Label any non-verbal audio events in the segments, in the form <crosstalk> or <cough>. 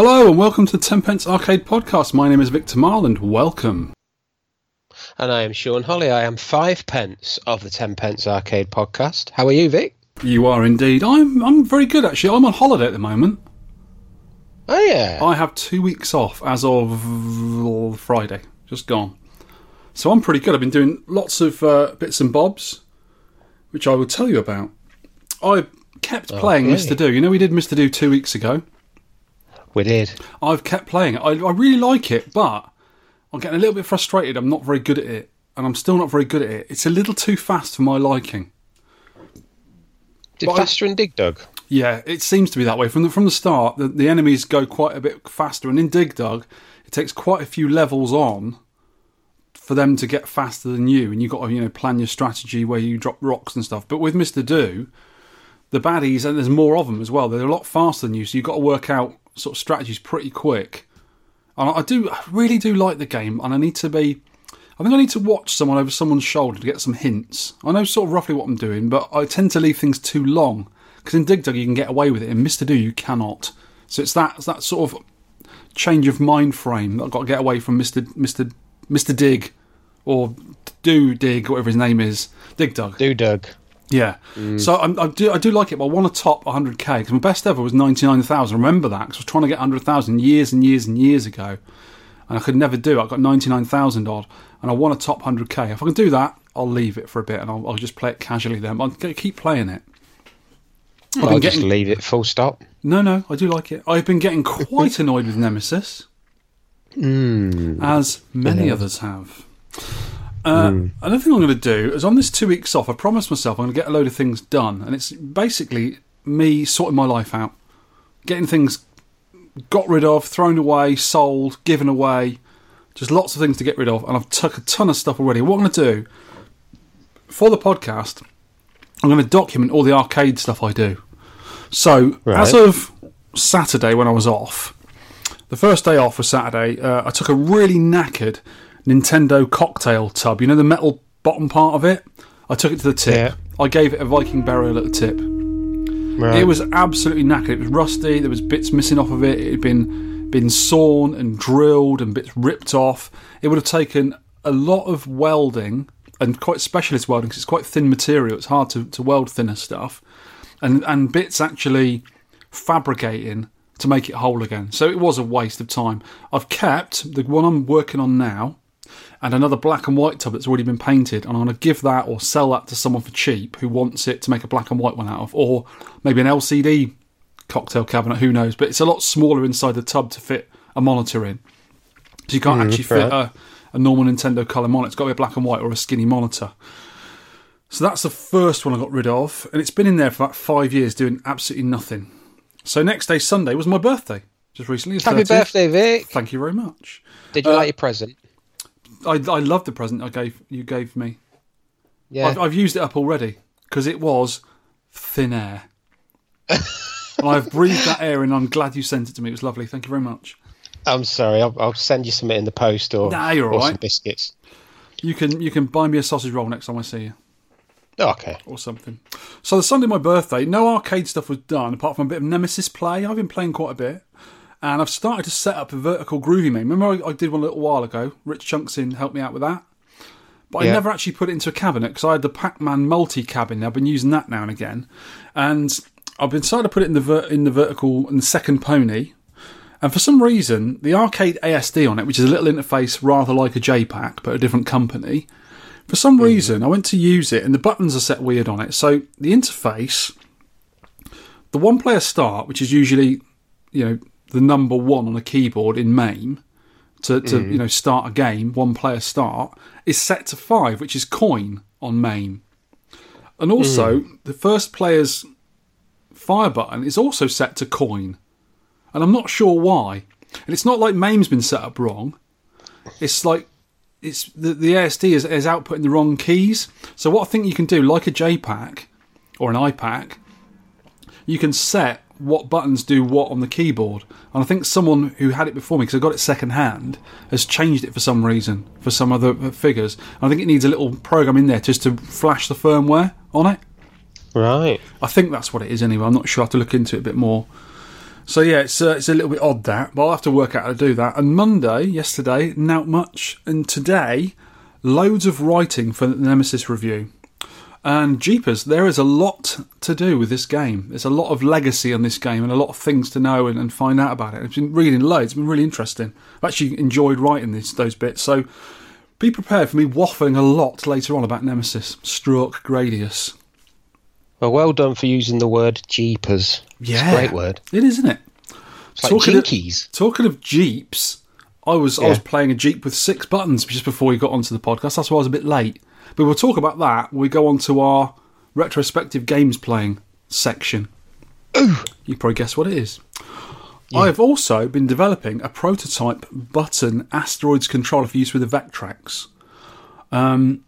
Hello and welcome to the Tenpence Arcade Podcast. My name is Victor Marland. Welcome. And I am Sean Holly. I am five pence of the Tenpence Arcade Podcast. How are you, Vic? You are indeed. I'm I'm very good actually. I'm on holiday at the moment. Oh yeah. I have two weeks off as of Friday, just gone. So I'm pretty good. I've been doing lots of uh, bits and bobs, which I will tell you about. I kept playing Okay. Mr. Do. You know, we did Mr. Do two weeks ago. We did. I've kept playing it. I, I really like it, but I'm getting a little bit frustrated. I'm not very good at it, and I'm still not very good at it. It's a little too fast for my liking. Did But I- Faster and Dig Dug? Yeah, it seems to be that way from the from the start. The, the enemies go quite a bit faster, and in Dig Dug, it takes quite a few levels on for them to get faster than you, and you've got to you know plan your strategy where you drop rocks and stuff. But with Mister Do, the baddies and there's more of them as well. They're a lot faster than you, so you've got to work out sort of strategies pretty quick. And I do, I really do like the game, and I need to be. I think I need to watch someone over someone's shoulder to get some hints. I know sort of roughly what I'm doing, but I tend to leave things too long because in Dig Dug you can get away with it, in Mister Do you cannot. So it's that it's that sort of change of mind frame that I've got to get away from Mister Mister Mister Dig or Do Dig, whatever his name is, Dig Dug. Do Dug. Yeah. So I'm, I do I do like it, but I want to top 100k because my best ever was 99,000. Remember that because I was trying to get 100,000 years and years and years ago, and I could never do. it. I got 99,000 odd, and I want to top 100k. If I can do that, I'll leave it for a bit and I'll, I'll just play it casually. Then I'll keep playing it. I've I'll been just getting leave it full stop. no, no, I do like it. I've been getting quite annoyed with Nemesis, <laughs> Mm. as many Yeah. others have. Uh, Another thing I'm going to do is on this two weeks off, I promised myself I'm going to get a load of things done, and it's basically me sorting my life out, getting things got rid of, thrown away, sold, given away, just lots of things to get rid of, and I've took a ton of stuff already. What I'm going to do for the podcast, I'm going to document all the arcade stuff I do. So Right. as of Saturday when I was off, the first day off was Saturday. Uh, I took a really knackered Nintendo cocktail tub. You know the metal bottom part of it. I took it to the tip. Yeah. I gave it a Viking burial at the tip. Right. It was absolutely knackered. It was rusty. There was bits missing off of it. It had been been sawn and drilled and bits ripped off. It would have taken a lot of welding and quite specialist welding because it's quite thin material. It's hard to, to weld thinner stuff, and and bits actually fabricating to make it whole again. So it was a waste of time. I've kept the one I'm working on now and another black and white tub that's already been painted, and I'm going to give that or sell that to someone for cheap who wants it to make a black and white one out of, or maybe an LCD cocktail cabinet, who knows? But it's a lot smaller inside the tub to fit a monitor in. So you can't actually fit right. a, a normal Nintendo colour monitor. It's got to be a black and white or a skinny monitor. So that's the first one I got rid of, and it's been in there for about five years doing absolutely nothing. So next day, Sunday, was my birthday. Just recently. Happy 30th. birthday, Vic. Thank you very much. Did you Uh, like your present? I, I love the present I gave you gave me. Yeah. I've, I've used it up already because it was thin air. <laughs> and I've breathed that air in. I'm glad you sent it to me. It was lovely. Thank you very much. I'm sorry. I'll, I'll send you something in the post or, Nah, you're or all some biscuits. You can you can buy me a sausage roll next time I see you oh, Okay. or something. So the Sunday my birthday, no arcade stuff was done apart from a bit of Nemesis play. I've been playing quite a bit. And I've started to set up a vertical Groovy MAME. Remember, I, I did one a little while ago. Rich Chunks in helped me out with that. But I never actually put it into a cabinet because I had the Pac-Man multi cabin. I've been using that now and again, and I've been starting to put it in the ver- in the vertical in the second pony. And for some reason, the arcade ASD on it, which is a little interface rather like a JPAC but a different company, for some mm-hmm. reason I went to use it and the buttons are set weird on it. So the interface, the one player start, which is usually you know the number one on a keyboard in MAME to, to mm. you know start a game, one player start, is set to five, which is coin on MAME. And also mm. the first player's fire button is also set to coin. And I'm not sure why. And it's not like MAME's been set up wrong. It's like it's the, the ASD is, is outputting the wrong keys. So what I think you can do, like a JPAC or an iPac, you can set what buttons do what on the keyboard. And I think someone who had it before me, because I got it second hand, has changed it for some reason, for some other uh, figures. And I think it needs a little program in there just to flash the firmware on it. Right. I think that's what it is anyway. I'm not sure. I have to look into it a bit more. So yeah, it's uh, it's a little bit odd that, but I'll have to work out how to do that. And Monday, yesterday, not much, and today, loads of writing for the Nemesis review. And Jeepers, there is a lot to do with this game. There's a lot of legacy on this game and a lot of things to know and, and find out about it. I've been reading loads. It's been really interesting. I've actually enjoyed writing this, those bits. So be prepared for me waffling a lot later on about Nemesis, Stroke, Gradius. Well, well done for using the word jeepers. It's Yeah. a great word. It is, isn't it? It's like Talking of- Talking of Jeeps, I was I was playing a Jeep with six buttons just before we got onto the podcast. That's why I was a bit late. But we'll talk about that when we go on to our retrospective games playing section. You probably guess what it is. I have also been developing a prototype button asteroids controller for use with the Vectrex. Um,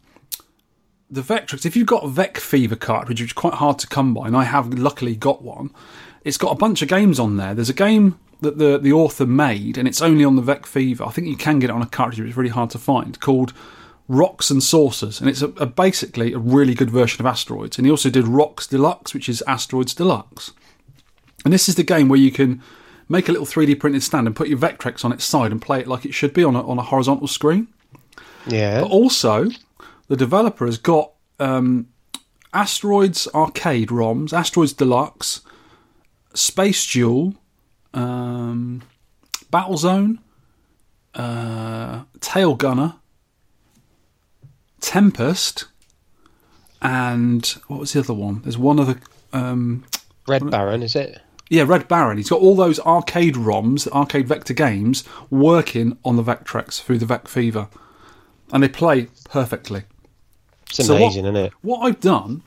the Vectrex, if you've got a Vec Fever cartridge, which is quite hard to come by, and I have luckily got one, it's got a bunch of games on there. There's a game that the, the author made, and it's only on the Vec Fever. I think you can get it on a cartridge, but it's really hard to find, called Rocks and Saucers. And it's a, a, basically a really good version of Asteroids. And he also did Rocks Deluxe, which is Asteroids Deluxe. And this is the game where you can make a little 3D printed stand and put your Vectrex on its side and play it like it should be on a, on a horizontal screen. Yeah. But also, the developer has got um, Asteroids Arcade ROMs, Asteroids Deluxe, Space Duel, um, Battlezone, uh, Tail Gunner, Tempest, and what was the other one? There's one other. Um, Red Baron, is it? yeah, Red Baron. He's got all those arcade ROMs, arcade vector games, working on the Vectrex through the Vec Fever, and they play perfectly. It's So what- amazing, isn't it? What I've done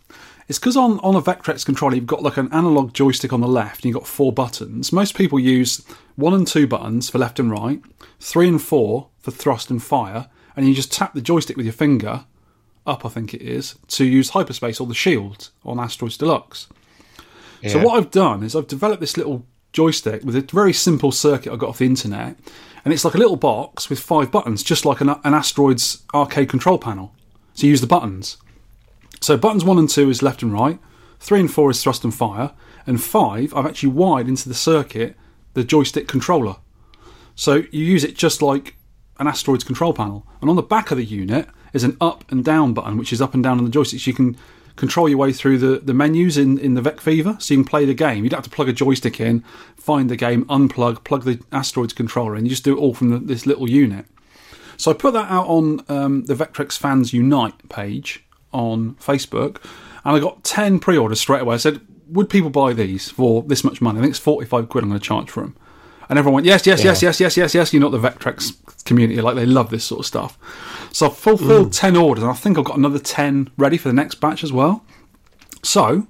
is because on, on a Vectrex controller you've got like an analog joystick on the left and you've got four buttons. Most people use one and two buttons for left and right, three and four for thrust and fire, and you just tap the joystick with your finger, up I think it is, to use hyperspace or the shield on Asteroids Deluxe. So what I've done is I've developed this little joystick with a very simple circuit I got off the internet, and it's like a little box with five buttons, just like an, an Asteroids arcade control panel. So you use the buttons. So buttons one and two is left and right, three and four is thrust and fire, and five I've actually wired into the circuit the joystick controller. So you use it just like an asteroids control panel. And on the back of the unit is an up and down button, which is up and down on the joystick. So you can control your way through the, the menus in, in the Vec Fever, so you can play the game. You don't have to plug a joystick in, find the game, unplug, plug the asteroids controller in. You just do it all from the, this little unit. So I put that out on um, the Vectrex Fans Unite page on Facebook, and I got 10 pre orders straight away. I said, Would people buy these for this much money? I think it's 45 quid I'm going to charge for them. And everyone went, Yes, yes, yes, Yeah. yes, yes, yes, yes. You know, the Vectrex community, like they love this sort of stuff. So I've fulfilled 10 orders, and I think I've got another 10 ready for the next batch as well. So,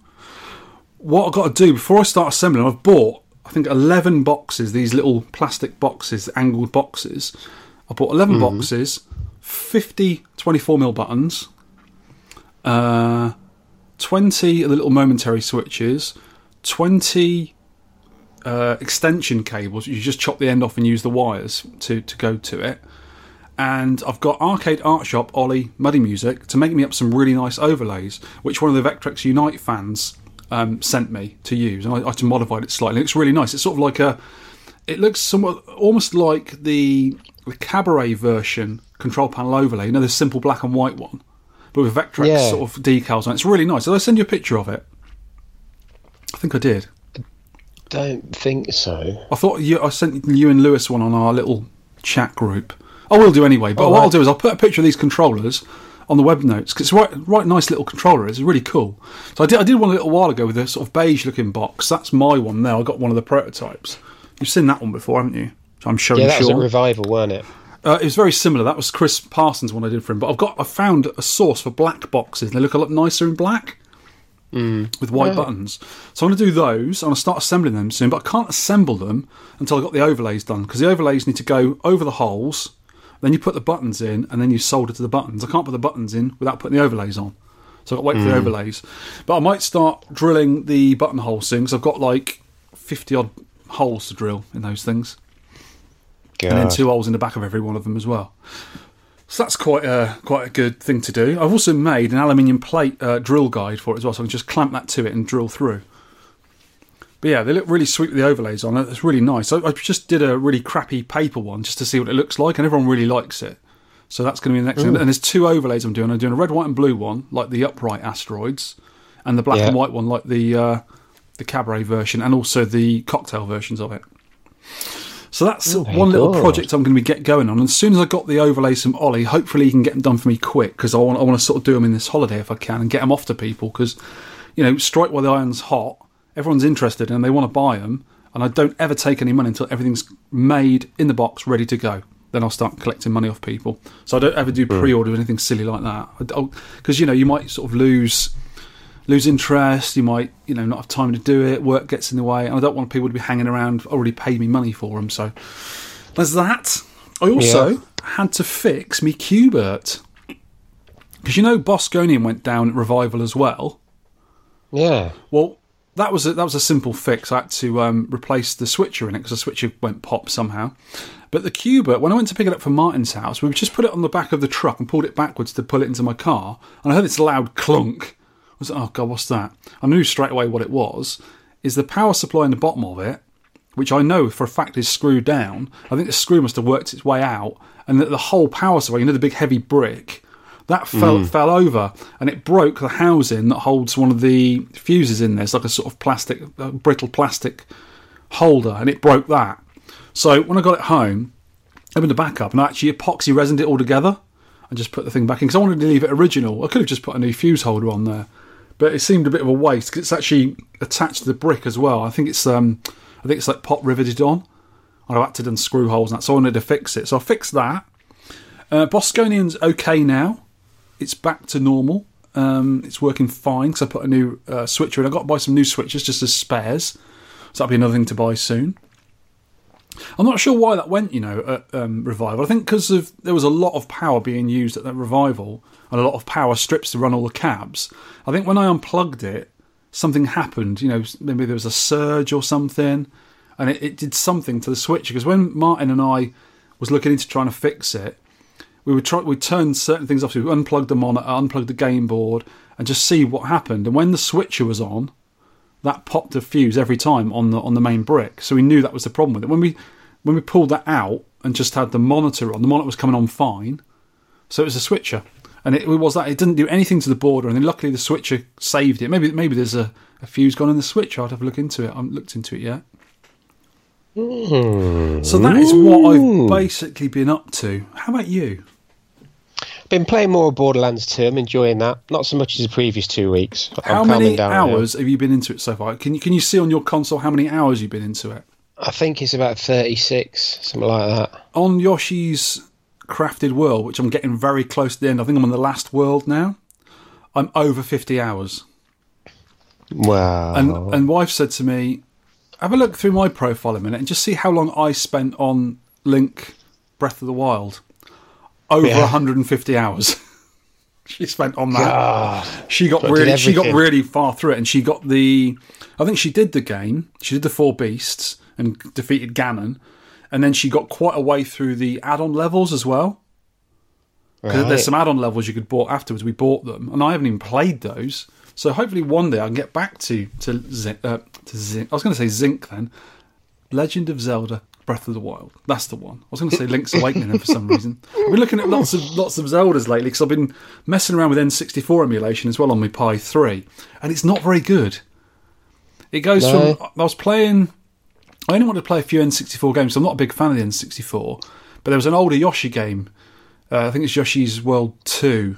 what I've got to do before I start assembling, I've bought, I think, 11 boxes, these little plastic boxes, angled boxes. I bought 11 boxes, 50 24mm buttons, uh, 20 little momentary switches, 20 uh, extension cables. You just chop the end off and use the wires to, to go to it. And I've got Arcade Art Shop, Ollie, Muddy Music to make me up some really nice overlays, which one of the Vectrex Unite fans um, sent me to use. And I, I just modified it slightly. It looks really nice. It's sort of like a. It looks somewhat almost like the the cabaret version control panel overlay. You know, the simple black and white one, but with Vectrex Yeah. sort of decals on. it. It's really nice. Did I send you a picture of it? I think I did. Don't think so. I thought you, I sent you and Lewis one on our little chat group. I will do anyway. But Oh, what I'll do is I'll put a picture of these controllers on the web notes because it's right, right nice little controller. It's really cool. So I did, I did one a little while ago with a sort of beige looking box. That's my one now. I got one of the prototypes. You've seen that one before, haven't you? So I'm showing Yeah, that was a revival, weren't it? Uh, it was very similar. That was Chris Parsons one I did for him. But I've got I found a source for black boxes. They look a lot nicer in black Mm. with white Oh. buttons. So I'm going to do those. I'm going to start assembling them soon. But I can't assemble them until I got the overlays done because the overlays need to go over the holes. Then you put the buttons in, and then you solder to the buttons. I can't put the buttons in without putting the overlays on. So I've got to wait for the mm. overlays. But I might start drilling the buttonhole soon because I've got like 50 odd holes to drill in those things and then two holes in the back of every one of them as well. So that's quite a quite a good thing to do. I've also made an aluminium plate uh, drill guide for it as well, so I can just clamp that to it and drill through. But yeah, they look really sweet with the overlays on it. It's really nice. I, I just did a really crappy paper one just to see what it looks like, and everyone really likes it. So that's going to be the next thing. And there's two overlays I'm doing. I'm doing a red, white, and blue one, like the upright asteroids, and the black Yeah. and white one, like the uh, the cabaret version, and also the cocktail versions of it. So that's Oh, one little project I'm going to be get going on. And as soon as I got the overlays from Ollie, hopefully he can get them done for me quick because I want I want to sort of do them in this holiday if I can and get them off to people because you know strike while the iron's hot. Everyone's interested and they want to buy them, and I don't ever take any money until everything's made in the box, ready to go. Then I'll start collecting money off people. So I don't ever do pre-order or anything silly like that because you know you might sort of lose lose interest. You might, you know, not have time to do it. Work gets in the way, and I don't want people to be hanging around. Already paid me money for them, so there's that. I also Yeah. had to fix me Qbert because you know Bosconian went down at revival as well. Yeah. Well, that was a, that was a simple fix. I had to um, replace the switcher in it because the switcher went pop somehow. But the Qbert, when I went to pick it up from Martin's house, we just put it on the back of the truck and pulled it backwards to pull it into my car, and I heard this loud clunk. Was "Oh God, what's that?" I knew straight away what it was. Is the power supply in the bottom of it, which I know for a fact is screwed down. I think the screw must have worked its way out, and that the whole power supply, you know, the big heavy brick, that fell fell over, and it broke the housing that holds one of the fuses in there. It's like a sort of plastic, uh, brittle plastic holder, and it broke that. So when I got it home, I opened the back up and I actually epoxy resined it all together and just put the thing back in because I wanted to leave it original. I could have just put a new fuse holder on there, but it seemed a bit of a waste because it's actually attached to the brick as well. I think it's um, I think it's like pop riveted on. I've acted done screw holes and that, so I wanted to fix it. So I fixed that. Uh, Bosconian's okay now. It's back to normal. Um, it's working fine because I put a new uh, switcher in. I got to buy some new switches just as spares. So that'll be another thing to buy soon. I'm not sure why that went, you know, at um, Revival. I think because there was a lot of power being used at that Revival and a lot of power strips to run all the cabs. I think when I unplugged it, something happened. You know, maybe there was a surge or something, and it, it did something to the switcher. Because when Martin and I was looking into trying to fix it, we would try we turned certain things off. So we unplugged the monitor, unplugged the game board, and just see what happened. And when the switcher was on, that popped a fuse every time on the on the main brick. So we knew that was the problem with it. When we when we pulled that out and just had the monitor on, the monitor was coming on fine. So it was a switcher, and it, was that it didn't do anything to the board, and then luckily the switcher saved it. Maybe maybe there's a, a fuse gone in the switcher. I'd have a look into it. I haven't looked into it yet. So that is what I've hmm. basically been up to. How about you? Been playing more of Borderlands 2. I'm enjoying that. Not so much as the previous two weeks. I'm How many down now. hours have you been into it so far? Can you can you see on your console how many hours you've been into it? I think it's about 36, something like that. on Yoshi's Crafted World, which I'm getting very close to the end. I think I'm on the last world now. I'm over 50 hours. Wow. And and wife said to me, "Have a look through my profile a minute and just see how long I spent on Link Breath of the Wild. Over Yeah. 150 hours." <laughs> she spent on that. God. She got really she got really far through it, and she got the. I think she did the game. She did the four beasts and defeated Ganon, and then she got quite a way through the add-on levels as well. Because Right. there's some add-on levels you could bought afterwards. We bought them, and I haven't even played those. So hopefully one day I can get back to to Zinc. Uh, to Zinc. I was going to say Zinc then. Legend of Zelda: Breath of the Wild. That's the one. I was going to say Link's <laughs> Awakening for some reason. I've been looking at lots of lots of Zeldas lately because I've been messing around with N64 emulation as well on my Pi 3, and it's not very good. It goes No. from I was playing. I only wanted to play a few N64 games. So I'm not a big fan of the N64, but there was an older Yoshi game. Uh, I think it's Yoshi's World 2.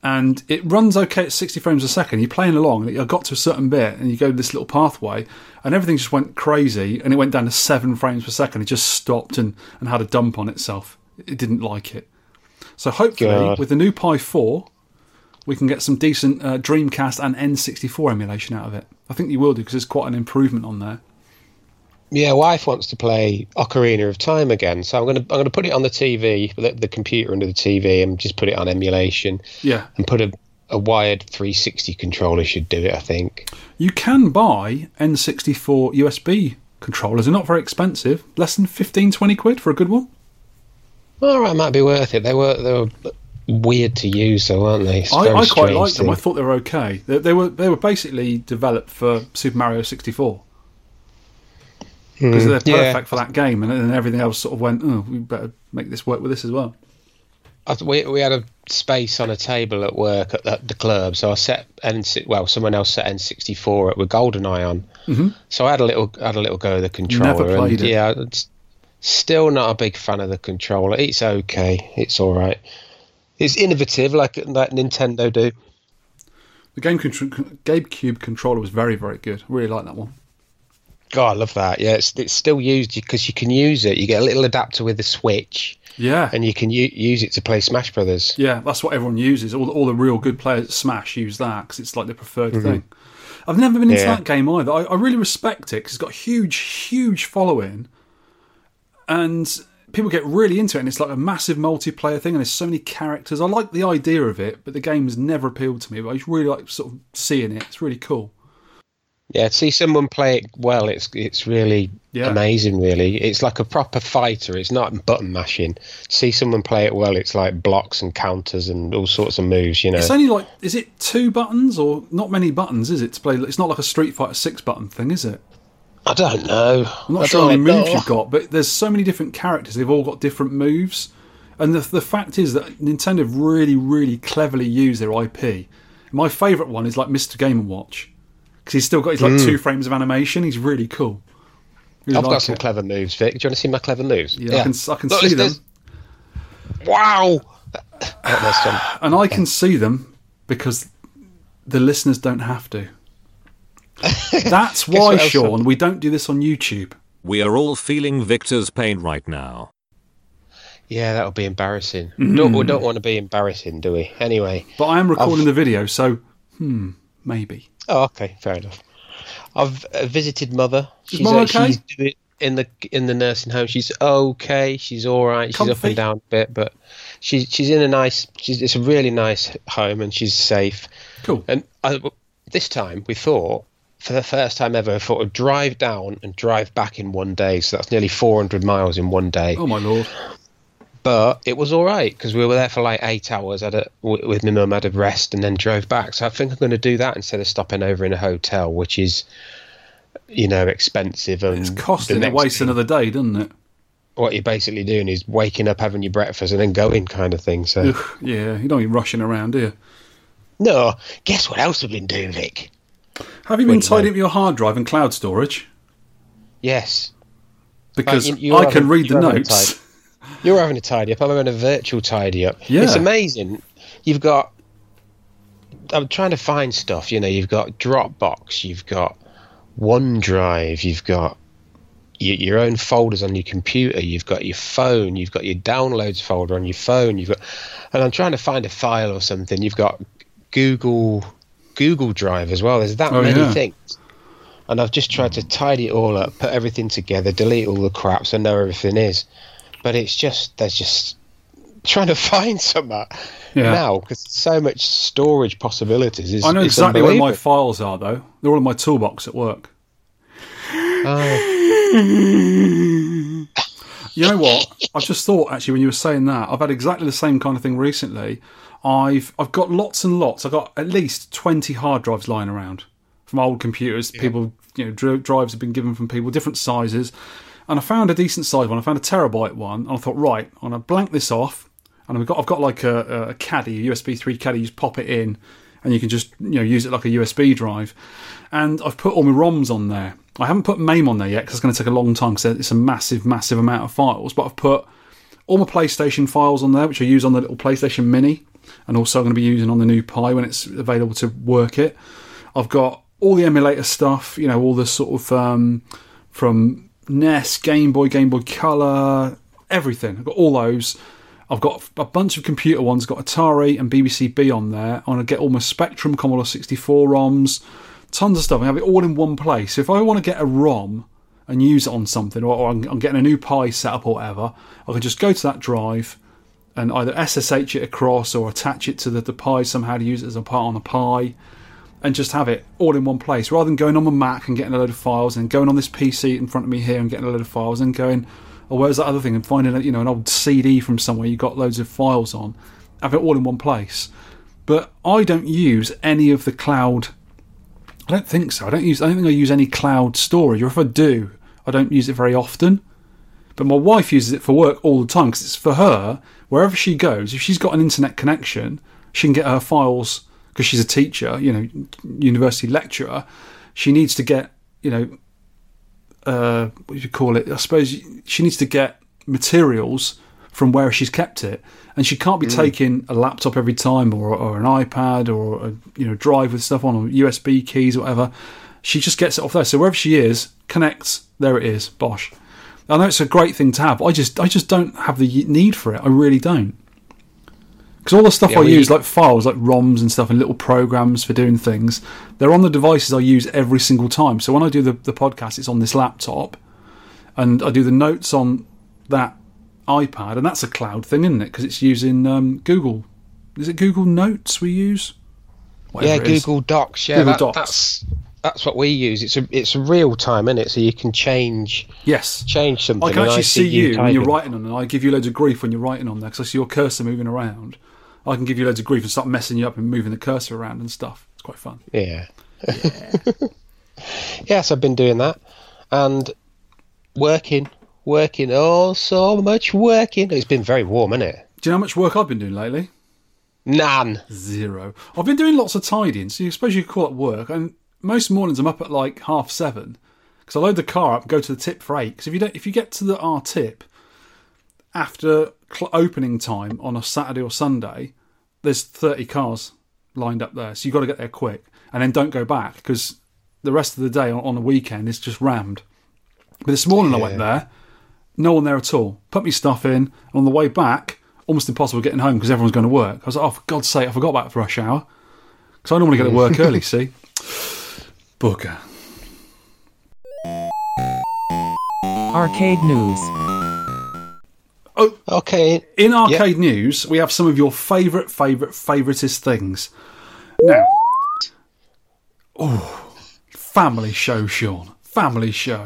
And it runs okay at 60 frames a second. You're playing along, and I got to a certain bit, and you go this little pathway, and everything just went crazy, and it went down to 7 frames per second. It just stopped and, and had a dump on itself. It didn't like it. So hopefully, God. with the new Pi 4, we can get some decent uh, Dreamcast and N64 emulation out of it. I think you will do because there's quite an improvement on there. Yeah, wife wants to play Ocarina of Time again, so I'm gonna I'm gonna put it on the TV, the, the computer under the TV, and just put it on emulation, Yeah. and put a, a wired 360 controller should do it. I think. You can buy N64 USB controllers. They're not very expensive. Less than 15, 20 quid for a good one. All right, might be worth it. They were they were weird to use, though, aren't they? I, I quite liked them. I thought they were okay. They, they were they were basically developed for Super Mario 64. Because they're perfect yeah. for that game, and then everything else sort of went. Oh, we better make this work with this as well. I th- we we had a space on a table at work at the, the club, so I set N well, someone else set N64 up with GoldenEye on. Mm-hmm. So I had a little had a little go of the controller. Never played and, it. Yeah, it's still not a big fan of the controller. It's okay. It's all right. It's innovative, like like Nintendo do. The game contr- GameCube controller was very, very good. I Really like that one. God, I love that. Yeah, it's it's still used because you can use it. You get a little adapter with a switch, Yeah, and you can u- use it to play Smash Brothers. yeah, that's what everyone uses. All, all the real good players at Smash use that because it's like the preferred Mm-hmm. thing. I've never been into Yeah. that game either. I, I really respect it because it's got a huge, huge following, and people get really into it. And it's like a massive multiplayer thing, and there's so many characters. I like the idea of it, but the game has never appealed to me. But I really like sort of seeing it. It's really cool. Yeah, see someone play it well, it's it's really Yeah. amazing. Really, it's like a proper fighter. It's not button mashing. See someone play it well, it's like blocks and counters and all sorts of moves. You know, It's only like, is it two buttons or not many buttons? Is it to play? It's not like a Street Fighter Six button thing, is it? I don't know. I'm not I sure how many moves you've got, but there's so many different characters. They've all got different moves, and the the fact is that Nintendo really, really cleverly used their IP. My favourite one is like Mr. Game and Watch because he's still got his like two frames of animation. He's really cool. Really. I've like got some it. clever moves, Vic. Do you want to see my clever moves? Yeah, I can I can Look, see there's- them, Wow. Oh, <sighs> and I can see them because the listeners don't have to. <laughs> That's why, Sean, we don't do this on YouTube. We are all feeling Victor's pain right now. Yeah, that would be embarrassing. Mm. Don't, we don't want to be embarrassing, do we? Anyway. But I am recording the video, so hmm, maybe. Oh, okay, fair enough. I've uh, visited mother. She's, uh, okay? she's doing in the in the nursing home. She's okay. She's all right. She's up and down a bit, but she's she's in a nice. She's it's a really nice home, and she's safe. Cool. And I, this time we thought, for the first time ever, I thought I'd drive down and drive back in one day. So that's nearly 400 miles in one day. Oh my lord. But it was all right because we were there for like eight hours. Had a, with my mum, had a rest, and then drove back. So I think I'm going to do that instead of stopping over in a hotel, which is, you know, expensive. And It's costing. It wastes another day, doesn't it? What you're basically doing is waking up, having your breakfast, and then going, kind of thing. So Ugh, yeah, you don't be rushing around, do you? no, guess what else I've been doing, Vic? Have you been tidying up your hard drive and cloud storage? Yes, Because you- you're I can read the notes. You're having a tidy up. I'm having a virtual tidy up. Yeah. It's amazing. You've got. I'm trying to find stuff. You know, you've got Dropbox, you've got OneDrive, you've got your, your own folders on your computer, you've got your phone, you've got your downloads folder on your phone, you've got. And I'm trying to find a file or something. You've got Google Google Drive as well. There's that Oh, many yeah. things. And I've just tried to tidy it all up, put everything together, delete all the crap so I know everything is. But it's just there's just trying to <laughs> find something Yeah. now because so much storage possibilities. Is, I know exactly where my files are, though. They're all in my toolbox at work. Oh, You know what? I just thought actually when you were saying that, I've had exactly the same kind of thing recently. I've I've got lots and lots. I've got at least twenty hard drives lying around from old computers. People, you know, drives have been given from people, different sizes. And I found a decent sized one. I found a terabyte one, and I thought, right, I'm gonna blank this off. And I've got I've got like a, a caddy, a USB three caddy. You just pop it in, and you can just you know use it like a USB drive. And I've put all my ROMs on there. I haven't put MAME on there yet because it's going to take a long time because it's a massive, massive amount of files. But I've put all my PlayStation files on there, which I use on the little PlayStation Mini, and also I'm going to be using on the new Pi when it's available to work it. I've got all the emulator stuff, you know, all the sort of um, from NES, Game Boy, Game Boy Color, everything. I've got all those. I've got a bunch of computer ones, got Atari and BBC B on there. I'm going to get all my Spectrum, Commodore 64 ROMs, tons of stuff. I have it all in one place. So if I want to get a ROM and use it on something, or, I'm, getting a new Pi set up or whatever, I can just go to that drive and either SSH it across or attach it to the, the Pi somehow to use it as a part on a Pi and just have it all in one place rather than going on my Mac and getting a load of files and going on this PC in front of me here and getting a load of files and going, oh, where's that other thing? And finding a, you know an old CD from somewhere you got loads of files on, have it all in one place. But I don't use any of the cloud. I don't think so. I don't use. I don't think I use any cloud storage, or if I do, I don't use it very often. But my wife uses it for work all the time because it's for her. Wherever she goes, if she's got an internet connection, she can get her files because she's a teacher, you know, university lecturer. She needs to get, you know, uh, what do you call it? I suppose she needs to get materials from where she's kept it, and she can't be taking a laptop every time or, or an iPad or a you know drive with stuff on or USB keys or whatever. She just gets it off there. So wherever she is, connects. There it is. Bosh. I know it's a great thing to have. I just I just don't have the need for it. I really don't. Because all the stuff Yeah, I we- use, like files, like ROMs and stuff, and little programs for doing things, they're on the devices I use every single time. So when I do the, the podcast, it's on this laptop, and I do the notes on that iPad, and that's a cloud thing, isn't it? Because it's using um, Google. Is it Google Notes we use? Whatever yeah. Google Docs. Yeah, Google that- Docs. that's that's what we use. It's a it's a real time, isn't it? So you can change Yes. change something. I can and actually see you when you're writing on it. I give you loads of grief when you're writing on there because I see your cursor moving around. I can give you loads of grief and start messing you up and moving the cursor around and stuff. It's quite fun. Yeah. <laughs> yes, I've been doing that and working, working. Oh, so much working. It's been very warm, isn't it? Do you know how much work I've been doing lately? None. Zero. I've been doing lots of tidying. So you suppose you could call it work. And most mornings I'm up at like half seven because I load the car up, go to the tip for eight. Because if you don't, if you get to the R tip after cl- opening time on a Saturday or Sunday, there's 30 cars lined up there. So you've got to get there quick. And then don't go back because the rest of the day on, on the weekend is just rammed. But this morning I went there, no one there at all. Put my stuff in, and on the way back, almost impossible getting home because everyone's going to work. I was like, oh, for God's sake, I forgot about the rush hour. Because I normally get to work <laughs> early, see? Booker. Arcade news. Okay. In arcade news, we have some of your favourite, favourite, favouriteest things. Now, oh, family show, Sean. Family show.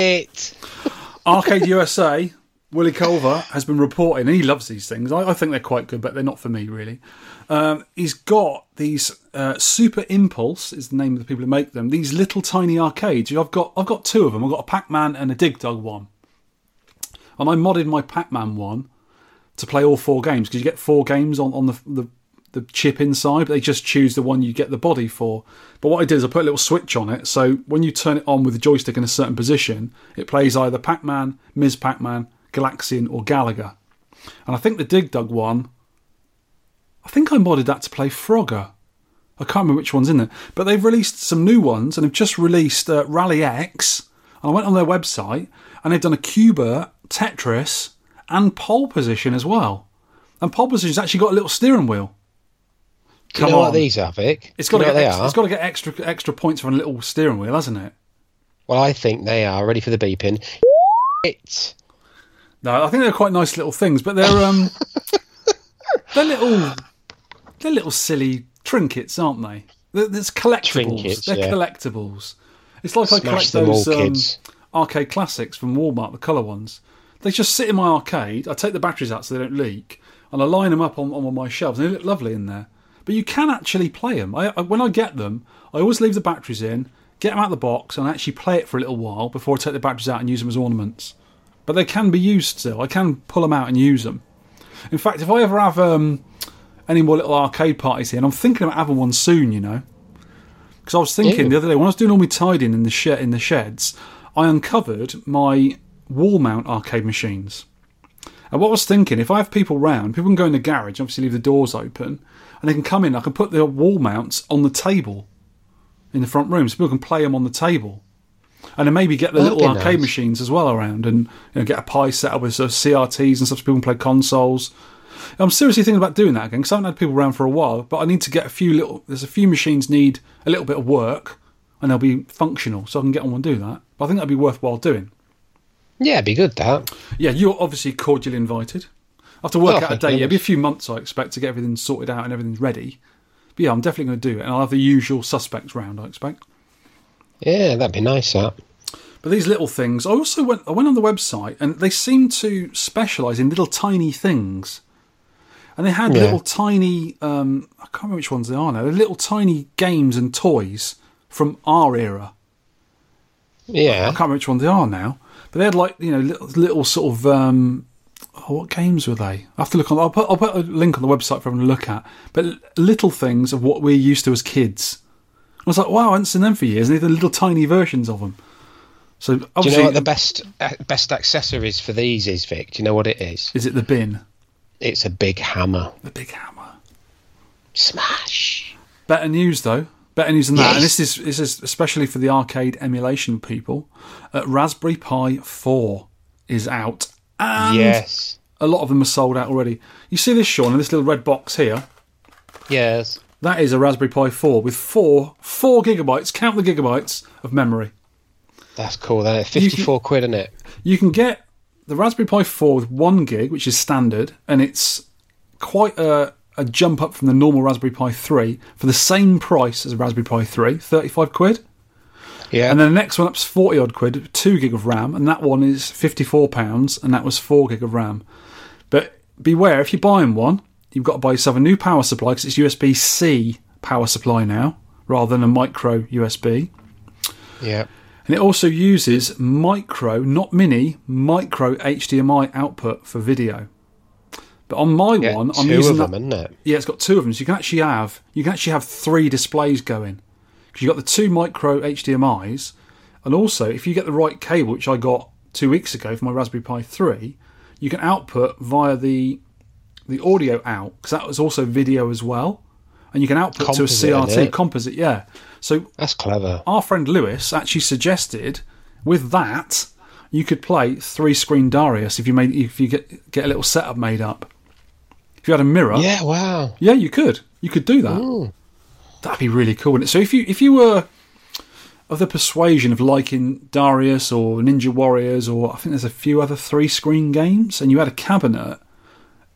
It. <laughs> Arcade USA, Willie Culver has been reporting, and he loves these things. I, I think they're quite good, but they're not for me really. Um, he's got these uh, Super Impulse is the name of the people who make them. These little tiny arcades. I've got I've got two of them. I've got a Pac-Man and a Dig Dug one, and I modded my Pac-Man one to play all four games because you get four games on on the the the chip inside, but they just choose the one you get the body for. But what I did is I put a little switch on it, so when you turn it on with the joystick in a certain position, it plays either Pac Man, Ms. Pac Man, Galaxian, or Galaga. And I think the Dig Dug one, I think I modded that to play Frogger. I can't remember which one's in there. But they've released some new ones and have just released uh, Rally X. And I went on their website and they've done a Qbert, Tetris, and pole position as well. And pole position's actually got a little steering wheel. Do you Come know on. what these are, Vic? It's got Do to you know get what extra, they are. it's got to get extra extra points for a little steering wheel, hasn't it? Well, I think they are ready for the beeping. It. No, I think they're quite nice little things, but they're um <laughs> they're little they're little silly trinkets, aren't they? They're, there's collectibles. Trinkets, they're yeah. collectibles. It's like I Smash collect them all, those um, kids. Arcade classics from Walmart, the colour ones. They just sit in my arcade. I take the batteries out so they don't leak, and I line them up on, on my shelves, and they look lovely in there. But you can actually play them. I, I, when I get them, I always leave the batteries in, get them out of the box, and actually play it for a little while before I take the batteries out and use them as ornaments. But they can be used still. I can pull them out and use them. In fact, if I ever have um, any more little arcade parties here, and I'm thinking about having one soon, you know, because I was thinking Yeah. the other day when I was doing all my tidying in the shed in the sheds, I uncovered my wall mount arcade machines. And what I was thinking, if I have people round, people can go in the garage, obviously leave the doors open, and they can come in. I can put the wall mounts on the table in the front room, so people can play them on the table. And then maybe get the That'd little arcade nice. machines as well around, and you know, get a Pi set up with sort of CRTs and stuff, so people can play consoles. I'm seriously thinking about doing that again because I haven't had people around for a while. But I need to get a few little. There's a few machines need a little bit of work, and they'll be functional, so I can get on and do that. But I think that'd be worthwhile doing. Yeah, it'd be good that. Yeah, you're obviously cordially invited. I have to work Oh, out a date. It'll be a few months, I expect, to get everything sorted out and everything's ready. But yeah, I'm definitely going to do it, and I'll have the usual suspects round. I expect. Yeah, that'd be nice. That. But these little things, I also went. I went on the website, and they seem to specialise in little tiny things. And they had Yeah. little tiny. Um, I can't remember which ones they are now. They're little tiny games and toys from our era. Yeah, I can't remember which one they are now, but they had like you know little, little sort of um, oh, what games were they? I have to look on. I'll put I'll put a link on the website for everyone to look at. But little things of what we're used to as kids. I was like, wow, I haven't seen them for years. And they're the little tiny versions of them. So Do you know what the best uh, best accessories for these is, Vic? Do you know what it is? is it the bin, It's a big hammer. the big hammer? Smash. Better news though. Better news than that, and this is this is especially for the arcade emulation people. Uh, Raspberry Pi Four is out, and yes. a lot of them are sold out already. You see this, Sean, in this little red box here. Yes. That is a Raspberry Pi 4 with four four gigabytes. Count the gigabytes of memory. That's cool. Then fifty-four quid, isn't it? You can get the Raspberry Pi 4 with one gig, which is standard, and it's quite a, a jump up from the normal Raspberry Pi 3 for the same price as a Raspberry Pi 3, 35 quid. Yeah. And then the next one up's 40 odd quid, 2 gig of RAM, and that one is 54 pounds, and that was 4 gig of RAM. But beware, if you're buying one, you've got to buy yourself a new power supply because it's USB C power supply now rather than a micro USB. yeah. And it also uses micro, not mini, micro HDMI output for video. But on my Yeah, one, I'm two using of them, isn't it? yeah, it's got two of them. So you can actually have you can actually have three displays going because you've got the two micro HDMI's, and also if you get the right cable, which I got two weeks ago for my Raspberry Pi three, you can output via the the audio out because that was also video as well, and you can output Composite, to a CRT composite. Yeah, so That's clever. our friend Lewis actually suggested with that you could play three screen Darius if you made if you get get a little setup made up. If you had a mirror, Yeah. Wow. yeah, you could. You could do that. That'd be really cool. wouldn't it? So if you if you were of the persuasion of liking Darius or Ninja Warriors or I think there's a few other three screen games, and you had a cabinet,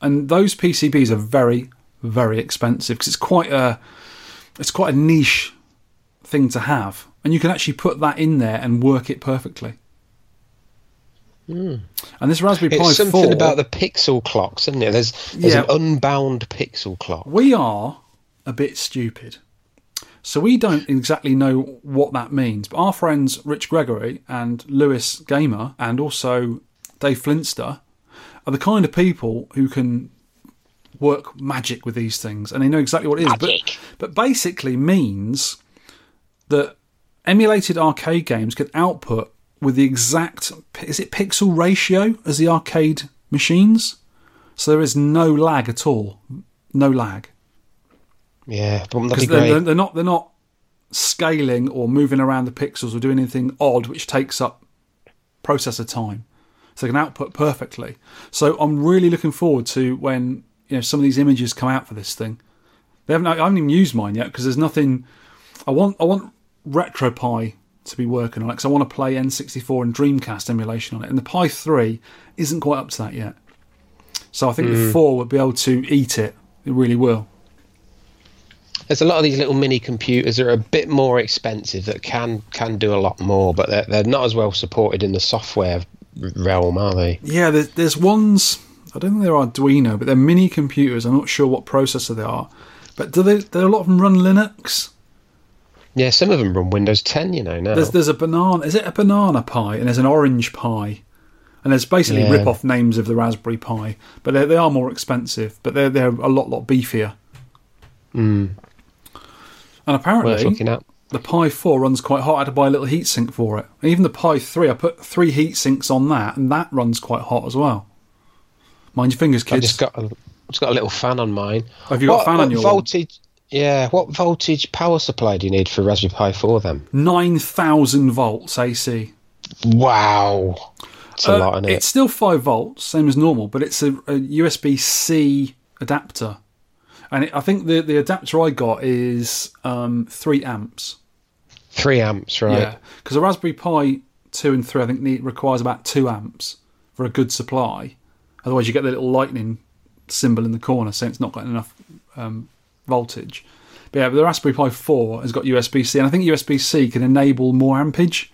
and those PCBs are very very expensive because it's quite a it's quite a niche thing to have, and you can actually put that in there and work it perfectly. And this Raspberry Pi It's something 4, about the pixel clocks, isn't it? There's there's Yeah. an unbound pixel clock. we are a bit stupid. So we don't exactly know what that means. But our friends Rich Gregory and Lewis Gamer and also Dave Flinster are the kind of people who can work magic with these things and they know exactly what it is. Magic. But, but basically means that emulated arcade games can output with the exact is it pixel ratio as the arcade machines? So there is no lag at all. No lag Yeah, because be they're, great? they're, they're not they're not scaling or moving around the pixels or doing anything odd which takes up processor time so they can output perfectly so i'm really looking forward to when you know some of these images come out for this thing they haven't i haven't even used mine yet because there's nothing i want i want retropie to be working on it because i want to play n64 and dreamcast emulation on it and the pi 3 isn't quite up to that yet so i think Mm. the 4 would be able to eat it it really will There's a lot of these little mini computers that are a bit more expensive that can can do a lot more, but they're, they're not as well supported in the software realm, are they? Yeah, there's, there's ones. I don't think they're Arduino, but they're mini computers. I'm not sure what processor they are. But do they? Do a lot of them run Linux? Yeah, some of them run Windows 10, you know, now. There's there's a banana. Is it a Banana Pi? And there's an Orange Pi. And there's basically Yeah. rip-off names of the Raspberry Pi, but they they are more expensive. But they're they're a lot lot beefier. Mm, And apparently, the Pi 4 runs quite hot. I had to buy a little heatsink for it. Even the Pi 3, I put three heat sinks on that, and that runs quite hot as well. Mind your fingers, I kids. just got a, just got a little fan on mine. Have you got a fan what on your one? Yeah, what voltage power supply do you need for Raspberry Pi 4 then? 9,000 volts AC. Wow, it's a Uh, lot, isn't it? It's still 5 volts, same as normal, but it's a, a USB C adapter. And it, I think the, the adapter I got is um, 3 amps. Three amps, right? Yeah. Because a Raspberry Pi 2 and 3, I think, need, requires about 2 amps for a good supply. Otherwise, you get the little lightning symbol in the corner saying it's not got enough um, voltage. But yeah, but the Raspberry Pi 4 has got USB C, and I think USB C can enable more ampage.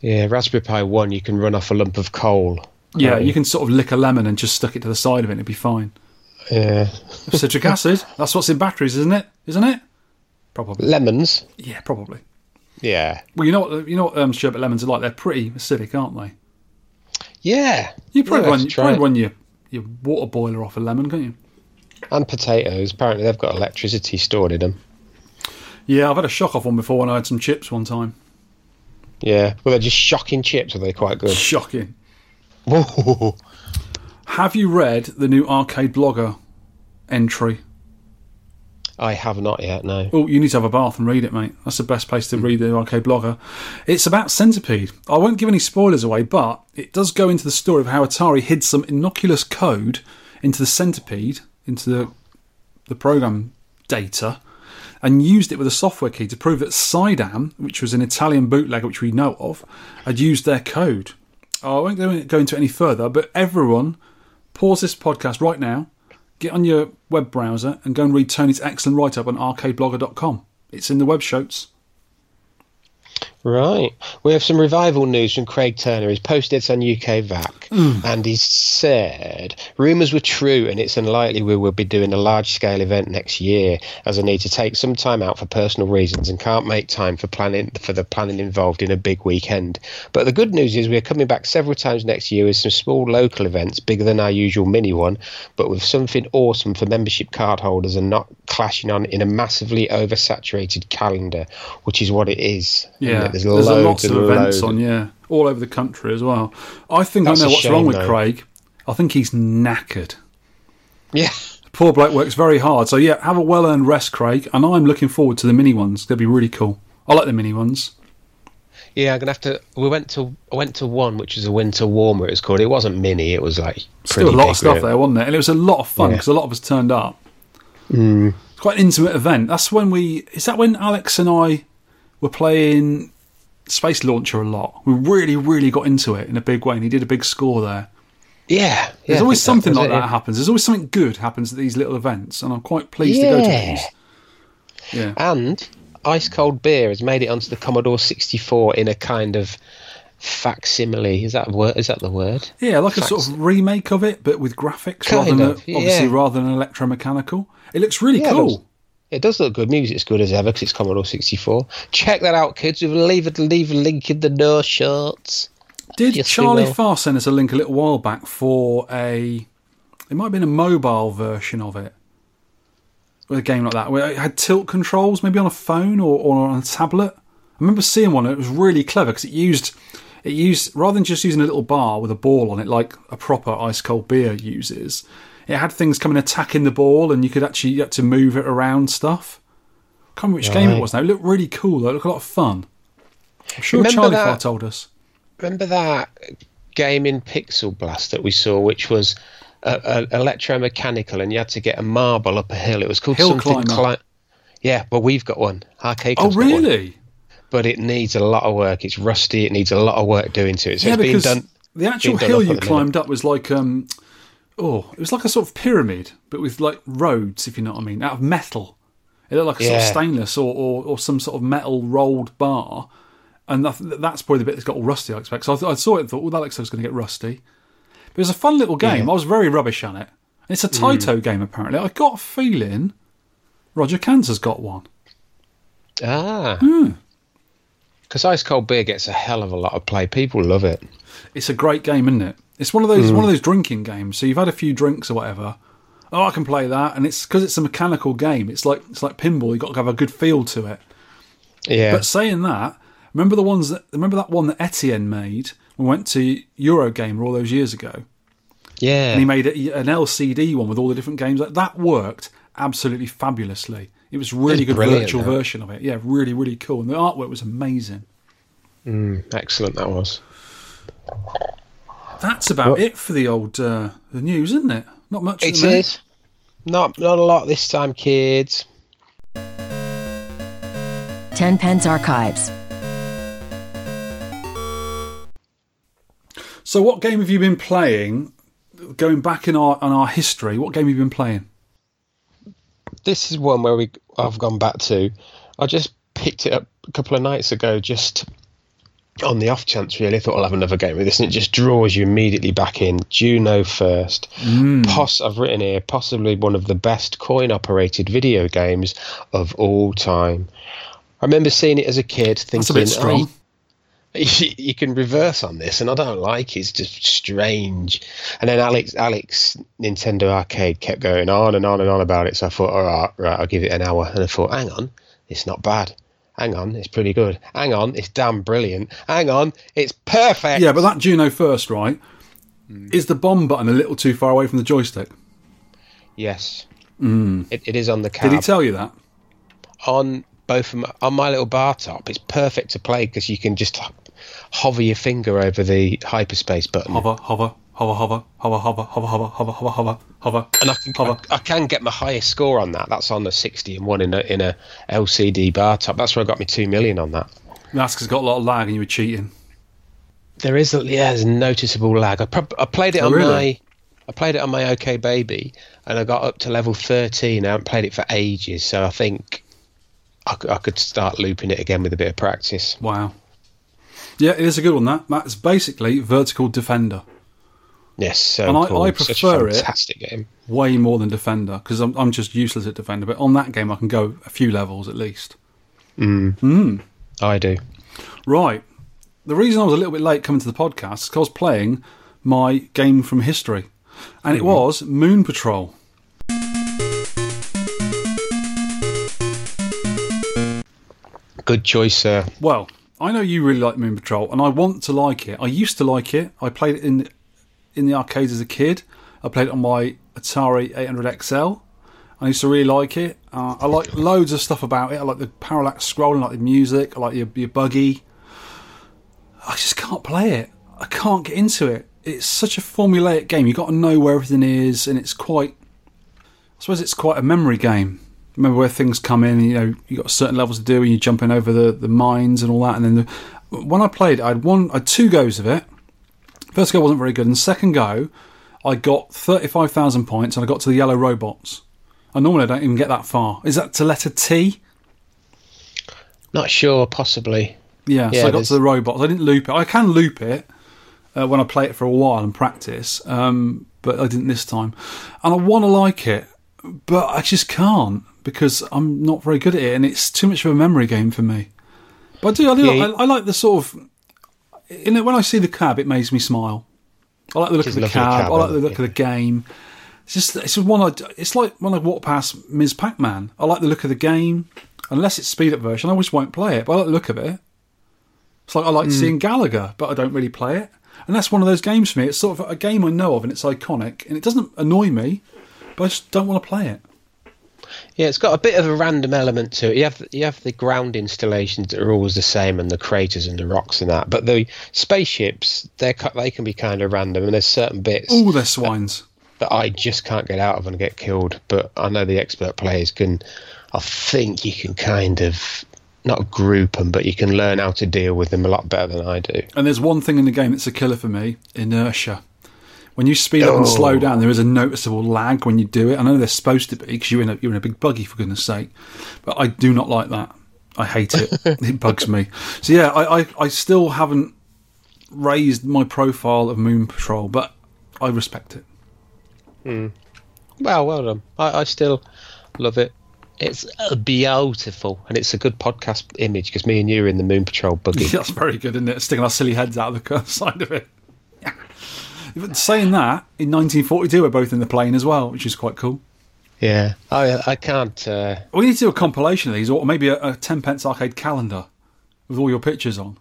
Yeah, Raspberry Pi 1, you can run off a lump of coal. Yeah, can't you can sort of lick a lemon and just stuck it to the side of it and it'd be fine. Yeah. <laughs> Citric acid, that's what's in batteries, isn't it? Isn't it? Probably. Lemons? Yeah, probably. Yeah. Well, you know what you know what um, sherbet lemons are like. They're pretty acidic, aren't they? Yeah. You probably Yeah, run, you probably run your your water boiler off a lemon, can't you? And potatoes. Apparently, they've got electricity stored in them. Yeah, I've had a shock off one before when I had some chips one time. Yeah. Well, they're just shocking chips. Are they quite good? Shocking. Whoa. Have you read the new arcade blogger entry? I have not yet. No. Oh, you need to have a bath and read it, mate. That's the best place to read the arcade blogger. It's about Centipede. I won't give any spoilers away, but it does go into the story of how Atari hid some innocuous code into the Centipede, into the the program data, and used it with a software key to prove that Sidam, which was an Italian bootlegger which we know of, had used their code. Oh, I won't go into any further, but everyone, pause this podcast right now, get on your web browser and go and read Tony's excellent write up on arcadeblogger.com. It's in the web shows. Right. We have some revival news from Craig Turner. He's posted on UK VAC hmm. and he said rumours were true and it's unlikely we will be doing a large scale event next year as I need to take some time out for personal reasons and can't make time for planning for the planning involved in a big weekend. But the good news is we're coming back several times next year with some small local events bigger than our usual mini one, but with something awesome for membership card holders and not clashing on in a massively oversaturated calendar, which is what it is. Yeah, There's, there's loads lots of events on, yeah, all over the country as well. I think That's I know what's wrong with though. Craig. I think he's knackered. Yeah. Poor bloke works very hard. So yeah, have a well earned rest, Craig. And I'm looking forward to the mini ones. They'll be really cool. I like the mini ones. Yeah, I'm gonna have to. We went to I went to one which was a winter warmer. It was called. It wasn't mini. It was like Still a lot of stuff there, wasn't it? And it was a lot of fun Yeah. because a lot of us turned up. Mm. It's quite an intimate event. That's when we. Is that when Alex and I were playing Space Launcher a lot? We really, really got into it in a big way, and he did a big score there. Yeah, yeah. There's always something like it, that yeah. happens. There's always something good happens at these little events, and I'm quite pleased to go to Yeah. these. Yeah. And ice cold beer has made it onto the Commodore 64 in a kind of facsimile. Is that word? Is that the word? Yeah, like a sort of remake of it, but with graphics Kind rather than of, obviously yeah. rather than electromechanical. It looks really Yeah, cool. It does look good. Music's good as ever because it's Commodore 64. Check that out, kids. We'll leave it, leave a link in the no shorts. Did Yes, Charlie. Farr send us a link a little while back for a? It might have been a mobile version of it, with a game like that where it had tilt controls, maybe on a phone or, or on a tablet. I remember seeing one. and It was really clever because it used it used rather than just using a little bar with a ball on it like a proper ice cold beer uses. It had things coming attacking the ball, and you could actually you had to move it around stuff. I can't remember which game it was now. It looked really cool. though. It looked a lot of fun. I'm sure Remember Charlie that- told us. Remember that game in Pixel Blast that we saw, which was uh, uh, electromechanical, and you had to get a marble up a hill. It was called Hill something. Climber. Cli- yeah, well, we've got one. Arcade Oh, Club's got one. really? But it needs a lot of work. It's rusty. It needs a lot of work doing to it. So yeah, it's being done. the actual hill you climbed up was like um, oh, it was like a sort of pyramid, but with like roads, if you know what I mean, out of metal. It looked like a sort of stainless or, or, or some sort of metal rolled bar, and that, that's probably the bit that's got all rusty. I expect. So I, th- I saw it and thought, well, that looks like it's going to get rusty. But it was a fun little game. I was very rubbish at it. And it's a Taito game apparently. I got a feeling Roger Kansas got one. Ah. Hmm. Because Ice Cold Beer gets a hell of a lot of play. People love it. It's a great game, isn't it? It's one of those one mm. of those drinking games. So you've had a few drinks or whatever. Oh, I can play that, and it's because it's a mechanical game. It's like it's like pinball. You've got to have a good feel to it. Yeah. But saying that, remember the ones that remember that one that Etienne made when we went to Eurogamer all those years ago. yeah. And he made a, an LCD one with all the different games. That that worked absolutely fabulously. It was really It's good virtual that. version of it. Yeah, really, really cool. And the artwork was amazing. Mm, excellent, that was. That's about What- it for the old uh, the news, isn't it? Not much. at It the minute. is. Not, not a lot this time, kids. Ten Pence Archives. So, what game have you been playing? Going back in our on our history, what game have you been playing? This is one where we I've gone back to. I just picked it up a couple of nights ago, just on the off chance. Really, thought I'll have another game with this, and it just draws you immediately back in. Juno first. Mm. Poss- I've written here possibly one of the best coin-operated video games of all time. I remember seeing it as a kid, thinking, That's a. "Oh, <laughs> you, you can reverse on this, and I don't like it. It's just strange. And then Alex, Alex, Nintendo Arcade kept going on and on and on about it. So I thought, all right, right, I'll give it an hour. And I thought, hang on, it's not bad. Hang on, it's pretty good. Hang on, it's damn brilliant. Hang on, it's perfect. Yeah, but that Juno first, right? Hmm. Is the bomb button a little too far away from the joystick? yes, hmm. it, it is on the cab. Did he tell you that? on both of my, on my little bar top. It's perfect to play because you can just hover your finger over the hyperspace button. Hover, hover, hover, hover, hover, hover, hover, hover, hover, hover, hover, hover, and I can, hover. I, I can get my highest score on that. That's on the 60 and one in a, in a LCD bar top. That's where I got me 2 million on that. That's 'cause it's got a lot of lag and you were cheating. There is a, yeah, there's noticeable lag. I, prob- I played it Oh, on really? my I played it on my OK Baby and I got up to level 13. I haven't played it for ages, so I think I, I could start looping it again with a bit of practice. Wow. Yeah, it is a good one. That that's basically Vertical Defender, Yes, so And I- cool. I Such prefer a it. fantastic game. way more than Defender because I'm I'm just useless at Defender. But on that game, I can go a few levels at least. Mm. Mm. I do. Right. The reason I was a little bit late coming to the podcast is because I was playing my game from history, and it mm-hmm. was Moon Patrol. Good choice, sir. Well, I know you really like Moon Patrol, and I want to like it. I used to like it. I played it in in the arcades as a kid. I played it on my Atari 800 XL. I used to really like it. Uh, I like loads of stuff about it. I like the parallax scrolling, I like the music, I like your, your buggy. I just can't play it. I can't get into it. It's such a formulaic game. You've got to know where everything is, and it's quite. I suppose it's quite a memory game. Remember where things come in. You know, you got certain levels to do, and you're jumping over the, the mines and all that. And then the, when I played, I had one, I had two goes of it. First go wasn't very good, and second go, I got thirty five thousand points, and I got to the yellow robots. And normally I don't even get that far. Is that to letter T? Not sure, possibly. Yeah, Yeah, so I got there's- to the robots. I didn't loop it. I can loop it uh, when I play it for a while and practice, um, but I didn't this time. And I want to like it, but I just can't because I'm not very good at it, and it's too much of a memory game for me. But I do. I do. Yeah, I, I like the sort of. You know, when I see the cab, it makes me smile. I like the look of the cab. cab, I like the look you? of the game. It's just it's just one. I, it's like when I walk past Ms. Pac-Man. I like the look of the game. Unless it's speed up version, I always won't play it. But I like the look of it. It's like I like seeing Galaga, but I don't really play it. And that's one of those games for me. It's sort of a game I know of, and it's iconic, and it doesn't annoy me, but I just don't want to play it. Yeah, it's got a bit of a random element to it. You have you have the ground installations that are always the same, and the craters and the rocks and that. But the spaceships, they they can be kind of random, and there's certain bits Oh, they're swines. that I just can't get out of and get killed. But I know the expert players can. I think you can kind of not group them, but you can learn how to deal with them a lot better than I do. And there's one thing in the game that's a killer for me: inertia. When you speed up and slow Oh. down, there is a noticeable lag when you do it. I know they're supposed to be because you're in a you're in a big buggy for goodness sake, but I do not like that. I hate it. <laughs> it bugs me. So yeah, I, I I still haven't raised my profile of Moon Patrol, but I respect it. Well, well done. I, I still love it. It's uh, beautiful, and it's a good podcast image because me and you are in the Moon Patrol buggy. <laughs> That's very good, isn't it? Sticking our silly heads out of the <laughs> side of it. Saying that, in 1942, we're both in the plane as well, which is quite cool. Yeah, I I can't. Uh, We need to do a compilation of these, or maybe a, a 10 pence arcade calendar with all your pictures on.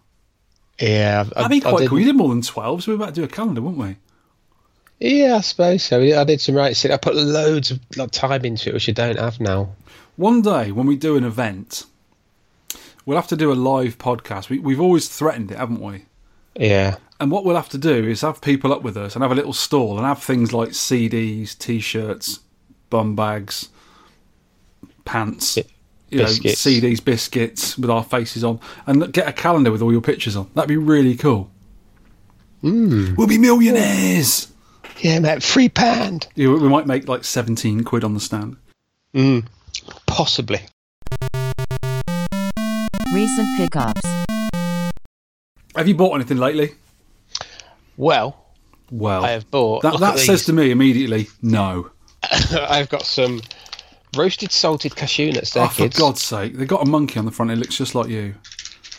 yeah, I, That'd be quite cool. You did more than 12, so we about to do a calendar, wouldn't we? Yeah, I suppose so. I did some right. I put loads of like, time into it, which I don't have now. One day when we do an event, we'll have to do a live podcast. We, we've always threatened it, haven't we? Yeah, And what we'll have to do is have people up with us and have a little stall and have things like CDs, T-shirts, bum bags, pants, Yeah, you know, biscuits. CDs, biscuits with our faces on, and get a calendar with all your pictures on. That'd be really cool. Hmm. We'll be millionaires. yeah, mate. Free pound, Yeah, we might make like seventeen quid on the stand. possibly. Recent pickups. Have you bought anything lately? Well, Well, I have bought. that, that says to me immediately, no. <laughs> I've got some Roasted salted cashew nuts there, Oh, for kids. God's sake, they've got a monkey on the front. It looks just like you.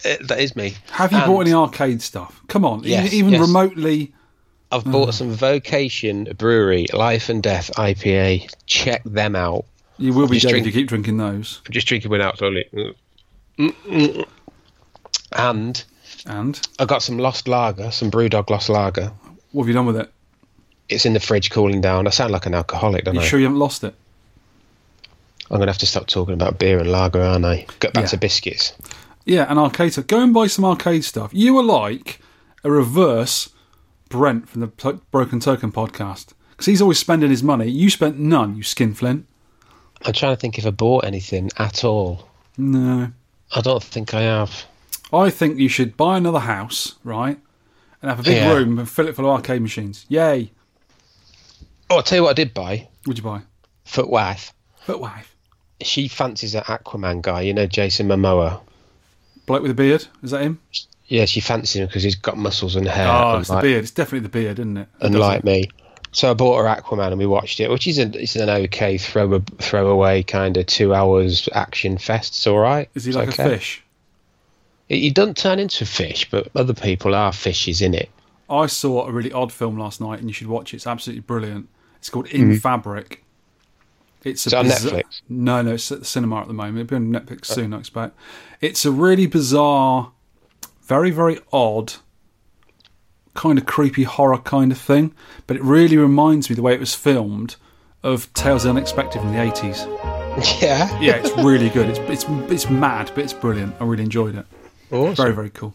Uh, that is me. Have you And bought any arcade stuff? Come on, Yes, even, yes. remotely. I've bought some Vocation Brewery Life and Death IPA. Check them out. You will be dead drink- if you keep drinking those. I'm just drinking one out slowly. Mm, mm. And And I got some Lost Lager, some Brewdog Lost Lager. what have you done with it? It's in the fridge cooling down. I sound like an alcoholic, don't I? you I? sure you haven't lost it? I'm going to have to stop talking about beer and lager, aren't I? Get back Yeah. to biscuits. Yeah, an arcade stuff. Go and buy some arcade stuff. You are like a reverse Brent from the Broken Token podcast. Because he's always spending his money. You spent none, you skinflint. I'm trying to think if I bought anything at all. No. I don't think I have. I think you should buy another house, right? And have a big Yeah. room and fill it full of arcade machines. Yay. Oh, I'll tell you what I did buy. What'd you buy? Footwife. Footwife. She fancies that Aquaman guy, you know, Jason Momoa. Bloke with a beard? Is that him? Yeah, she fancies him because he's got muscles and hair. oh, and it's like, the beard. It's definitely the beard, isn't it? It and like me. So I bought her Aquaman and we watched it, which is, a, it's an okay throw throwaway kind of two hours action fest. It's all right. Is he It's like okay. a fish? He he doesn't turn into a fish, but other people are fishes in it. I saw a really odd film last night, and you should watch it. It's absolutely brilliant. It's called In mm-hmm. Fabric. It's a Is on Netflix? No, no, it's at the cinema at the moment. It'll be on Netflix uh. soon, I expect. It's a really bizarre, very, very odd, kind of creepy horror kind of thing. But it really reminds me the way it was filmed of Tales of the Unexpected from the eighties. <laughs> Yeah. Yeah, it's really good. It's it's it's mad, but it's brilliant. I really enjoyed it. Awesome. Very, very cool.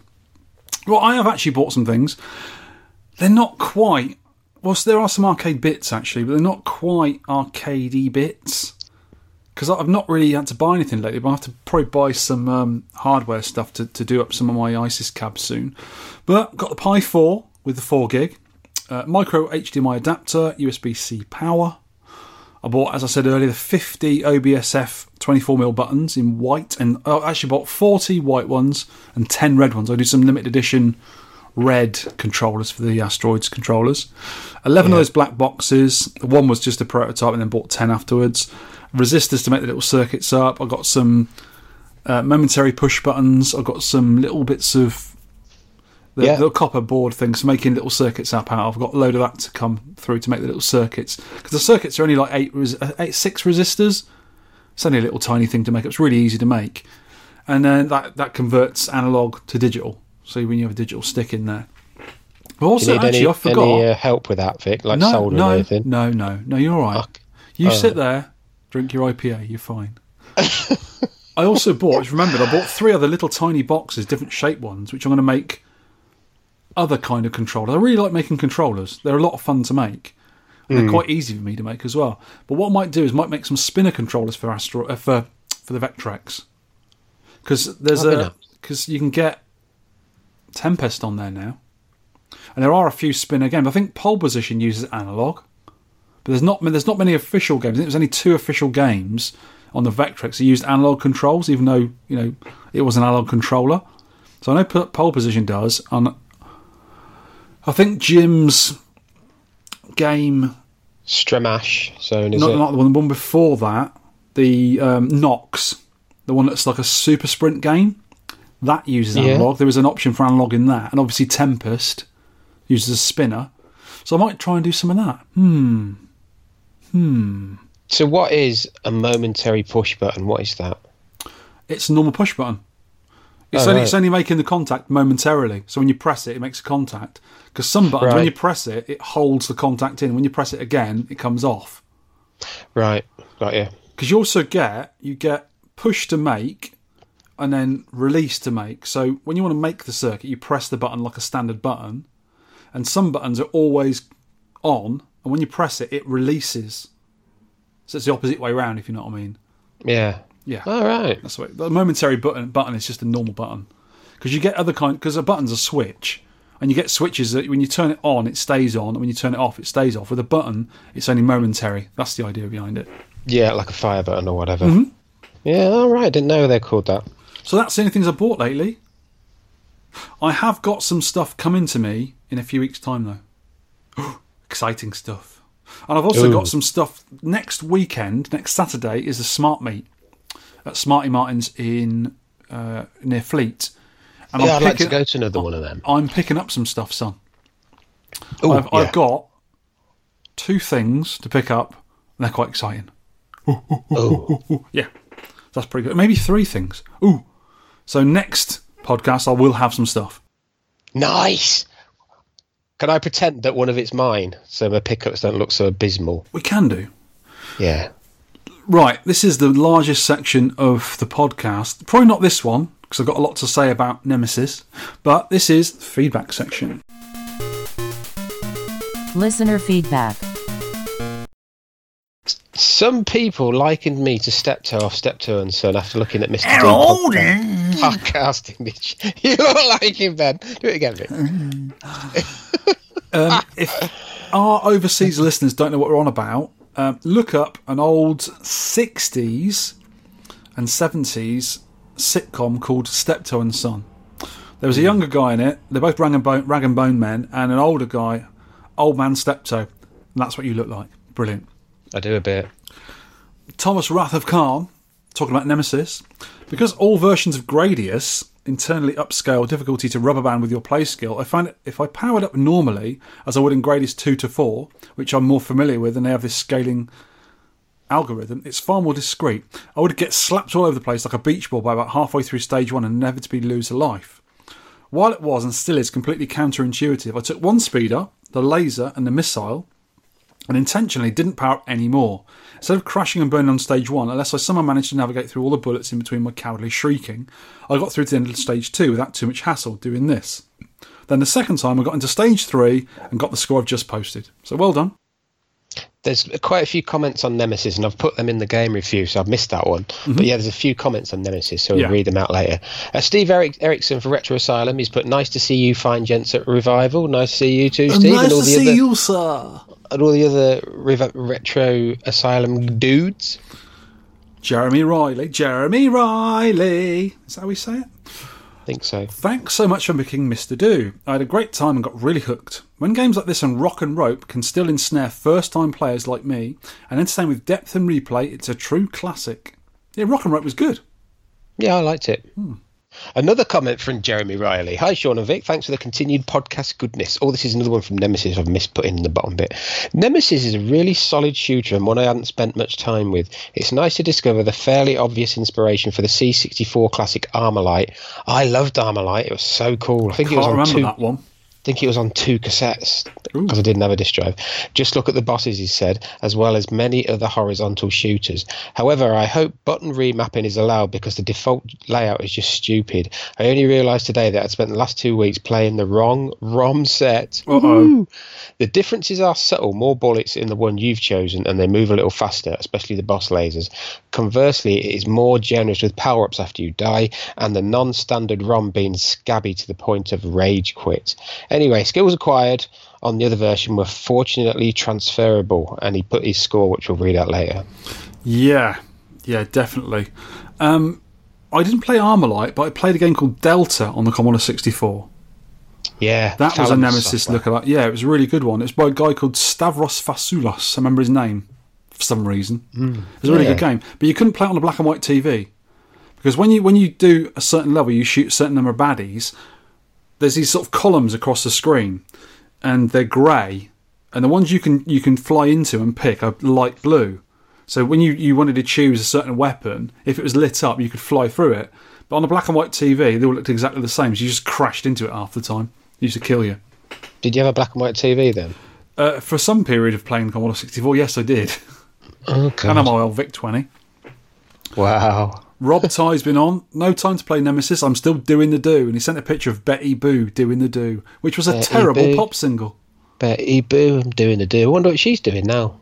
Well, I have actually bought some things. They're not quite. Well, so there are some arcade bits actually, but they're not quite arcadey bits. Because I've not really had to buy anything lately, but I have to probably buy some um, hardware stuff to, to do up some of my ISIS cabs soon. But got the Pi 4 with the 4 gig, uh, micro HDMI adapter, USB C power. I bought, as I said earlier, the 50 OBSF 24mm buttons in white, and I actually bought 40 white ones and 10 red ones. I do some limited edition red controllers for the Asteroids controllers. 11 of those black boxes. One was just a prototype, and then bought 10 afterwards. Resistors to make the little circuits up. I got some uh, momentary push buttons. I got some little bits of the, Yeah. the copper board things, making little circuits up out. I've got a load of that to come through to make the little circuits because the circuits are only like eight, uh, eight, six resistors. It's only a little tiny thing to make. It's really easy to make, and then that that converts analog to digital. So when you have a digital stick in there. But also, actually, any, I forgot. any uh, help with that, Vic? Like no, soldering no, or anything? no, no, no. You're all right. Fuck. You Oh. sit there, drink your IPA. You're fine. <laughs> I also bought. Just remembered, I bought three other little tiny boxes, different shaped ones, which I'm going to make other kind of controllers. I really like making controllers. They're a lot of fun to make. And They're quite easy for me to make as well. But what I might do is might make some spinner controllers for Astro uh, for for the Vectrex because there's a because you can get Tempest on there now, and there are a few spinner games. I think Pole Position uses analog, but there's not there's not many official games. I think there's only two official games on the Vectrex that used analog controls, even though you know it was an analog controller. So I know Pole Position does, and I think Jim's game Stramash zone, is not, it? not the one, the one before that, the um, Nox, the one that's like a super sprint game, that uses Yeah. analog. There is an option for analog in that, and obviously Tempest uses a spinner. So I might try and do some of that. Hmm. Hmm. So what is a momentary push button? What is that? It's a normal push button. It's Oh, only right. it's only making the contact momentarily. So when you press it, it makes a contact. Because some buttons, when you press it, it holds the contact in. When you press it again, it comes off. Right, got you. because you also get you get push to make and then release to make so when you want to make the circuit you press the button like a standard button and some buttons are always on and when you press it it releases so it's the opposite way around if you know what i mean Yeah. Yeah All right. that's what the momentary button button is just a normal button because you get other kind because a button's a switch and you get switches that when you turn it on it stays on and when you turn it off it stays off with a button it's only momentary that's the idea behind it Yeah, like a fire button or whatever. Mm-hmm. Yeah, all right. Didn't know they called that. So that's the only things I bought lately. I have got some stuff coming to me in a few weeks' time, though. <gasps> Exciting stuff. And I've also Ooh. got some stuff next weekend. Next Saturday is a smart meet at Smarty Martin's in uh, near Fleet. And Yeah, I'm I'd like to go to another one of them. I'm picking up some stuff, son. Ooh, I've, yeah. I've got two things to pick up. And they're quite exciting. Ooh. <laughs> <laughs> Yeah, that's pretty good. Maybe three things. Ooh. So next podcast, I will have some stuff. Nice. Can I pretend that one of it's mine so my pickups don't look so abysmal? We can do. Yeah. Right, this is the largest section of the podcast. Probably not this one, because I've got a lot to say about Nemesis, but this is the feedback section. Listener feedback. Some people likened me to Steptoe off Steptoe and Son after looking at Mr. D podcast, podcasting. Mitch. You look <laughs> like him, Ben. Do it again, Vic. Um, if our overseas listeners don't know what we're on about, um, look up an old 60s and 70s sitcom called Steptoe and Son. There was a younger guy in it. They're both rag and bone, rag and bone men, and an older guy, old man Steptoe. And that's what you look like. Brilliant. I do a bit. Thomas Wrath of Khan, talking about Nemesis, because all versions of Gradius internally upscale difficulty to rubber band with your play skill, I find if I powered up normally, as I would in Gradius 2 to 4, which I'm more familiar with, and they have this scaling algorithm, it's far more discreet. I would get slapped all over the place like a beach ball by about halfway through stage 1 and inevitably lose a life. While it was and still is completely counterintuitive, I took one speeder, the laser, and the missile, and intentionally didn't power up any more. Instead of crashing and burning on stage one, unless I somehow managed to navigate through all the bullets in between my cowardly shrieking, I got through to the end of stage two without too much hassle doing this. Then the second time I got into stage three and got the score I've just posted. So well done. There's quite a few comments on Nemesis, and I've put them in the game review, so I've missed that one. But yeah, there's a few comments on Nemesis, so we'll Mm-hmm. Yeah. read them out later. Uh, Steve Eric- Erickson for Retro Asylum, he's put, "Nice to see you, fine gents at Revival. Nice to see you too, Steve, and all the other you, sir. And all the other Retro Asylum dudes." Jeremy Riley. Jeremy Riley. Is that how we say it? I think so. Thanks so much for making Mr. Do. I had a great time and got really hooked. When games like this and Rock and Rope can still ensnare first time players like me and entertain with depth and replay, it's a true classic. Yeah, Rock and Rope was good. Yeah, I liked it. Hmm. Another comment from Jeremy Riley. Hi, Sean and Vic. Thanks for the continued podcast goodness. Oh, this is another one from Nemesis. I've missed putting in the bottom bit. Nemesis is a really solid shooter and one I hadn't spent much time with. It's nice to discover the fairly obvious inspiration for the C64 classic Armalyte. I loved Armalyte. It was so cool. I think it was on remember two. that one. I think it was on two cassettes because I didn't have a disc drive. Just look at the bosses, he said, as well as many other horizontal shooters. However, I hope button remapping is allowed because the default layout is just stupid. I only realised today that I'd spent the last two weeks playing the wrong ROM set. Woohoo! The differences are subtle, more bullets in the one you've chosen, and they move a little faster, especially the boss lasers. Conversely, it is more generous with power ups after you die, and the non standard ROM being scabby to the point of rage quit. Anyway, skills acquired on the other version were fortunately transferable, and he put his score, which we'll read out later. Yeah, yeah, definitely. Um, I didn't play Armalyte, but I played a game called Delta on the Commodore 64. Yeah, That was a Nemesis lookalike. Yeah, it was a really good one. It's by a guy called Stavros Fasoulas. I remember his name for some reason. it was a really Yeah. good game, but you couldn't play it on a black and white TV because when you when you do a certain level, you shoot a certain number of baddies. There's these sort of columns across the screen, and they're grey, and the ones you can you can fly into and pick are light blue. So when you, you wanted to choose a certain weapon, if it was lit up, you could fly through it. But on a black and white TV, they all looked exactly the same. So you just crashed into it half the time. It used to kill you. Did you have a black and white TV then? Uh, for some period of playing Commodore 64, yes, I did. Oh, and I'm my old Vic 20. Wow. Rob Ty's been on. No time to play Nemesis. I'm still doing the do. And he sent a picture of Betty Boo doing the do, which was a Betty terrible Boo. pop single. Betty Boo, I'm doing the do. I wonder what she's doing now.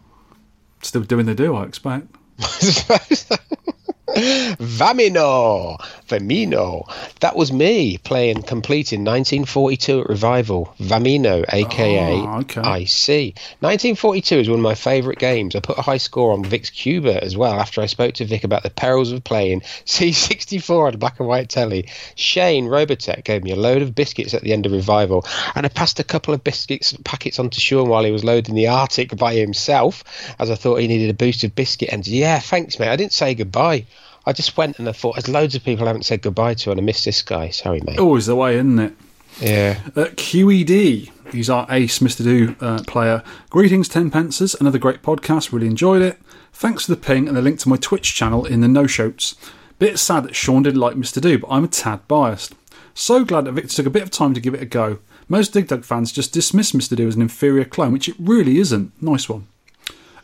Still doing the do, I expect. <laughs> Vamino, Vamino. That was me playing complete in 1942 at Revival. Vamino, aka Oh, ah, okay. IC. 1942 is one of my favourite games. I put a high score on Vic's Cuba as well after I spoke to Vic about the perils of playing <laughs> C64 on a black and white telly. Shane Robotech gave me a load of biscuits at the end of Revival, and I passed a couple of biscuits packets on to Sean while he was loading the Arctic by himself, as I thought he needed a boost of biscuit. And yeah, thanks, mate. I didn't say goodbye. I just went and I thought, there's loads of people I haven't said goodbye to, and I missed this guy. Sorry, mate. Always the way, isn't it? Yeah. Uh, Kewedee, he's our ace Mr. Do uh, player. Greetings, Ten Pences. Another great podcast. Really enjoyed it. Thanks for the ping and the link to my Twitch channel in the no shows. Bit sad that Sean didn't like Mr. Do, but I'm a tad biased. So glad that Victor took a bit of time to give it a go. Most Dig Dug fans just dismiss Mr. Do as an inferior clone, which it really isn't. Nice one.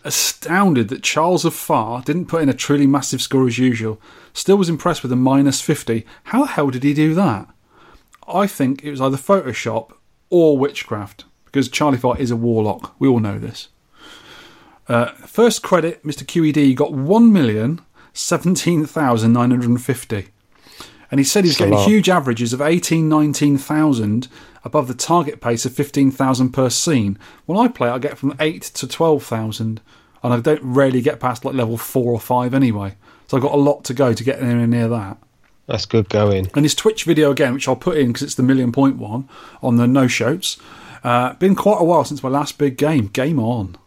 Astounded that Charles of Far didn't put in a truly massive score as usual. Still was impressed with a minus 50. How the hell did he do that? I think it was either Photoshop or witchcraft, because Charlie Far is a warlock. We all know this. Uh, first credit, Mr. Kewedee got 1,017,950. And he said he's getting huge averages of 18, 19,000 above the target pace of 15,000 per scene. When I play, I get from 8 to 12,000. And I don't rarely get past like level 4 or 5 anyway. So I've got a lot to go to get anywhere near that. That's good going. And his Twitch video again, which I'll put in because it's the million point one on the no shows. Uh, been quite a while since my last big game. Game on.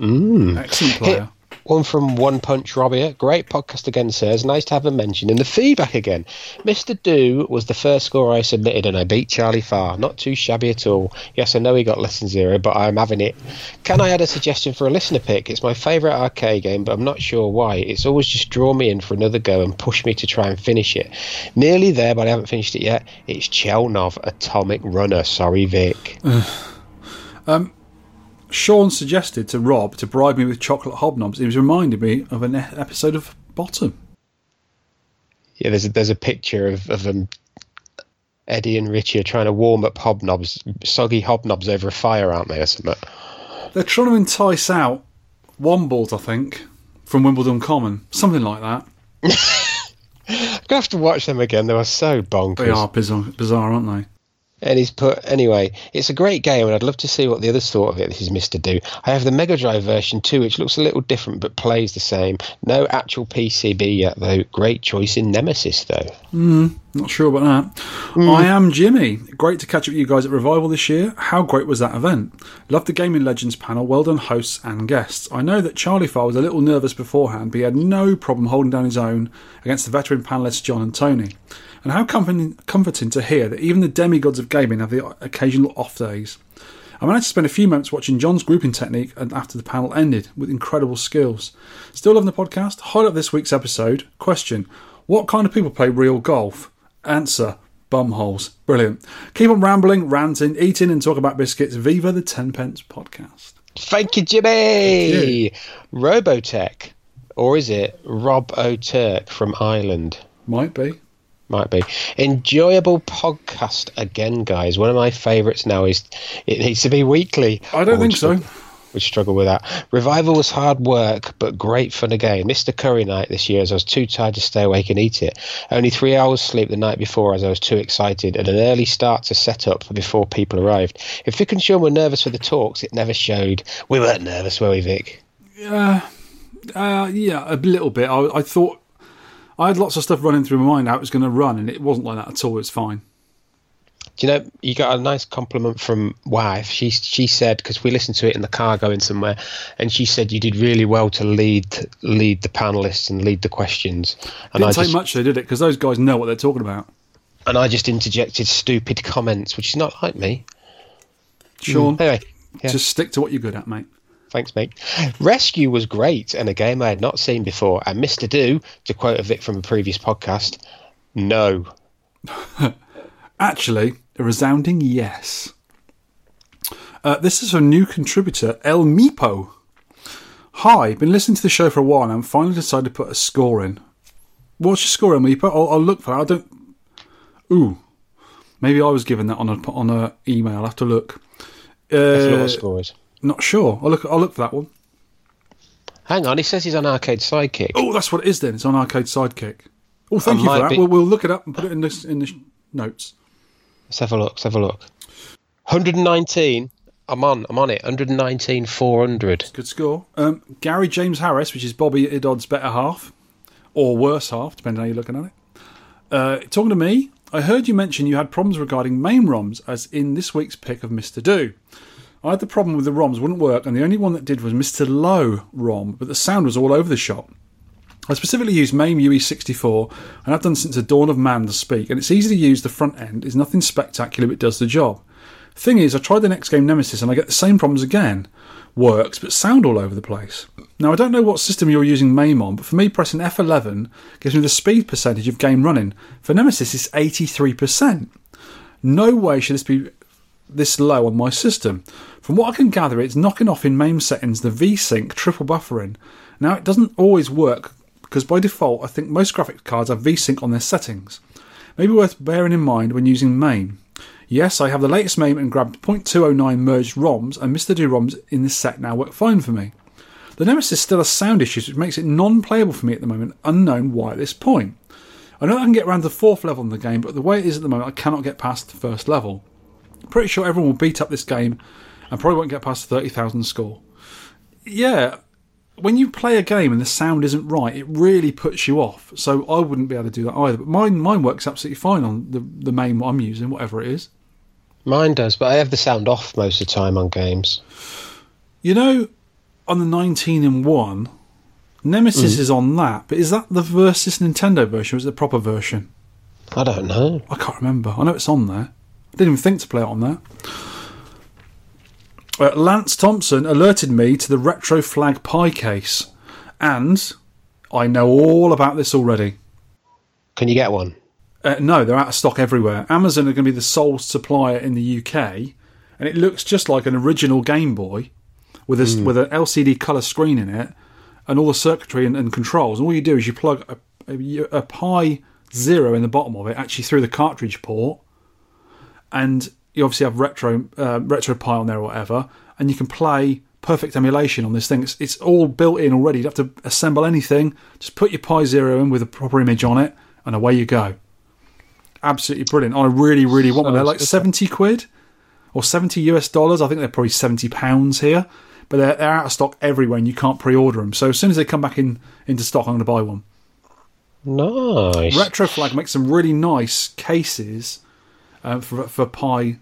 Mm. Excellent player. One from One Punch Robbie. Great podcast again, sir. It's nice to have a mention. in the feedback again. Mr. Do was the first score I submitted, and I beat Charlie Far. Not too shabby at all. Yes, I know he got less than zero, but I'm having it. Can I add a suggestion for a listener pick? It's my favourite arcade game, but I'm not sure why. It's always just draw me in for another go and push me to try and finish it. Nearly there, but I haven't finished it yet. It's Chelnov Atomic Runner. Sorry, Vic. Sean suggested to Rob to bribe me with chocolate hobnobs. It was reminding me of an episode of Bottom. Yeah, there's a, there's a picture of of um, Eddie and Richie are trying to warm up hobnobs, soggy hobnobs over a fire, aren't they, or something? They're trying to entice out Wombles, I think, from Wimbledon Common. Something like that. I'm <laughs> gonna have to watch them again. They were so bonkers. They are bizarre, bizarre aren't they? And he's put anyway. It's a great game, and I'd love to see what the others thought of it. This is Mister Do. I have the Mega Drive version too, which looks a little different but plays the same. No actual PCB yet, though. Great choice in Nemesis, though. Hmm, not sure about that. Hmm. I am Jimmy. Great to catch up with you guys at Revival this year. How great was that event? Loved the Gaming Legends panel. Well done, hosts and guests. I know that Charlie Far was a little nervous beforehand, but he had no problem holding down his own against the veteran panelists John and Tony. And how comforting, comforting to hear that even the demigods of gaming have the occasional off days. I managed to spend a few moments watching John's grouping technique and after the panel ended with incredible skills. Still loving the podcast? Highlight of this week's episode. Question What kind of people play real golf? Answer Bumholes. Brilliant. Keep on rambling, ranting, eating, and talk about biscuits. Viva the Tenpence podcast. Thank you, Jimmy. Robotech, or is it Rob O'Turk from Ireland? Might be. Might be. Enjoyable podcast again, guys. One of my favourites now is it needs to be weekly. I don't Oh, think so. We struggle with that. Revival was hard work, but great fun again. Missed curry night this year as I was too tired to stay awake and eat it. Only three hours sleep the night before as I was too excited, and an early start to set up before people arrived. If Vic and Sean were nervous for the talks, it never showed. We weren't nervous, were we, Vic? Uh, yeah, a little bit. I, I thought I had lots of stuff running through my mind how it was going to run, and it wasn't like that at all. It's fine. Do you know you got a nice compliment from wife? She she said because we listened to it in the car going somewhere, and she said you did really well to lead lead the panelists and lead the questions. And Didn't I take just much, though, did it? Because those guys know what they're talking about. and I just interjected stupid comments, which is not like me. Sean, Anyway, yeah. just stick to what you're good at, mate. Thanks, mate. Rescue was great and a game I had not seen before. And Mister Do, to quote a Vic from a previous podcast, no. <laughs> Actually, a resounding yes. Uh, this is a new contributor, El Meepo. Hi, been listening to the show for a while and finally decided to put a score in. What's your score, El Meepo? I'll, I'll look for that. I don't. Ooh. Maybe I was given that on a on a email. I'll have to look. I Uh, what score is. Not sure. I'll look. I'll look for that one. Hang on, he says he's on Arcade Sidekick. Oh, that's what it is then. It's on Arcade Sidekick. Oh, thank I you for that. be- We'll, we'll look it up and put it in this in the sh- notes. Let's have a look. Let's have a look. 119. I'm on. I'm on it. 119 400. Good score. Um, Gary James Harris, which is Bobby Idod's better half, or worse half, depending on how you're looking at it. Uh, talking to me, I heard you mention you had problems regarding MAME ROMs, as in this week's pick of Mr. Do. I had the problem with the ROMs wouldn't work, and the only one that did was Mr. Low ROM, but the sound was all over the shop. I specifically use MAME UI64 and I've done since the dawn of man to speak, and it's easy to use. The front end is nothing spectacular, but does the job. Thing is, I tried the next game Nemesis and I get the same problems again. Works, but sound all over the place. Now, I don't know what system you're using MAME on, but for me, pressing F11 gives me the speed percentage of game running. For Nemesis, it's 83%. No way should this be this low on my system. From what I can gather, it's knocking off in MAME settings the VSync triple buffering. Now, it doesn't always work because by default, I think most graphics cards have VSync on their settings. Maybe worth bearing in mind when using MAME. Yes, I have the latest MAME and grabbed 0.209 merged ROMs, and Mr. Do ROMs in this set now work fine for me. The Nemesis still has sound issues, which makes it non playable for me at the moment, unknown why at this point. I know I can get around the fourth level in the game, but the way it is at the moment, I cannot get past the first level. Pretty sure everyone will beat up this game and probably won't get past the 30,000 score. Yeah, when you play a game and the sound isn't right, it really puts you off. So I wouldn't be able to do that either. But mine, mine works absolutely fine on the the MAME what I'm using, whatever it is. Mine does, but I have the sound off most of the time on games. You know, on the 19 and one, Nemesis mm. is on that. But is that the versus Nintendo version? Or is it the proper version? I don't know. I can't remember. I know it's on there. Didn't even think to play it on there. Uh, Lance Thompson alerted me to the Retro Flag Pi case, and I know all about this already. Can you get one? Uh, no, they're out of stock everywhere. Amazon are going to be the sole supplier in the UK, and it looks just like an original Game Boy with a, with an LCD color screen in it, and all the circuitry and, and controls. And all you do is you plug a, a, a Pi Zero in the bottom of it, actually through the cartridge port, and you obviously have retro uh, RetroPie on there or whatever, and you can play perfect emulation on this thing. It's, it's all built in already. You don't have to assemble anything. Just put your Pi Zero in with a proper image on it, and away you go. Absolutely brilliant. I really, really want one. They're like seventy quid or seventy US dollars. I think they're probably seventy pounds here, but they're, they're out of stock everywhere, and you can't pre-order them. So as soon as they come back in into stock, I'm going to buy one. Nice. Retro Flag makes some really nice cases uh, for for Pi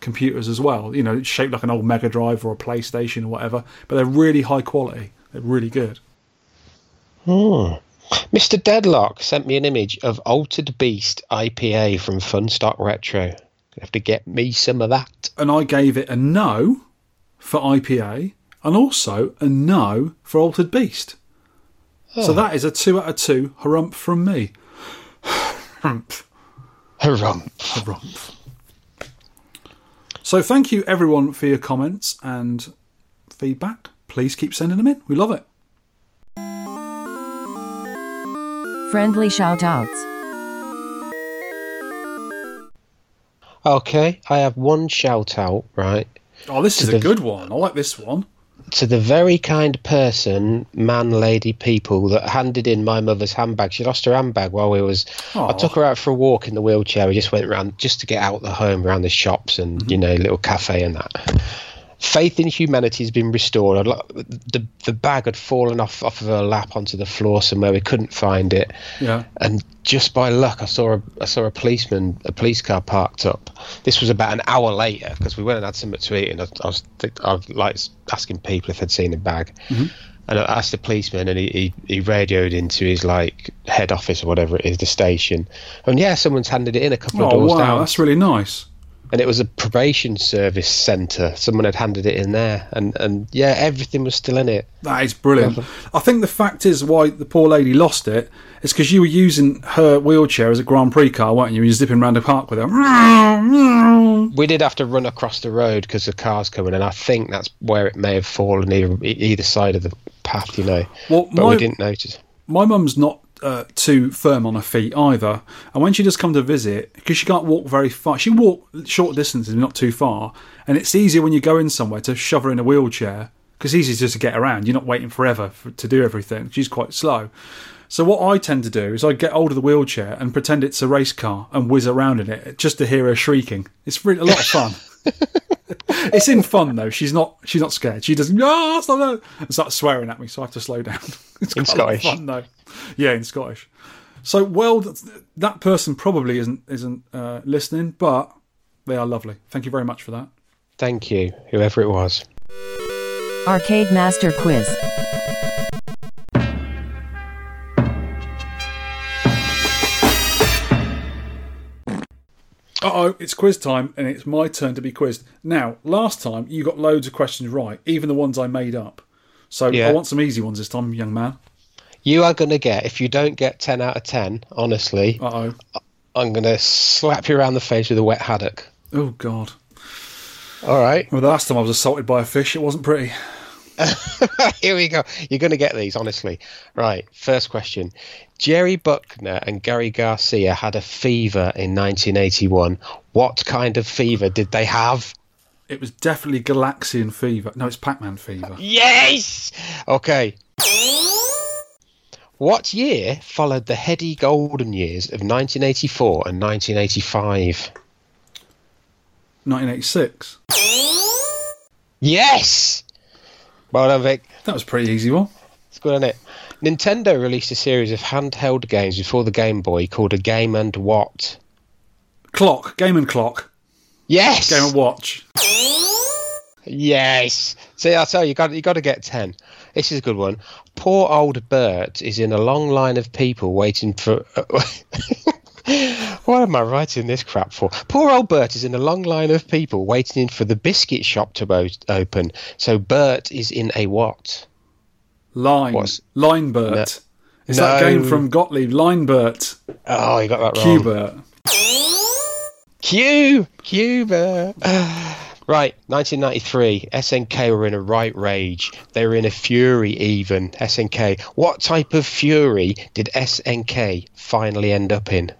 computers as well. You know, it's shaped like an old Mega Drive or a PlayStation or whatever, but they're really high quality. They're really good. Mr. Deadlock sent me an image of Altered Beast IPA from Funstock Retro. You have to get me some of that. And I gave it a no for IPA and also a no for Altered Beast. So that is a two out of two harump from me. <sighs> Harump. Harumph. Harump. So thank you everyone for your comments and feedback. Please keep sending them in. We love it. Friendly shout outs. Okay, I have one shout out, right, Oh, this is a the- good one. I like this one. To the very kind person, man, lady, people that handed in my mother's handbag. She lost her handbag while we was. I took her out for a walk in the wheelchair. We just went around just to get out the home, around the shops and mm-hmm. you know, little cafe and that. Faith in humanity has been restored. The the bag had fallen off off of her lap onto the floor somewhere. We couldn't find it. Yeah. and just by luck, I saw a I saw a policeman, a police car parked up. This was about an hour later because we went and had something to eat, and I, I was I was like asking people if they'd seen the bag. Mm-hmm. And I asked the policeman, and he, he, he radioed into his like head office or whatever it is, the station. And yeah, someone's handed it in a couple of Oh doors wow, down, that's really nice. And it was a probation service centre. Someone had handed it in there, and and yeah, everything was still in it. That is brilliant. I think the fact is why the poor lady lost it is because you were using her wheelchair as a Grand Prix car, weren't you? You were zipping around the park with her. We did have to run across the road because the car's coming, and I think that's where it may have fallen either, either side of the path, you know. Well, but my- we didn't notice. My mum's not uh, too firm on her feet either, and when she does come to visit, because she can't walk very far, she walk short distances, not too far, and it's easier when you go in somewhere to shove her in a wheelchair because easy just to get around. You're not waiting forever for, to do everything. She's quite slow. So what I tend to do is I get hold of the wheelchair and pretend it's a race car and whiz around in it just to hear her shrieking. It's really a lot of fun. <laughs> it's in fun though. She's not. She's not scared. She doesn't. Ah, stop that! And starts swearing at me, so I have to slow down. <laughs> It's In quite a lot of Scottish? fun though. Yeah, in Scottish. So well, that, that person probably isn't isn't uh, listening, but they are lovely. Thank you very much for that. Thank you, whoever it was. Arcade Master Quiz. Oh, it's quiz time, and it's my turn to be quizzed. Now, last time you got loads of questions right, even the ones I made up. So Yeah. I want some easy ones this time, young man. You are going to get, if you don't get 10 out of 10, honestly, Uh oh. I'm going to slap you around the face with a wet haddock. Oh God. All right. Well, the last time I was assaulted by a fish, it wasn't pretty. <laughs> Here we go. You're going to get these, honestly. Right. First question. Jerry Buckner and Gary Garcia had a fever in 1981. What kind of fever did they have? It was definitely Galaxian fever. No, it's Pac-Man fever. Yes! Okay. What year followed the heady golden years of 1984 and 1985? 1986. Yes! Well done, Vic. That was a pretty easy one. It's good, isn't it? Nintendo released a series of handheld games before the Game Boy called a Game and What? Clock, Game and Clock, Yes! Game and Watch. Yes. See, I tell you, you got you got to get ten. This is a good one. Poor old Bert is in a long line of people waiting for. Uh, <laughs> <laughs> what am I writing this crap for? Poor old Bert is in a long line of people waiting for the biscuit shop to bo- open. So Bert is in a what? Line. What's- Linebert. It's that game from Gottlieb. Linebert. Oh, you got that wrong. Qbert. Q, Q, Bert. <sighs> Right, 1993. SNK were in a right rage. They were in a fury, even. SNK. What type of fury did SNK finally end up in?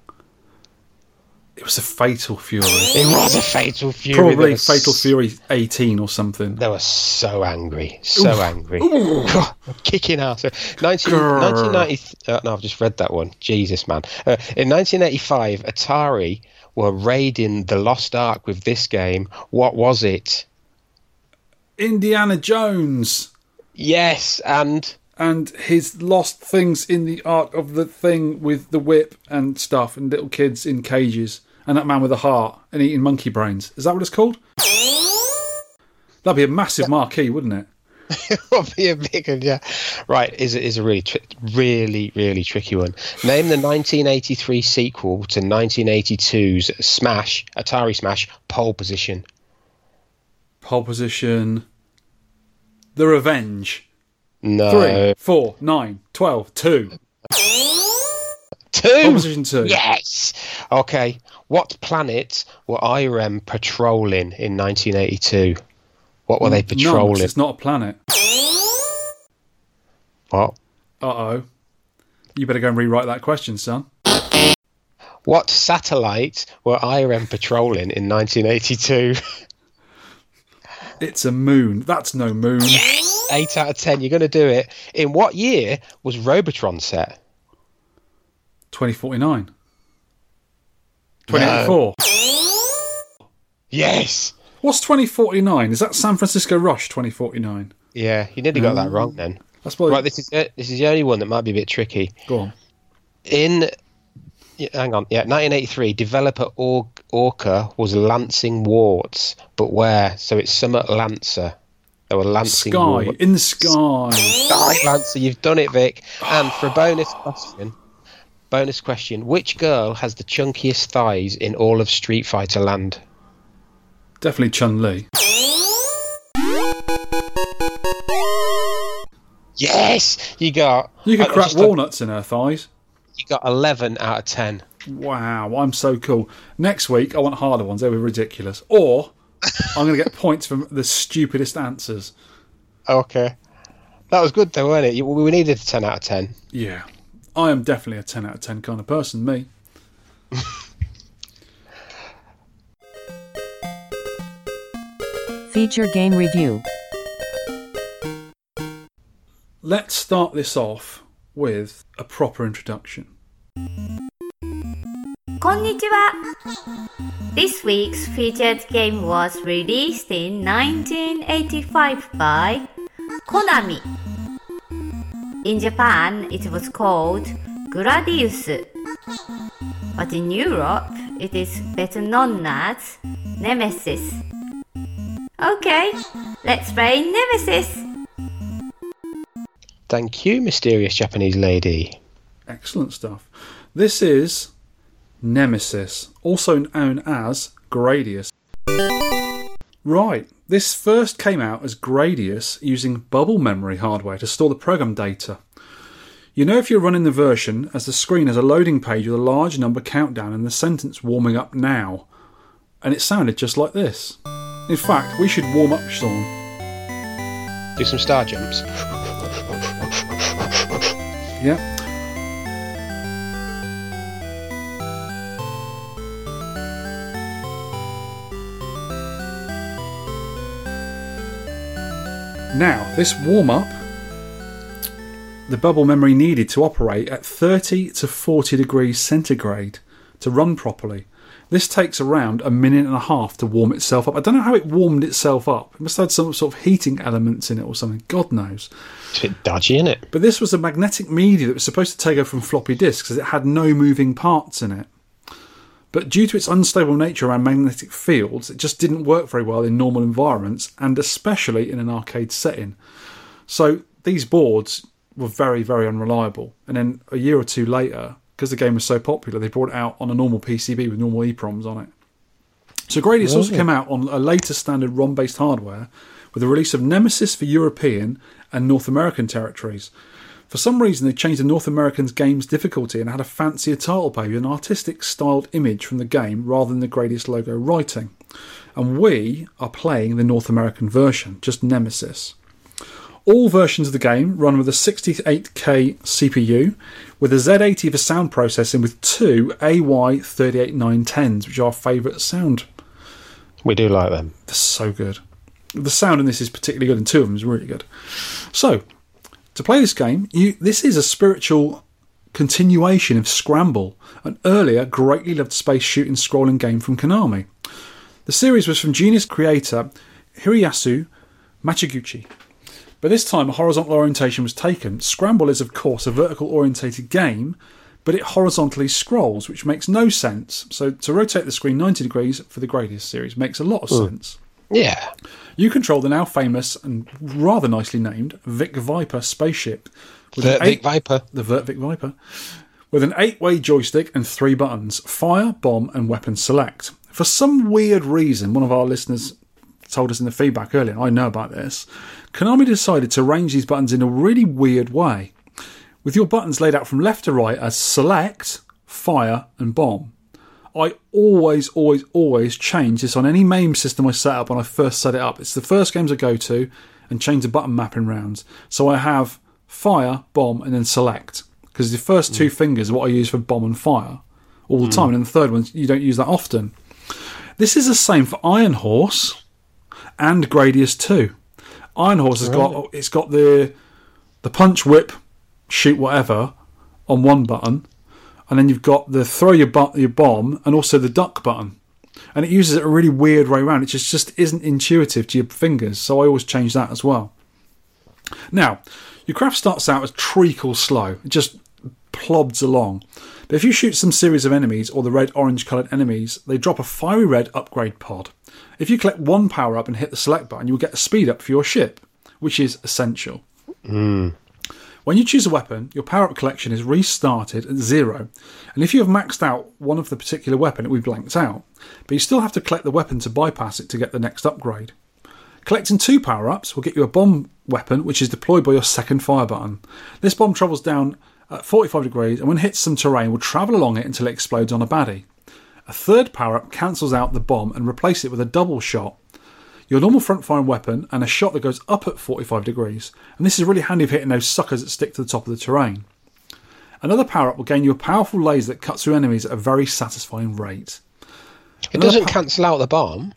It was a Fatal Fury. It was a fatal fury. Probably Fatal s- Fury 18 or something. They were so angry, so angry, God, kicking ass. 19, 1990. Uh, no, I've just read that one. Jesus, man. Uh, in 1985, Atari were raiding the Lost Ark with this game. What was it? Indiana Jones Yes, and and his lost things in the ark of the thing with the whip and stuff and little kids in cages and that man with a heart and eating monkey brains. Is that what it's called? That'd be a massive marquee, wouldn't it? <laughs> It would be a big one, yeah. Right, is is a really, tri- really, really tricky one. Name the 1983 sequel to 1982's Smash, Atari Smash, Pole Position. Pole position. The Revenge. No, Three, four, nine, twelve, two. two. Pole position two. Yes. Okay. What planet were Irem patrolling in 1982? What were they None, patrolling? it's not a planet. What? Uh oh. You better go and rewrite that question, son. What satellite were Irem patrolling in 1982? It's a moon. That's no moon. Eight out of ten. You're going to do it. In what year was Robotron set? 2049. 2084. Yes. What's 2049? Is that San Francisco Rush 2049? Yeah, you nearly got that mm. wrong then. That's probably. Right, this is it. This is the only one that might be a bit tricky. Go on. In hang on, yeah, 1983, developer Or- Orca was Lancing Warts, but where? So it's Summit Lancer. They were Lancing Sky. Warts. In the sky. Sky Lancer, you've done it, Vic. And for a bonus question, bonus question: Which girl has the chunkiest thighs in all of Street Fighter Land? Definitely Chun Li. Yes, you got. You could crack walnuts in her thighs. You got 11 out of 10. Wow, I'm so cool. Next week, I want harder ones. They were ridiculous. Or <laughs> I'm going to get points from the stupidest answers. Okay. That was good though, weren't it? We needed a 10 out of 10. Yeah. I am definitely a 10 out of 10 kind of person, me. <laughs> Feature game review. Let's start this off with a proper introduction. Konnichiwa! This week's featured game was released in 1985 by Konami in Japan, it was called Gradius. But in Europe, it is better known as Nemesis. Okay, let's play Nemesis. Thank you, mysterious Japanese lady. Excellent stuff. This is Nemesis, also known as Gradius. Right, this first came out as Gradius using bubble memory hardware to store the program data. You know if you're running the version as the screen has a loading page with a large number countdown and the sentence warming up now. And it sounded just like this. In fact, we should warm up, Sean. Do some star jumps. Yeah. Now, this warm up, the bubble memory needed to operate at 30 to 40 degrees centigrade to run properly. This takes around a minute and a half to warm itself up. I don't know how it warmed itself up. It must have had some sort of heating elements in it or something. God knows. It's a bit dodgy, isn't it? But this was a magnetic media that was supposed to take over from floppy disks as it had no moving parts in it. But due to its unstable nature around magnetic fields, it just didn't work very well in normal environments and especially in an arcade setting. So these boards were very, very unreliable. And then a year or two later, because the game was so popular, they brought it out on a normal PCB with normal EPROMs on it. So Gradius also came out on a later standard ROM based hardware with the release of Nemesis for European and North American territories. For some reason, they changed the North American's game's difficulty and had a fancier title page with an artistic styled image from the game rather than the greatest logo writing. And we are playing the North American version, just Nemesis. All versions of the game run with a 68K CPU, with a Z80 for sound processing, with two AY38910s, which are our favourite sound We do like them. they're so good. The sound in this is particularly good, and two of them is really good. So, to play this game, you this is a spiritual continuation of Scramble, an earlier, greatly loved space shooting scrolling game from Konami. The series was from genius creator Hiroyasu Machiguchi. But this time, a horizontal orientation was taken. Scramble is, of course, a vertical orientated game, but it horizontally scrolls, which makes no sense. So, to rotate the screen 90 degrees for the Gradius series makes a lot of hmm. sense. Yeah. You control the now famous and rather nicely named Vic Viper spaceship. With The an Vic Viper. the Vert Vic Viper, with an eight way joystick and three buttons fire, bomb, and weapon select. For some weird reason, one of our listeners told us in the feedback earlier, I know about this, Konami decided to arrange these buttons in a really weird way, with your buttons laid out from left to right as select, fire, and bomb. I always, always, always change this on any MAME system I set up when I first set it up. It's the first games I go to and change the button mapping rounds. So I have fire, bomb, and then select. Because the first two mm. fingers are what I use for bomb and fire all the mm. time, and then the third one you don't use that often. This is the same for Iron Horse and Gradius 2. Iron Horse has got it's got the the punch whip, shoot whatever on one button, and then you've got the throw your bu- your bomb and also the duck button. And it uses it a really weird way around. It just, just isn't intuitive to your fingers, so I always change that as well. Now, your craft starts out as treacle slow. It just plobs along. But if you shoot some series of enemies or the red orange coloured enemies, they drop a fiery red upgrade pod. If you collect one power up and hit the select button, you'll get a speed up for your ship, which is essential. Hmm. When you choose a weapon, your power up collection is restarted at zero. And if you have maxed out one of the particular weapon, it will be blanked out. But you still have to collect the weapon to bypass it to get the next upgrade. Collecting two power ups will get you a bomb weapon, which is deployed by your second fire button. This bomb travels down at 45 degrees and when it hits some terrain will travel along it until it explodes on a baddie. A third power up cancels out the bomb and replaces it with a double shot. Your normal front firing weapon and a shot that goes up at 45 degrees, and this is really handy for hitting those suckers that stick to the top of the terrain. Another power up will gain you a powerful laser that cuts through enemies at a very satisfying rate. It doesn't cancel out the bomb.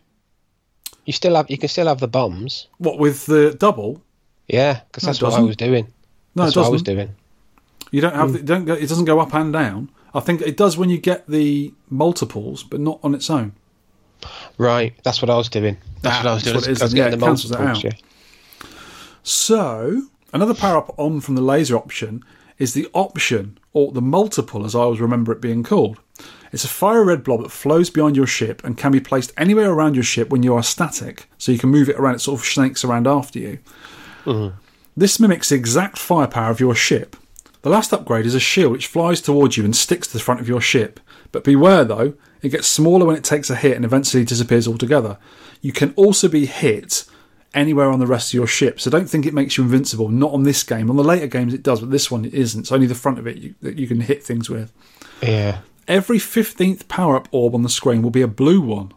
You still have. You can still have the bombs. What with the double? Yeah, because that's what I doesn't. was doing. No, That's it what I was doesn't. doing. You don't have. Hmm. the- Don't go, it doesn't go up and down. I think it does when you get the multiples, but not on its own. Right, that's what I was doing. That's Ah, what I was doing. what it is, I was getting it the cancels it multiples, out. yeah. So another power up on from the laser option is the option or the multiple, as I always remember it being called. It's a fire red blob that flows behind your ship and can be placed anywhere around your ship when you are static, so you can move it around. It sort of snakes around after you. This mimics the exact firepower of your ship. The last upgrade is a shield which flies towards you and sticks to the front of your ship. But beware though, it gets smaller when it takes a hit and eventually disappears altogether. You can also be hit anywhere on the rest of your ship, so don't think it makes you invincible. Not on this game. On the later games it does, but this one it isn't. It's only the front of it you, that you can hit things with. Yeah. Every 15th power up orb on the screen will be a blue one.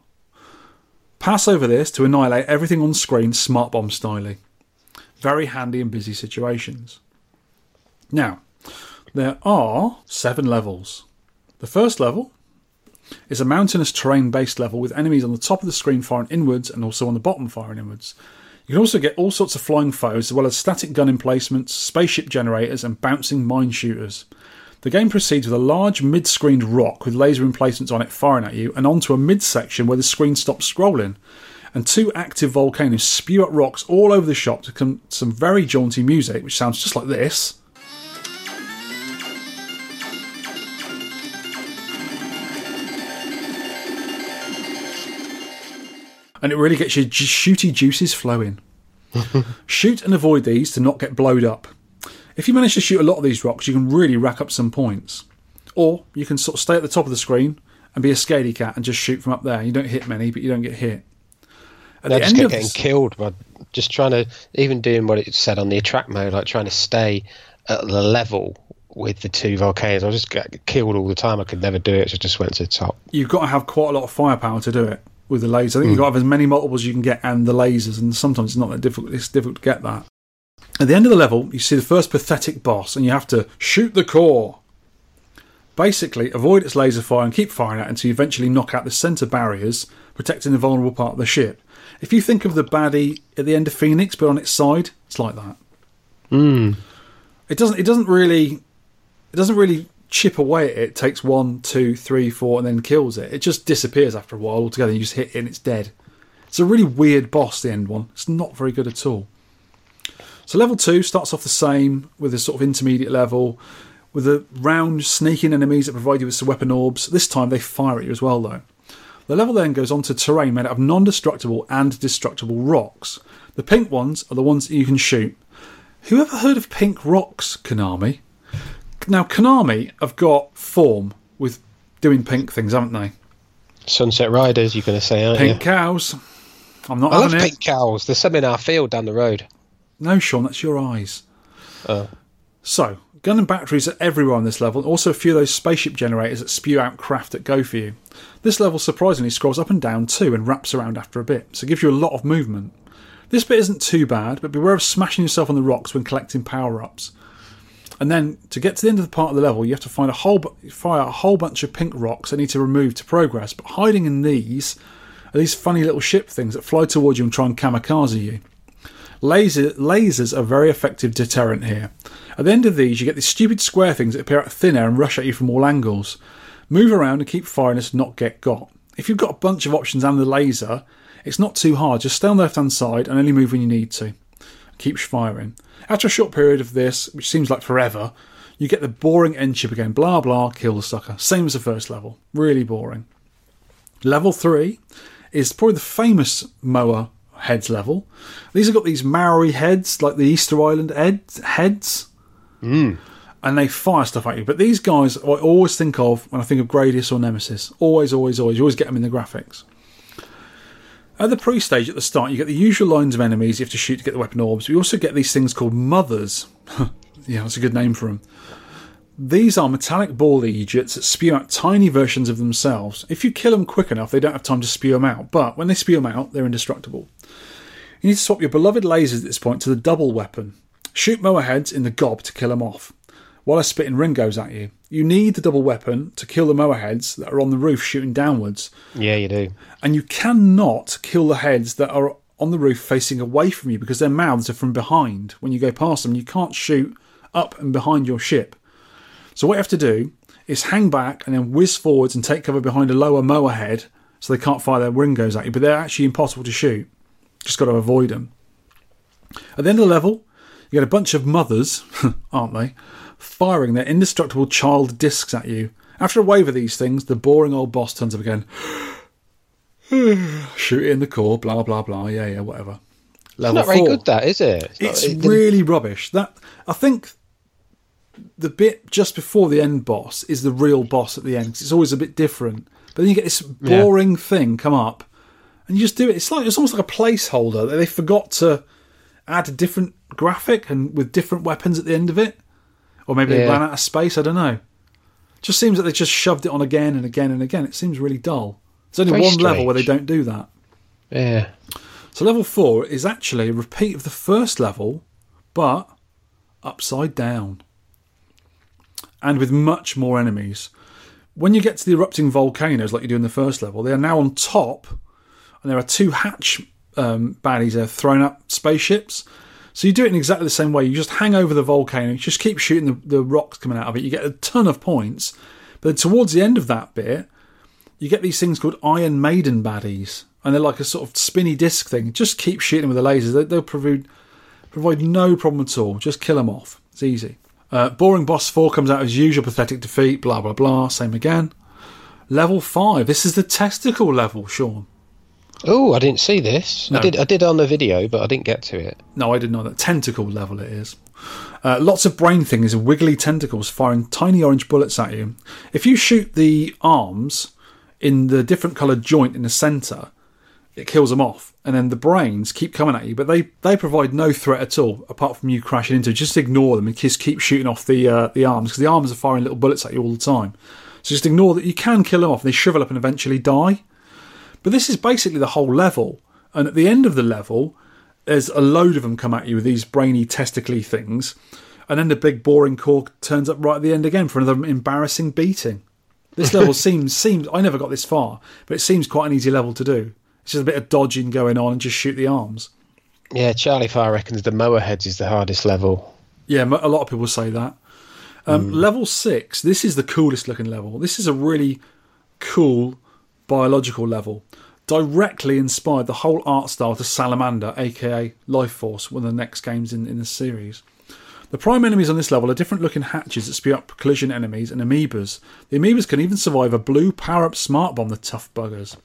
Pass over this to annihilate everything on screen smart bomb styly. Very handy in busy situations. Now, there are seven levels. The first level is a mountainous terrain based level with enemies on the top of the screen firing inwards and also on the bottom firing inwards. You can also get all sorts of flying foes as well as static gun emplacements, spaceship generators, and bouncing mine shooters. The game proceeds with a large mid screened rock with laser emplacements on it firing at you, and onto a mid section where the screen stops scrolling. And two active volcanoes spew up rocks all over the shop to come some very jaunty music, which sounds just like this. And it really gets your shooty juices flowing. <laughs> Shoot and avoid these to not get blowed up. If you manage to shoot a lot of these rocks, you can really rack up some points. Or you can sort of stay at the top of the screen and be a scaredy cat and just shoot from up there. You don't hit many, but you don't get hit. At I the just end kept of getting this- killed by just trying to, even doing what it said on the attract mode, like trying to stay at the level with the two volcanoes. I just got killed all the time. I could never do it, so I just went to the top. you've got to have quite a lot of firepower to do it with the laser. I think you've hmm. got to have as many multiples as you can get and the lasers, and sometimes it's not that difficult. It's difficult to get that. At the end of the level, you see the first pathetic boss, and you have to shoot the core. Basically, avoid its laser fire and keep firing at it until you eventually knock out the centre barriers, protecting the vulnerable part of the ship. If you think of the baddie at the end of Phoenix, but on its side, it's like that. Hmm. It doesn't. It doesn't really. It doesn't really chip away at it. Takes one, two, three, four, and then kills it. It just disappears after a while altogether. You just hit it and it's dead. It's a really weird boss. The end one. It's not very good at all. So level two starts off the same with a sort of intermediate level, with the round sneaking enemies that provide you with some weapon orbs. This time they fire at you as well, though. The level then goes on to terrain made out of non-destructible and destructible rocks. The pink ones are the ones that you can shoot. Who ever heard of pink rocks, Konami? Now, Konami have got form with doing pink things, haven't they? Sunset Riders, you're going to say, aren't Pink you? cows. I'm not I love it. pink cows. There's some in our field down the road. No, Sean, that's your eyes. Oh. So, gun and batteries are everywhere on this level, and also a few of those spaceship generators that spew out craft that go for you. This level surprisingly scrolls up and down too and wraps around after a bit, so it gives you a lot of movement. This bit isn't too bad, but beware of smashing yourself on the rocks when collecting power ups. And then to get to the end of the part of the level, you have to find a whole fire a whole bunch of pink rocks that need to remove to progress. But hiding in these are these funny little ship things that fly towards you and try and kamikaze you. Laser, lasers are very effective deterrent here. At the end of these, you get these stupid square things that appear out of thin air and rush at you from all angles. Move around and keep firing to not get got. If you've got a bunch of options and the laser, it's not too hard. Just stay on the left hand side and only move when you need to. Keep firing. After a short period of this, which seems like forever, you get the boring end chip again. Blah blah, kill the sucker. Same as the first level. Really boring. Level 3 is probably the famous Moai heads level. These have got these Maori heads, like the Easter Island ed- heads. Mm. And they fire stuff at you. But these guys I always think of when I think of Gradius or Nemesis. Always, always, always. You always get them in the graphics. At the pre stage at the start, you get the usual lines of enemies you have to shoot to get the weapon orbs. We also get these things called mothers. <laughs> yeah, that's a good name for them. These are metallic ball Egypts that spew out tiny versions of themselves. If you kill them quick enough, they don't have time to spew them out, but when they spew them out, they're indestructible. You need to swap your beloved lasers at this point to the double weapon. Shoot mower heads in the gob to kill them off, while a spitting ring goes at you. You need the double weapon to kill the mower heads that are on the roof shooting downwards, Yeah, you do. and you cannot kill the heads that are on the roof facing away from you because their mouths are from behind when you go past them. You can't shoot up and behind your ship. So what you have to do is hang back and then whiz forwards and take cover behind a lower mower head so they can't fire their Ringos at you, but they're actually impossible to shoot. Just got to avoid them. At the end of the level, you get a bunch of mothers, <laughs> aren't they, firing their indestructible child discs at you. After a wave of these things, the boring old boss turns up again. <sighs> Shoot it in the core, blah blah blah. Yeah, yeah, whatever. Level Not very good, that is it? not- It's it- really rubbish. That I think the bit just before the end boss is the real boss at the end 'cause it's always a bit different. But then you get this boring thing come up, and you just do it. It's like it's almost like a placeholder they forgot to add a different graphic and with different weapons at the end of it, or maybe they ran out of space. I don't know. Just seems that they just shoved it on again and again and again. It seems really dull. There's only Very one level where they don't do that. yeah. So level four is actually a repeat of the first level, but upside down. And with much more enemies. When you get to the erupting volcanoes like you do in the first level, they are now on top, and there are two hatch um, baddies that are throwing up spaceships. So you do it in exactly the same way. You just hang over the volcano, you just keep shooting the, the rocks coming out of it. You get a ton of points. But towards the end of that bit, you get these things called Iron Maiden baddies, and they're like a sort of spinny disc thing. Just keep shooting with the lasers; they, they'll provide provide no problem at all. Just kill them off. It's easy. Uh, boring boss four comes out as usual, pathetic defeat. Blah blah blah. Same again. Level five. This is the testicle level, Sean. Oh, I didn't see this. No. I did. I did on the video, but I didn't get to it. No, I didn't know that. Tentacle level it is. Uh, lots of brain things and wiggly tentacles firing tiny orange bullets at you. If you shoot the arms in the different coloured joint in the centre, it kills them off. And then the brains keep coming at you, but they, they provide no threat at all, apart from you crashing into. it. Just ignore them and just keep shooting off the uh, the arms, because the arms are firing little bullets at you all the time. So just ignore that. You can kill them off, and they shrivel up and eventually die. But this is basically the whole level. And at the end of the level, there's a load of them come at you with these brainy testicly things. And then the big boring cork turns up right at the end again for another embarrassing beating. This level <laughs> seems seems I never got this far, but it seems quite an easy level to do. It's just a bit of dodging going on and just shoot the arms. Yeah, Charlie Far reckons the mower heads is the hardest level. Yeah, a lot of people say that. Um, Level six. This is the coolest looking level. This is a really cool biological level. Directly inspired the whole art style to Salamander, aka Life Force, one of the next games in, in the series. The prime enemies on this level are different looking hatches that spew up collision enemies and amoebas. The amoebas can even survive a blue power up smart bomb, the tough buggers.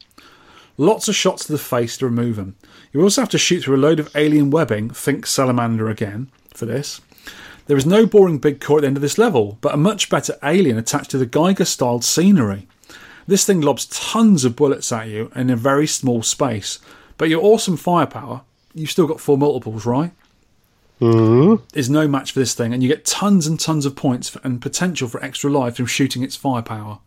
Lots of shots to the face to remove them. You also have to shoot through a load of alien webbing, think Salamander again, for this. There is no boring big core at the end of this level, but a much better alien attached to the Giger styled scenery. This thing lobs tons of bullets at you in a very small space, but your awesome firepower, you've still got four multiples, right? Mm-hmm. Is no match for this thing, and you get tons and tons of points for, and potential for extra life from shooting its firepower.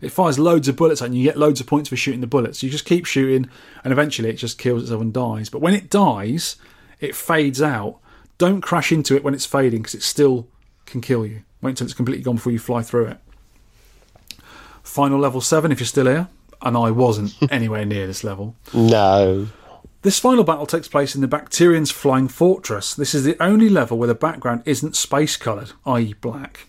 It fires loads of bullets at you, and you get loads of points for shooting the bullets. You just keep shooting, and eventually it just kills itself and dies. But when it dies, it fades out. Don't crash into it when it's fading, because it still can kill you. Wait until it's completely gone before you fly through it. Final level 7, if you're still here. And I wasn't <laughs> anywhere near this level. No. This final battle takes place in the Bacterians' Flying Fortress. This is the only level where the background isn't space coloured, i.e., black.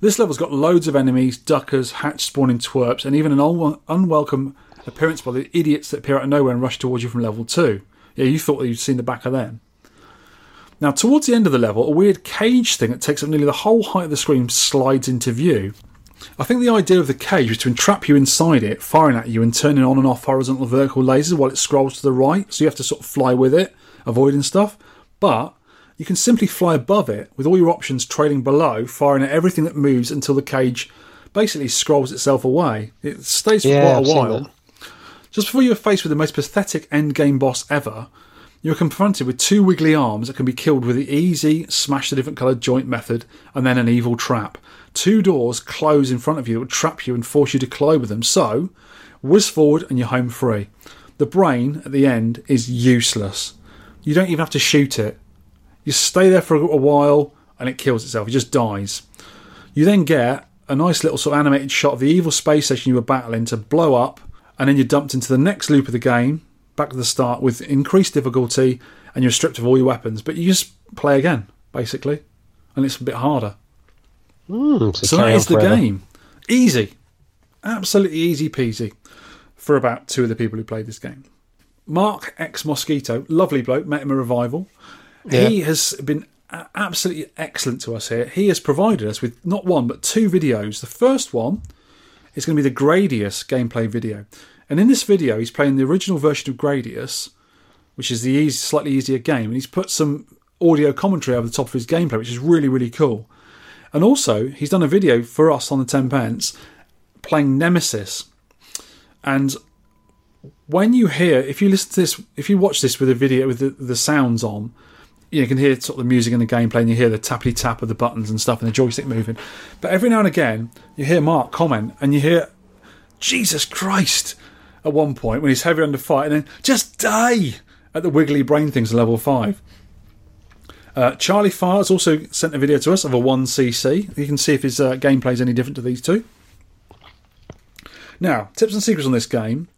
This level's got loads of enemies, duckers, hatch spawning twerps, and even an un- unwelcome appearance by the idiots that appear out of nowhere and rush towards you from level 2. Yeah, you thought that you'd seen the back of them. Now, towards the end of the level, a weird cage thing that takes up nearly the whole height of the screen slides into view. I think the idea of the cage was to entrap you inside it, firing at you and turning on and off horizontal vertical lasers while it scrolls to the right, so you have to sort of fly with it, avoiding stuff. But you can simply fly above it with all your options trailing below, firing at everything that moves until the cage basically scrolls itself away. It stays for Yeah, quite I've a while. Just before you're faced with the most pathetic end game boss ever, you're confronted with two wiggly arms that can be killed with the easy smash the different coloured joint method and then an evil trap. Two doors close in front of you that will trap you and force you to collide with them. So, whiz forward and you're home free. The brain at the end is useless. You don't even have to shoot it. You stay there for a while and it kills itself. It just dies. You then get a nice little sort of animated shot of the evil space station you were battling to blow up, and then you're dumped into the next loop of the game, back to the start with increased difficulty, and you're stripped of all your weapons. But you just play again, basically. and it's a bit harder. Mm, So that is the game. Easy. Absolutely easy peasy for about two of the people who played this game. Mark Ex Mosquito, lovely bloke, met him a revival. He has been absolutely excellent to us here. He has provided us with not one but two videos. The first one is going to be the Gradius gameplay video. And in this video, he's playing the original version of Gradius, which is the easy, slightly easier game, and he's put some audio commentary over the top of his gameplay, which is really, really cool. And also, he's done a video for us on the 10 pence playing Nemesis. And when you hear, if you listen to this, if you watch this with a video with the, the sounds on, you can hear sort of the music and the gameplay, and you hear the tappity tap of the buttons and stuff, and the joystick moving. But every now and again, you hear Mark comment, and you hear Jesus Christ at one point when he's heavy under fire, and then just die at the wiggly brain things level five. Uh, Charlie Far has also sent a video to us of a 1cc. You can see if his uh, gameplay is any different to these two. Now, tips and secrets on this game.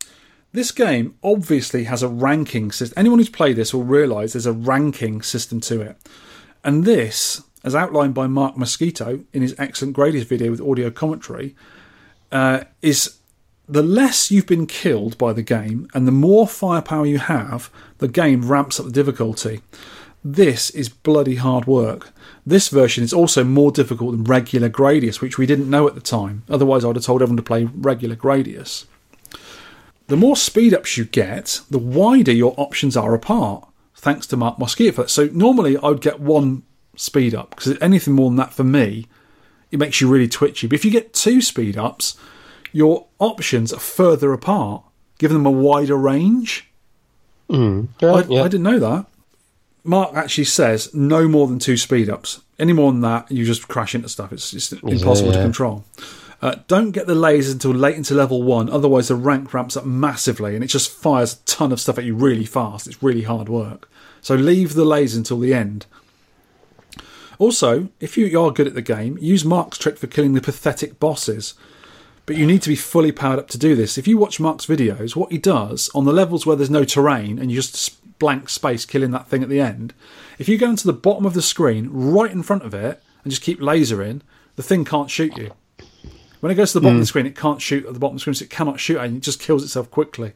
This game obviously has a ranking system. Anyone who's played this will realise there's a ranking system to it. And this, as outlined by Mark Mosquito in his excellent Gradius video with audio commentary, uh, is the less you've been killed by the game and the more firepower you have, the game ramps up the difficulty. This is bloody hard work. This version is also more difficult than regular Gradius, which we didn't know at the time. Otherwise, I would have told everyone to play regular Gradius. The more speed ups you get, the wider your options are apart, thanks to Mark Mosquito. for that. So normally I would get one speed up because anything more than that for me, it makes you really twitchy. But if you get two speed ups, your options are further apart, giving them a wider range. Mm, I, yeah. I didn't know that. Mark actually says no more than two speed ups. Any more than that, you just crash into stuff. It's, it's impossible to yeah. control. Uh, don't get the lasers until late into level one, otherwise the rank ramps up massively and it just fires a ton of stuff at you really fast. It's really hard work. So leave the lasers until the end. Also, if you are good at the game, use Mark's trick for killing the pathetic bosses. But you need to be fully powered up to do this. If you watch Mark's videos, what he does on the levels where there's no terrain and you just blank space killing that thing at the end, if you go into the bottom of the screen, right in front of it, and just keep lasering, the thing can't shoot you. When it goes to the bottom of the screen, it can't shoot at the bottom of the screen, so it cannot shoot, and it just kills itself quickly.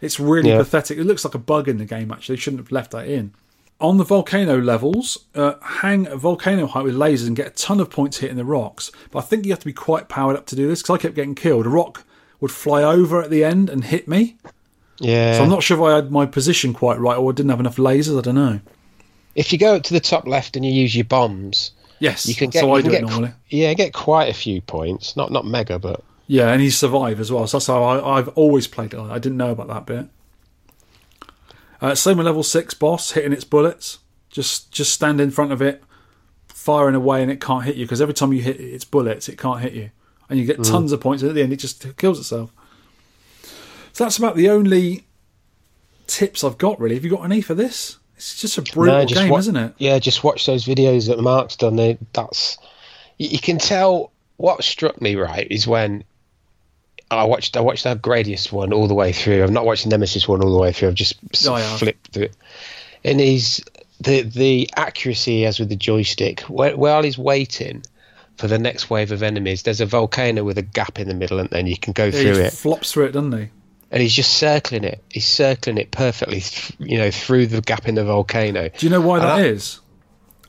It's really Yeah. pathetic. It looks like a bug in the game, actually. They shouldn't have left that in. On the volcano levels, uh, hang a volcano height with lasers and get a ton of points hitting the rocks. But I think you have to be quite powered up to do this because I kept getting killed. A rock would fly over at the end and hit me. Yeah. So I'm not sure if I had my position quite right or I didn't have enough lasers. I don't know. if you go up to the top left and you use your bombs, Yes, you can get, you I can do get normally. yeah, get quite a few points. Not not mega, but Yeah, and he's survived as well. So that's how I, I've always played it. I didn't know about that bit. Uh, same with level six boss hitting its bullets. Just just stand in front of it, firing away, and it can't hit you because every time you hit its bullets, it can't hit you, and you get tons of points. And at the end, it just kills itself. So that's about the only tips I've got. Really, have you got any for this? It's just a brutal No, just game, wa- isn't it? Yeah, just watch those videos that Mark's done. They, that's you, you can tell. What struck me right is when I watched I watched that Gradius one all the way through. I've not watched Nemesis one all the way through. I've just Oh, have. flipped through it, and he's the the accuracy as with the joystick. While he's waiting for the next wave of enemies, there's a volcano with a gap in the middle, and then you can go Yeah, through he it. flops through it, doesn't he? And he's just circling it. He's circling it perfectly, th- you know, through the gap in the volcano. Do you know why And that I- is?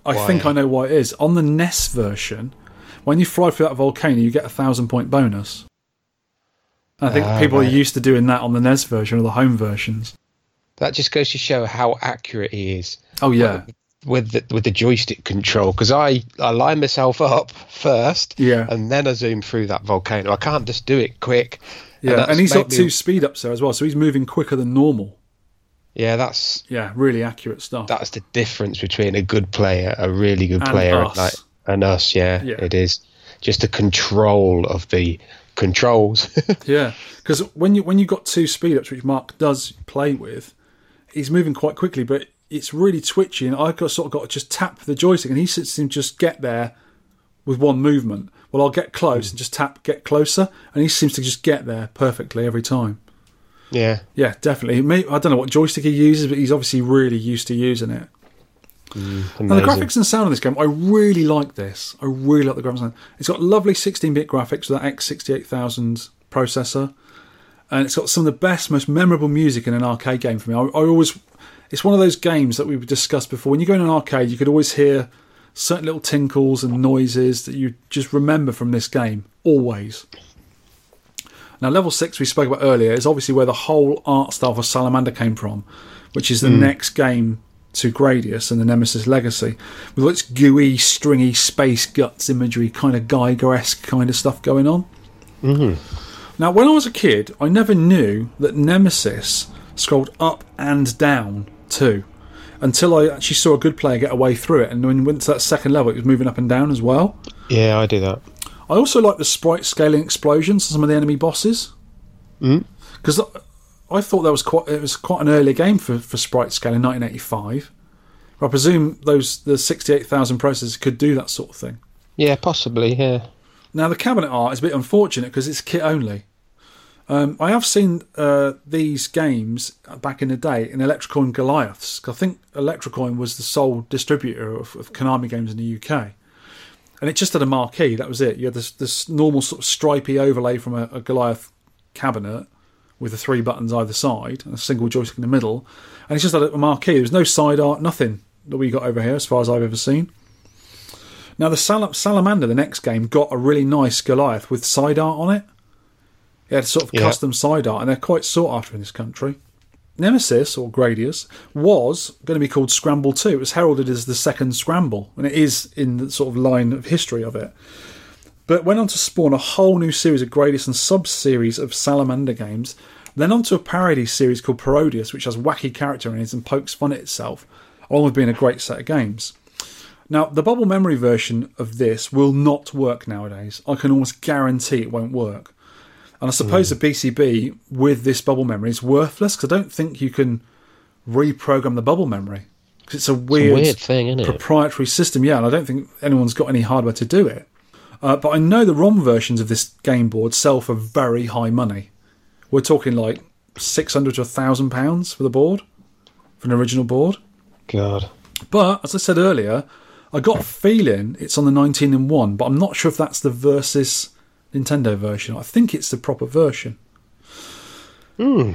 I Why? think I know why it is. On the NES version, when you fly through that volcano, you get a thousand point bonus. And I think Ah, people are used to doing that on the NES version or the home versions. That just goes to show how accurate he is Oh yeah, with the, with the joystick control. Because I I line myself up <laughs> first, Yeah. and then I zoom through that volcano. I can't just do it quick. Yeah, that's and he's got me- two speed ups there as well, so he's moving quicker than normal. Yeah, that's Yeah, really accurate stuff. that's the difference between a good player, a really good And player, us. and, like, and us. Yeah, Yeah. it is just the control of the controls. <laughs> Yeah, because when you when you got two speed ups, which Mark does play with, he's moving quite quickly, but it's really twitchy, and I've got sort of got to just tap the joystick, and he seems to just get there with one movement. Well, I'll get close hmm. and just tap, get closer, and he seems to just get there perfectly every time. yeah, Yeah, definitely. May I don't know what joystick he uses, but he's obviously really used to using it. Mm, now, the graphics and sound of this game, I really like this. I really like the graphics. and sound. It's got lovely 16-bit graphics with that X68000 processor, and it's got some of the best, most memorable music in an arcade game for me. I, I always, it's one of those games that we've discussed before. When you go in an arcade, you could always hear certain little tinkles and noises that you just remember from this game. Always. Now, level six we spoke about earlier is obviously where the whole art style for Salamander came from, which is the hmm. next game to Gradius and the Nemesis Legacy, with all its gooey, stringy space guts imagery, kind of Giger esque kind of stuff going on. Mm-hmm. Now, when I was a kid, I never knew that Nemesis scrolled up and down too, until I actually saw a good player get away through it, and when we went to that second level, it was moving up and down as well. Yeah, I do that. I also like the sprite scaling explosions on some of the enemy bosses. Hmm? Because I thought that was quite it was quite an early game for, for sprite scale in 1985. I presume those the 68,000 processors could do that sort of thing. Yeah, possibly. Yeah. Now the cabinet art is a bit unfortunate because it's kit only. Um, I have seen uh, these games back in the day in Electrocoin Goliaths. I think Electrocoin was the sole distributor of, of Konami games in the UK, and it just had a marquee. That was it. You had this, this normal sort of stripy overlay from a, a Goliath cabinet with the three buttons either side and a single joystick in the middle, and it's just had a marquee. There was no side art, nothing that we got over here as far as I've ever seen. Now the Sal- Salamander, the next game, got a really nice Goliath with side art on it. It had sort of Yeah. custom side art, and they're quite sought after in this country. Nemesis or Gradius was going to be called Scramble 2. It was heralded as the second Scramble, and it is in the sort of line of history of it. But went on to spawn a whole new series of Gradius and sub series of Salamander games, then onto a parody series called Parodius, which has wacky character in it and pokes fun at itself, along with being a great set of games. Now, the bubble memory version of this will not work nowadays. I can almost guarantee it won't work. And I suppose the PCB with this bubble memory is worthless because I don't think you can reprogram the bubble memory because it's a weird, weird thing, isn't it? proprietary system. Yeah, and I don't think anyone's got any hardware to do it. Uh, but I know the ROM versions of this game board sell for very high money. We're talking like six hundred to thousand pounds for the board, for an original board. God. But as I said earlier, I got a feeling it's on the 19 and 1, but I'm not sure if that's the Versus Nintendo version. I think it's the proper version. Hmm.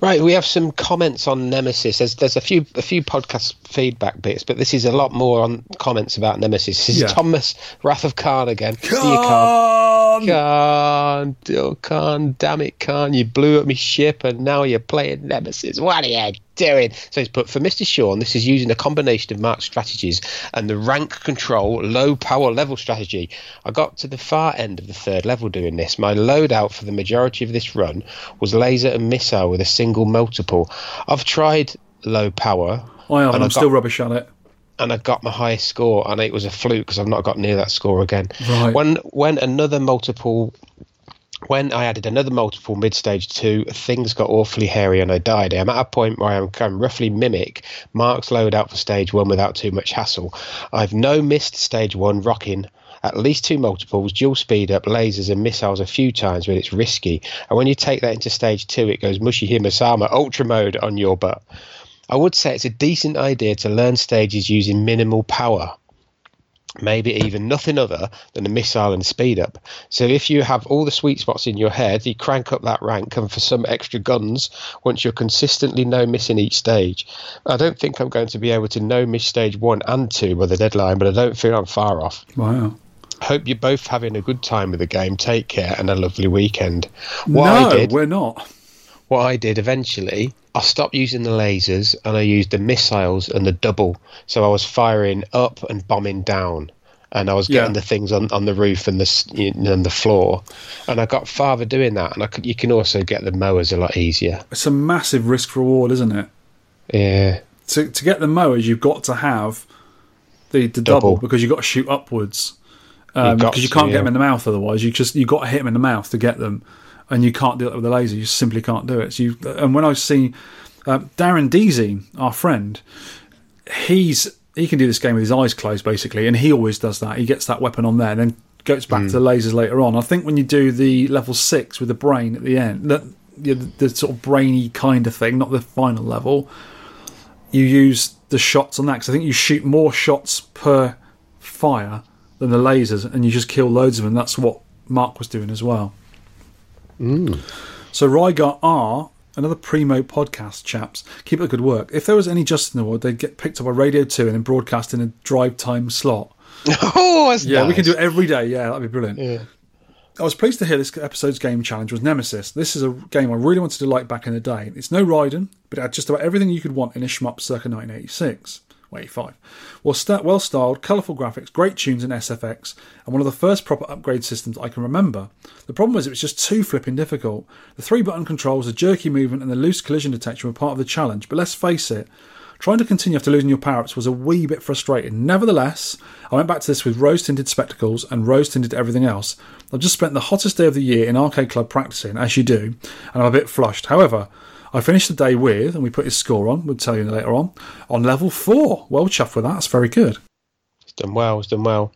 Right, we have some comments on Nemesis. There's there's a few a few podcast feedback bits, but this is a lot more on comments about Nemesis. This is Yeah. Thomas Wrath of Khan again. Khan. Khan, oh, Khan, damn it, Khan, you blew up my ship and now you're playing Nemesis. What are you doing? So he's put for Mr. Sean, this is using a combination of marked strategies and the rank control low power level strategy. I got to the far end of the third level doing this. My loadout for the majority of this run was laser and missile with a single multiple. I've tried low power I am, And I'm I still rubbish at it. and I got my highest score, and it was a fluke because I've not got near that score again. Right. When when another multiple, when I added another multiple mid stage two, things got awfully hairy, and I died. I'm at a point where I can roughly mimic Mark's loadout for stage one without too much hassle. I've no missed stage one rocking. At least two multiples, dual speed up, lasers, and missiles a few times but it's risky. And when you take that into stage two, it goes Mushihimesama Ultra Mode on your butt. I would say it's a decent idea to learn stages using minimal power. Maybe even nothing other than a missile and speed up. So if you have all the sweet spots in your head, you crank up that rank, and for some extra guns, once you're consistently no missing each stage. I don't think I'm going to be able to no miss stage one and two by the deadline, but I don't feel I'm far off. Wow. Hope you're both having a good time with the game. Take care and a lovely weekend. What no, did, we're not. what I did eventually, I stopped using the lasers and I used the missiles and the double. So I was firing up and bombing down, and I was Yeah. getting the things on, on the roof and the s- you know, and the floor, and I got farther doing that. And I could, you can also get the mowers a lot easier. It's a massive risk reward, isn't it? Yeah, To, to get the mowers, you've got to have the, the double, Double. because you've got to shoot upwards. Um, because you can't get yeah. them in the mouth otherwise. You just you got to hit them in the mouth to get them, and you can't do it with the laser. You simply can't do it. So you, and when I see uh, Darren Deasy, our friend, he's he can do this game with his eyes closed basically, and he always does that. He gets that weapon on there, and then goes back to the lasers later on. I think when you do the level six with the brain at the end, that the, the sort of brainy kind of thing, not the final level, you use the shots on that because I think you shoot more shots per fire than the lasers, and you just kill loads of them. That's what Mark was doing as well. Mm. So Rygar are another primo podcast, chaps. Keep up the good work. If there was any justice in the world, they'd get picked up by Radio Two and then broadcast in a drive time slot. <laughs> oh, that's Yeah, we can do it every day. Yeah, that'd be brilliant. Yeah. I was pleased to hear this episode's game challenge was Nemesis. This is a game I really wanted to like back in the day. It's no Raiden, but it had just about everything you could want in a shmup circa 1986. or 85. Well, styled, colourful graphics, great tunes in SFX, and one of the first proper upgrade systems I can remember. The problem was it was just too flipping difficult. The three button controls, the jerky movement, and the loose collision detection were part of the challenge, but let's face it, Trying to continue after losing your power ups was a wee bit frustrating. Nevertheless, I went back to this with rose tinted spectacles and rose tinted everything else. I've just spent the hottest day of the year in Arcade Club practicing, as you do, and I'm a bit flushed. However, I finished the day with, and we put his score on, we'll tell you later on, on level 4. Well chuffed with that, that's very good. Done well. He's done well.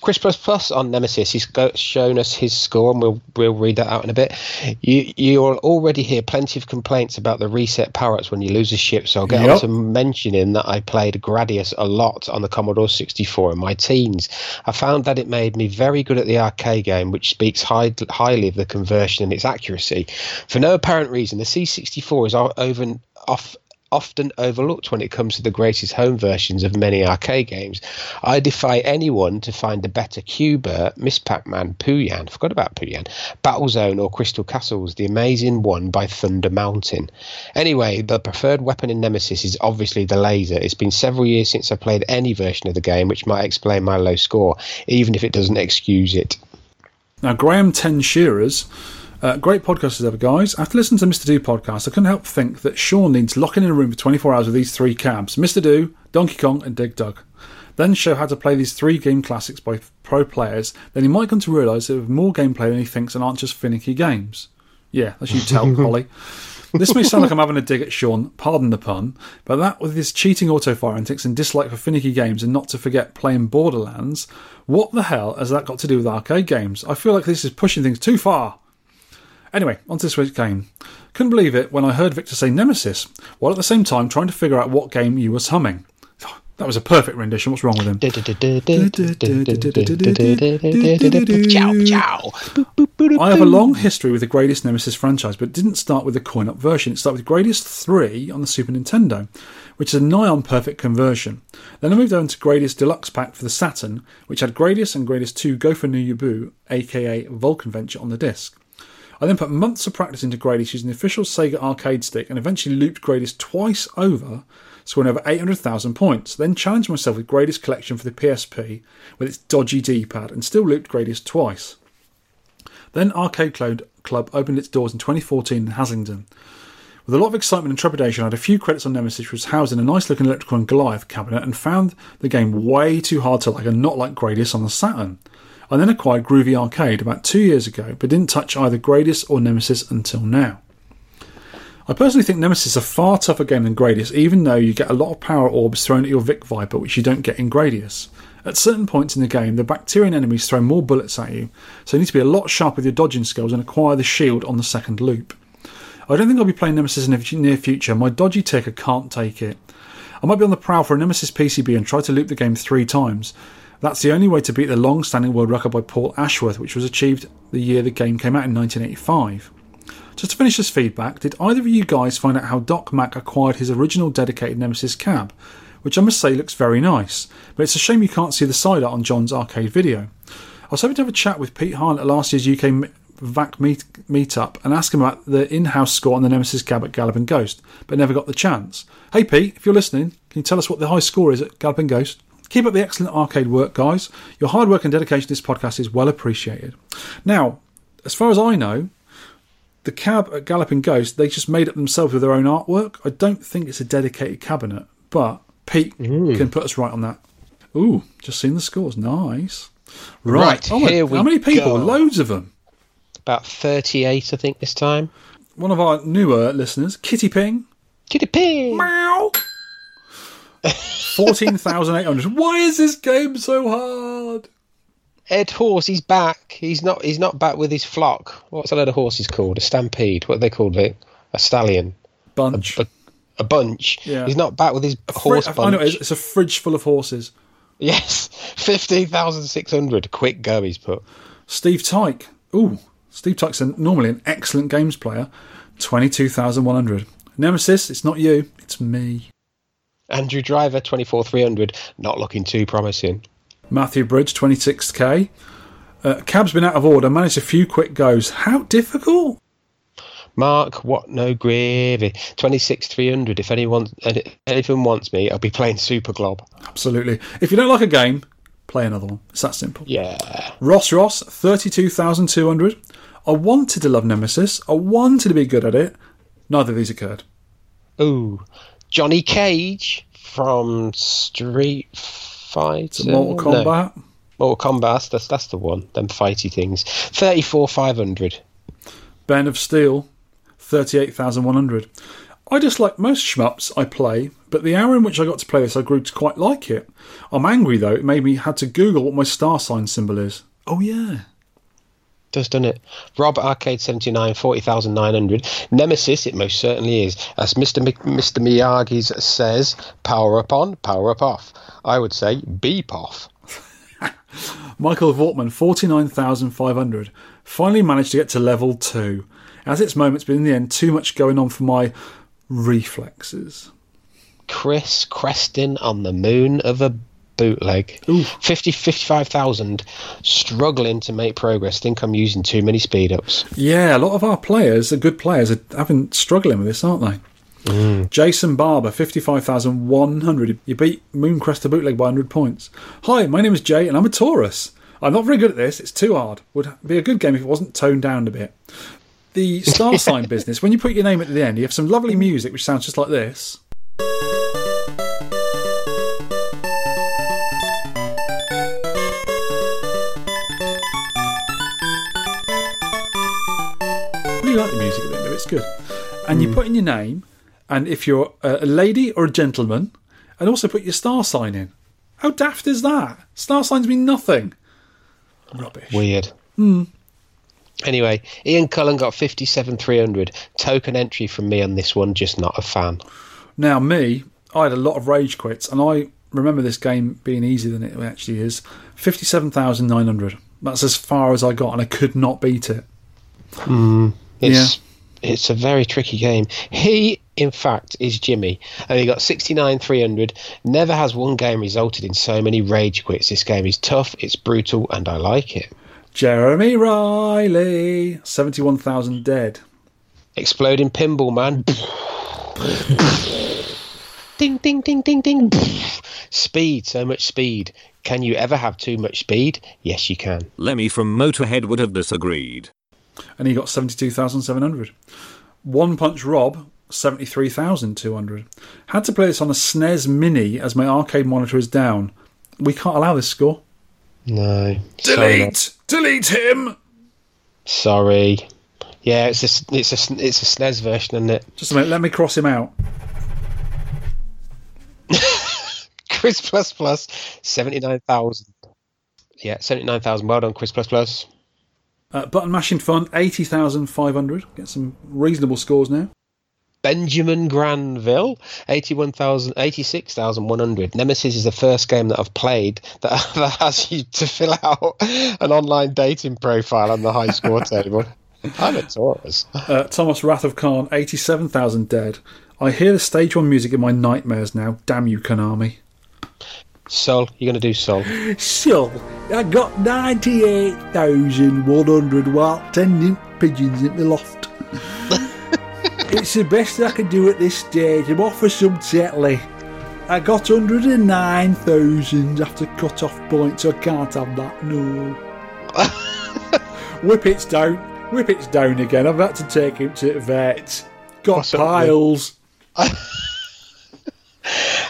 Chris Plus Plus on Nemesis. He's shown us his score, and we'll we'll read that out in a bit. You you'll already hear plenty of complaints about the reset ups when you lose a ship. So I'll get Yep. on to mentioning that I played Gradius a lot on the Commodore 64 in my teens. I found that it made me very good at the arcade game, which speaks high, highly of the conversion and its accuracy. For no apparent reason, the C64 is over off often overlooked when it comes to the greatest home versions of many arcade games. I defy anyone to find a better Qbert, Miss Pac-Man, Pooyan, forgot about Pooyan, Battlezone or Crystal Castles, the amazing one by Thunder Mountain. Anyway, the preferred weapon in Nemesis is obviously the laser. It's been several years since I played any version of the game, which might explain my low score, even if it doesn't excuse it. Now, Graham Ten Shearers, uh, great podcast as ever, guys. After listening to Mr. Do podcast, I couldn't help but think that Sean needs locking in a room for 24 hours with these three cabs Mr. Do, Donkey Kong, and Dig Dug. Then show how to play these three game classics by pro players, then he might come to realise that with more gameplay than he thinks and aren't just finicky games. Yeah, as you tell, <laughs> Holly. This may sound like I'm having a dig at Sean, pardon the pun, but that with his cheating autofire antics and dislike for finicky games and not to forget playing Borderlands, what the hell has that got to do with arcade games? I feel like this is pushing things too far. Anyway, on to this week's game. Couldn't believe it when I heard Victor say Nemesis, while at the same time trying to figure out what game you was humming. <sighs> That was a perfect rendition. What's wrong with him? Ciao, ciao. I have a long history with the Gradius Nemesis franchise, but it didn't start with the coin up version. It started with Gradius 3 on the Super Nintendo, which is a nigh on perfect conversion. Then I moved on to Gradius Deluxe Pack for the Saturn, which had Gradius and Gradius 2 Gofer no Yabō, aka Vulcan Venture, on the disc. I then put months of practice into Gradius using the official Sega arcade stick and eventually looped Gradius twice over, scoring over 800,000 points. Then challenged myself with Gradius Collection for the PSP with its dodgy D pad and still looped Gradius twice. Then Arcade Club opened its doors in 2014 in Haslingden. With a lot of excitement and trepidation, I had a few credits on Nemesis, which was housed in a nice looking Electrocoin Goliath cabinet, and found the game way too hard to like and not like Gradius on the Saturn. I then acquired Groovy Arcade about two years ago, but didn't touch either Gradius or Nemesis until now. I personally think Nemesis is a far tougher game than Gradius, even though you get a lot of power orbs thrown at your Vic Viper, which you don't get in Gradius. At certain points in the game, the Bacterian enemies throw more bullets at you, so you need to be a lot sharp with your dodging skills and acquire the shield on the second loop. I don't think I'll be playing Nemesis in the near future. My dodgy ticker can't take it. I might be on the prowl for a Nemesis PCB and try to loop the game three times. That's the only way to beat the long standing world record by Paul Ashworth, which was achieved the year the game came out in 1985. Just to finish this feedback, did either of you guys find out how Doc Mack acquired his original dedicated Nemesis cab? Which I must say looks very nice, but it's a shame you can't see the side art on John's arcade video. I was hoping to have a chat with Pete Hahn at last year's UK VAC meet, meetup and ask him about the in house score on the Nemesis cab at Galloping Ghost, but never got the chance. Hey Pete, if you're listening, can you tell us what the high score is at Galloping Ghost? Keep up the excellent arcade work, guys. Your hard work and dedication to this podcast is well appreciated. Now, as far as I know, the cab at Galloping Ghost, they just made it themselves with their own artwork. I don't think it's a dedicated cabinet, but Pete can put us right on that. Ooh, just seen the scores. Nice. Right. Right, Oh here we how many people? go. Loads of them. About 38, I think, this time. One of our newer listeners, Kitty Ping, Kitty Ping! Meow. 14,800. Why is this game so hard? Ed Horse, he's back. He's not. He's not back with his flock. What's a load of horses called? A stampede. What are they called? Vic? A stallion. Bunch. A, a bunch. Yeah. He's not back with his horse Fri- bunch. I know it's, it's a fridge full of horses. Yes, <laughs> fifteen thousand six hundred. Quick go, he's put. Steve Tyke. Ooh, Steve Tyke's a, normally an excellent games player. 22,100. Nemesis, it's not you, it's me. Andrew Driver, twenty four three hundred. Not looking too promising. Matthew Bridge, 26k. Uh, Cab's been out of order, managed a few quick goes. How difficult? Mark, what no gravy. Twenty six three hundred. If anyone anyone wants me, I'll be playing Super Glob. Absolutely. If you don't like a game, play another one. It's that simple. Yeah. Ross Ross, 32,200. I wanted to love Nemesis. I wanted to be good at it. Neither of these occurred. Ooh, Johnny Cage from Street Fighter. Mortal No, Kombat. Mortal Kombat. That's that's the one. Them fighty things. Thirty four five hundred. Ben of Steel, 38,100. I dislike most shmups I play, but the hour in which I got to play this, I grew to quite like it. I'm angry though, it made me had to Google what my star sign symbol is. Oh, yeah. Does done it. Rob Arcade 79, 40,900. Nemesis, it most certainly is. As Mr. Mi- Mr. Miyagi says, power up on, power up off. I would say beep off. <laughs> Michael Vortman, 49,500. Finally managed to get to level 2. As its moments, but in the end, too much going on for my reflexes. Chris Creston on the moon of a bootleg. 50, 55,000. Struggling to make progress. Think I'm using too many speed ups. Yeah, a lot of our players, the good players, are having struggling with this, aren't they? Mm. Jason Barber, 55,100. You beat Moon Cresta bootleg by 100 points. Hi, my name is Jay and I'm a Taurus. I'm not very good at this, it's too hard. Would be a good game if it wasn't toned down a bit. The <laughs> star sign business, when you put your name at the end, you have some lovely music which sounds just like this. Like the music at the end of it, it's good. And you put in your name, and if you're a lady or a gentleman, and also put your star sign in. How daft is that? Star signs mean nothing. Rubbish. Weird. Hmm. Anyway, Ian Cullen got 57,300. Token entry from me on this one, just not a fan. Now, me, I had a lot of rage quits, and I remember this game being easier than it actually is. 57,900. That's as far as I got, and I could not beat it. It's it's a very tricky game. He, in fact, is Jimmy, and he got 69 300. Never has one game resulted in so many rage quits. This game is tough, it's brutal, and I like it. Jeremy Riley, 71,000 dead. Exploding pinball man. ding ding ding ding ding. Speed, so much speed. Can you ever have too much speed? Yes, you can. Lemmy from Motorhead would have disagreed. And he got 72,700. One Punch Rob, 73,200. Had to play this on a SNES Mini as my arcade monitor is down. We can't allow this score. No. Sorry, not- Delete him! Sorry. Yeah, it's a it's a it's a SNES version, isn't it? Just a minute, let me cross him out. <laughs> Chris Plus Plus, seventy nine thousand. Yeah, seventy nine thousand. Well done, Chris Plus Plus. Uh, button mashing fun, 80,500. Get some reasonable scores now. Benjamin Granville, 81,000, 86,100. Nemesis is the first game that I've played that, <laughs> that has you to fill out an online dating profile on the high score <laughs> table. I'm a Taurus. Uh, Thomas Wrath of Khan, 87,000 dead. I hear the stage one music in my nightmares now. Damn you, Konami. Sull, you're going to do Sull. So, I got 98,100 wild tending pigeons in the loft. <laughs> it's the best I can do at this stage. I'm off for some Tetley. I got 109,000 after cut off point, so I can't have that, no. <laughs> Whippet's down. Whippet's down again. I've had to take him to the vet. Got What's piles. <laughs>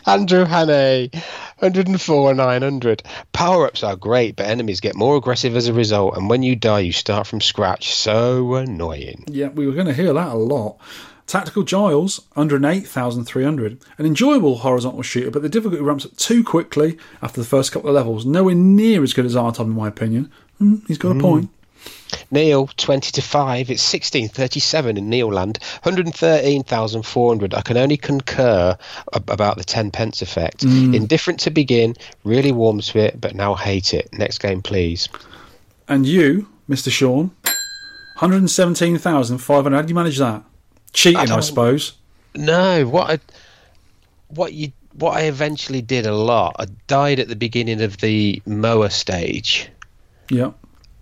Andrew Hannay, 104 900. Power ups are great, but enemies get more aggressive as a result, and when you die, you start from scratch. So annoying. Yeah, we were going to hear that a lot. Tactical Giles, 108,300. An enjoyable horizontal shooter, but the difficulty ramps up too quickly after the first couple of levels. Nowhere near as good as R-Type, in my opinion. Hmm, he's got a point. Neil, 20 to 5. It's 1637 in Neil land. 113,400. I can only concur ab- about the 10 pence effect. Mm. Indifferent to begin, really warms to it, but now hate it. Next game, please. And you, Mr. Sean, 117,500. How did you manage that? Cheating, I, don't- suppose. No, what I, what you what I eventually did a lot. I died at the beginning of the mower stage. Yeah.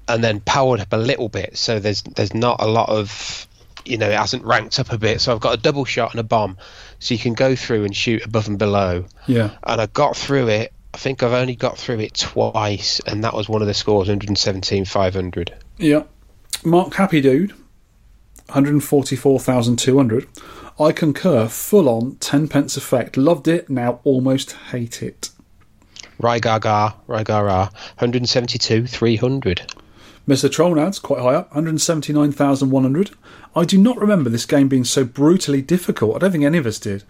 And then powered up a little bit. So there's there's not a lot of you know it hasn't ranked up a bit. So I've got a double shot and a bomb, so you can go through and shoot above and below. Yeah. And I got through it. I think I've only got through it twice, and that was one of the scores, 117 500. Yeah. Mark Happy Dude, 144,200. I concur, full on, 10 pence effect. Loved it, now almost hate it. Rygaga, Rygara, 172 300. Mr. Trollnads, quite high up, 179,100. I do not remember this game being so brutally difficult. I don't think any of us did.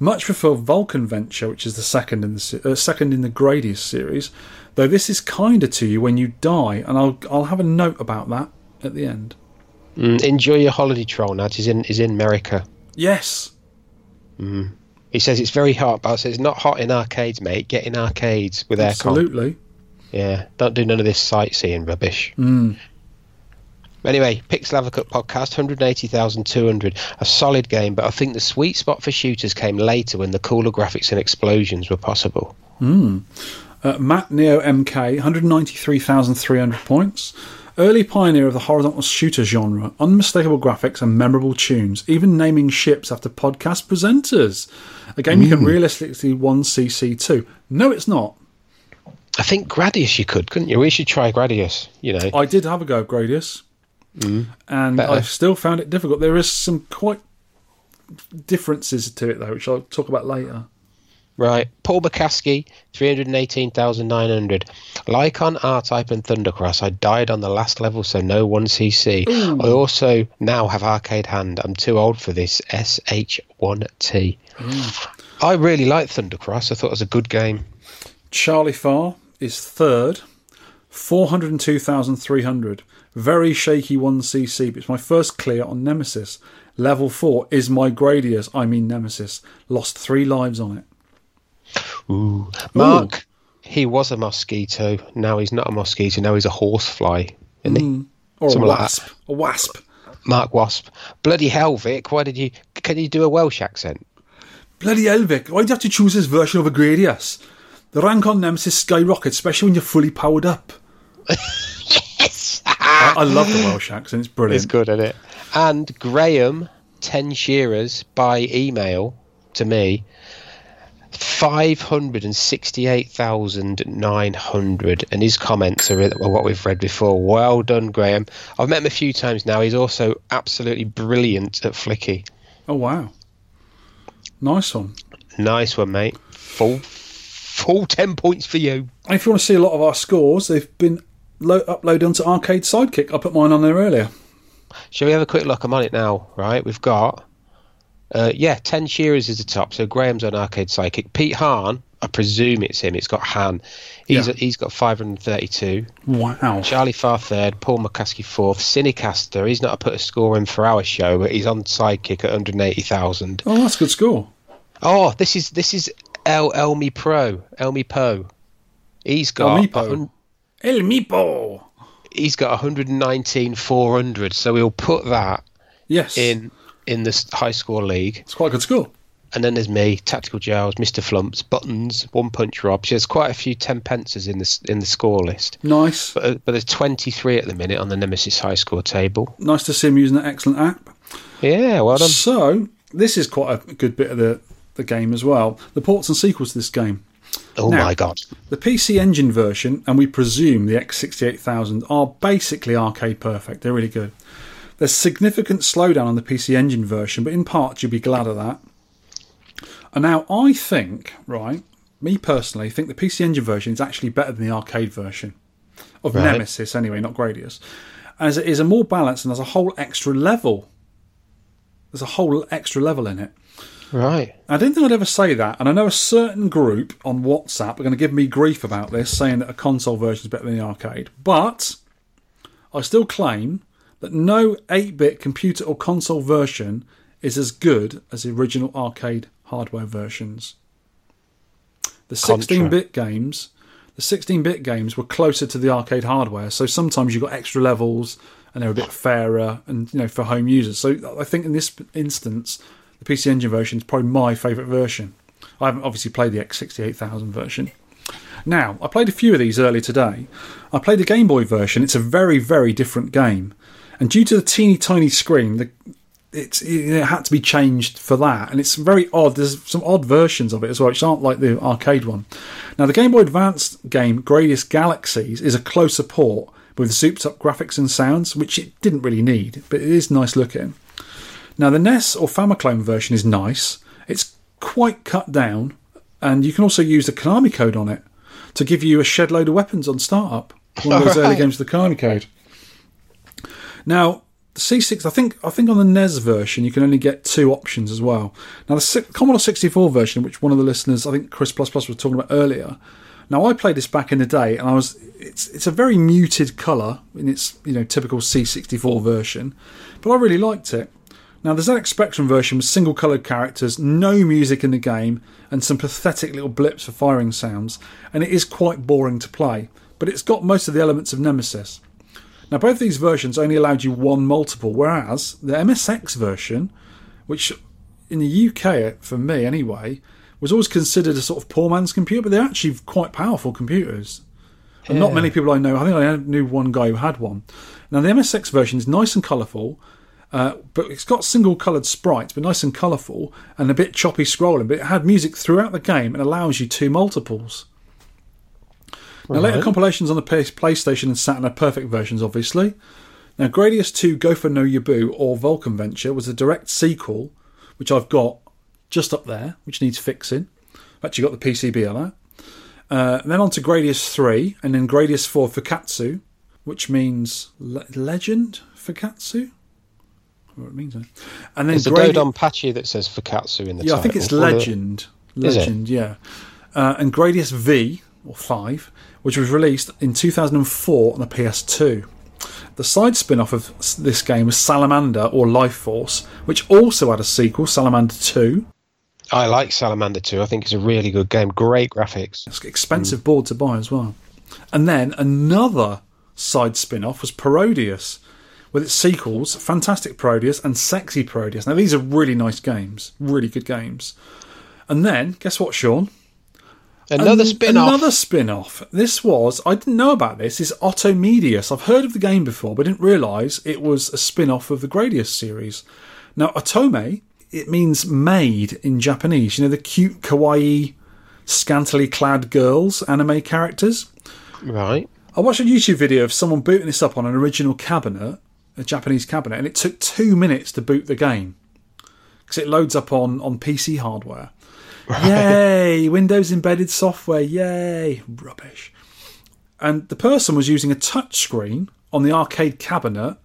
Much prefer Vulcan Venture, which is the second in the uh, second in the Gradius series, though this is kinder to you when you die, and I'll I'll have a note about that at the end. Mm, enjoy your holiday, troll. Nat is in is in America. Yes, He says it's very hot, but I says it's not hot in arcades, mate. Get in arcades with aircon. absolutely. Yeah, don't do none of this sightseeing rubbish. Hmm. Anyway, Pixel Advocate podcast, 180,200. A solid game, but I think the sweet spot for shooters came later when the cooler graphics and explosions were possible. Hmm. Uh, Matt Neo MK, 193,300 points. Early pioneer of the horizontal shooter genre, unmistakable graphics and memorable tunes, even naming ships after podcast presenters. A game you can hmm. realistically 1cc too. No, it's not. I think Gradius you could, couldn't you? We should try Gradius, you know. I did have a go of Gradius, mm. and Better. I still found it difficult. There is some quite differences to it though, which I'll talk about later. Right. Paul McCaskie, 318,900. Like on R-Type and Thundercross, I died on the last level, so no 1cc. I also now have Arcade Hand. I'm too old for this. SH1T. I really like Thundercross. I thought it was a good game. Charlie Far is third, 402,300. Very shaky 1cc, but it's my first clear on Nemesis. Level 4 is my Gradius, I mean Nemesis. Lost three lives on it. Ooh. Mark, he was a mosquito. Now he's not a mosquito. Now he's a horsefly. Isn't he? Mm. Or Something a like wasp. a wasp. Mark Wasp. Bloody hell, Vic. Why did you. Can you do a Welsh accent? Bloody hell, Vic. Why'd you have to choose this version of a Gradius? The rank on Nemesis skyrockets, especially when you're fully powered up. yes! I, I love the Welsh accent, it's brilliant. It's good, isn't it? And Graham, 10 shearers by email to me, 568,900. And his comments are what we've read before. Well done, Graham. I've met him a few times now. He's also absolutely brilliant at Flicky. Oh, wow. Nice one. Nice one, mate. Full, full 10 points for you. If you want to see a lot of our scores, they've been lo- uploaded onto Arcade Sidekick. I put mine on there earlier. Shall we have a quick look? I'm on it now, right? We've got, uh, yeah, 10 shearers is the top. So Graham's on Arcade Sidekick. Pete Hahn, I presume it's him. It's got Han. He's, Yeah. he's got 532. Wow. Charlie Far third. Paul McCaskie fourth. Cinecaster, he's not put a score in for our show, but he's on Sidekick at 180,000. Oh, that's a good score. Oh, this is this is El Elmi Pro. El Meepo. He's got El Meepo. a El Meepo. he's got 119 400. So we'll put that Yes. in in this high score league. It's quite a good score. And then there's me, Tactical Giles, Mr. Flumps, Buttons, One Punch Rob. So there's quite a few ten pences in the in the score list. Nice. But, uh, but there's 23 at the minute on the Nemesis high score table. Nice to see him using that excellent app. Yeah, well done. So, this is quite a good bit of the, the game as well. The ports and sequels to this game. Oh Now- my god. The PC Engine version, and we presume the X68000, are basically arcade perfect. They're really good. There's significant slowdown on the PC Engine version, but in part you'll be glad of that. And now I think, right, me personally, think the PC Engine version is actually better than the arcade version of Right. Nemesis, anyway, not Gradius, as it is a more balanced and there's a whole extra level. There's a whole extra level in it. Right. I didn't think I'd ever say that, and I know a certain group on WhatsApp are going to give me grief about this, saying that a console version is better than the arcade. But I still claim that no 8 bit computer or console version is as good as the original arcade hardware versions. The 16 bit games. The 16 bit games were closer to the arcade hardware, so sometimes you got extra levels and they're a bit fairer and you know for home users. So I think in this instance, the PC Engine version is probably my favourite version. I haven't obviously played the X68000 version. Now, I played a few of these earlier today. I played the Game Boy version. It's a very, very different game. And due to the teeny tiny screen, the, it's, it had to be changed for that. And it's very odd. There's some odd versions of it as well, which aren't like the arcade one. Now, the Game Boy Advance game, Gradius Galaxies, is a closer port with souped up graphics and sounds, which it didn't really need, but it is nice looking. Now, the NES or Famicom version is nice. It's quite cut down, and you can also use the Konami code on it to give you a shed load of weapons on startup. One of <laughs> those early games with the Konami code. Now, the C6, I think, I think on the NES version you can only get two options as well. Now, the Commodore 64 version, which one of the listeners, I think Chris Plus Plus was talking about earlier. Now, I played this back in the day, and I was it's it's a very muted colour in its you know typical C64 version, but I really liked it. Now, the ZX Spectrum version was single coloured characters, no music in the game, and some pathetic little blips for firing sounds, and it is quite boring to play, but it's got most of the elements of Nemesis. Now, both these versions only allowed you one multiple, whereas the MSX version, which in the UK, for me anyway, was always considered a sort of poor man's computer, but they're actually quite powerful computers. And not many people I know, I think I knew one guy who had one. Now, the MSX version is nice and colourful, uh, but it's got single coloured sprites, but nice and colourful and a bit choppy scrolling. But it had music throughout the game and allows you two multiples. Now, later compilations on the PlayStation and Saturn are perfect versions, obviously. Now, Gradius 2 Gofer no Yabō or Vulcan Venture was a direct sequel, which I've got just up there, which needs fixing. I've actually got the PCB on that. Uh, then on to Gradius 3, and then Gradius 4 Fukatsu, which means le- legend Fukatsu? What it means, eh? and then There's a Gradi- DoDonPachi that says Fukatsu in the yeah, title. I think it's the- Legend. It? Legend, yeah. Uh, and Gradius V, or 5, which was released in 2004 on the PS2. The side spin off of this game was Salamander, or Life Force, which also had a sequel, Salamander 2. I like Salamander 2. I think it's a really good game. Great graphics. It's an expensive board to buy as well. And then another side spin off was Parodius, with its sequels, Fantastic Parodius and Sexy Parodius. Now, these are really nice games, really good games. And then, guess what, Sean? Another An- spin off. Another spin off. This was, I didn't know about this, is Otomedius. I've heard of the game before, but didn't realise it was a spin off of the Gradius series. Now, Otome, it means maid in Japanese. You know, the cute, kawaii, scantily clad girls, anime characters. Right. I watched a YouTube video of someone booting this up on an original cabinet, a Japanese cabinet, and it took two minutes to boot the game because it loads up on, on PC hardware. Yay! Windows embedded software. Yay! Rubbish. And the person was using a touch screen on the arcade cabinet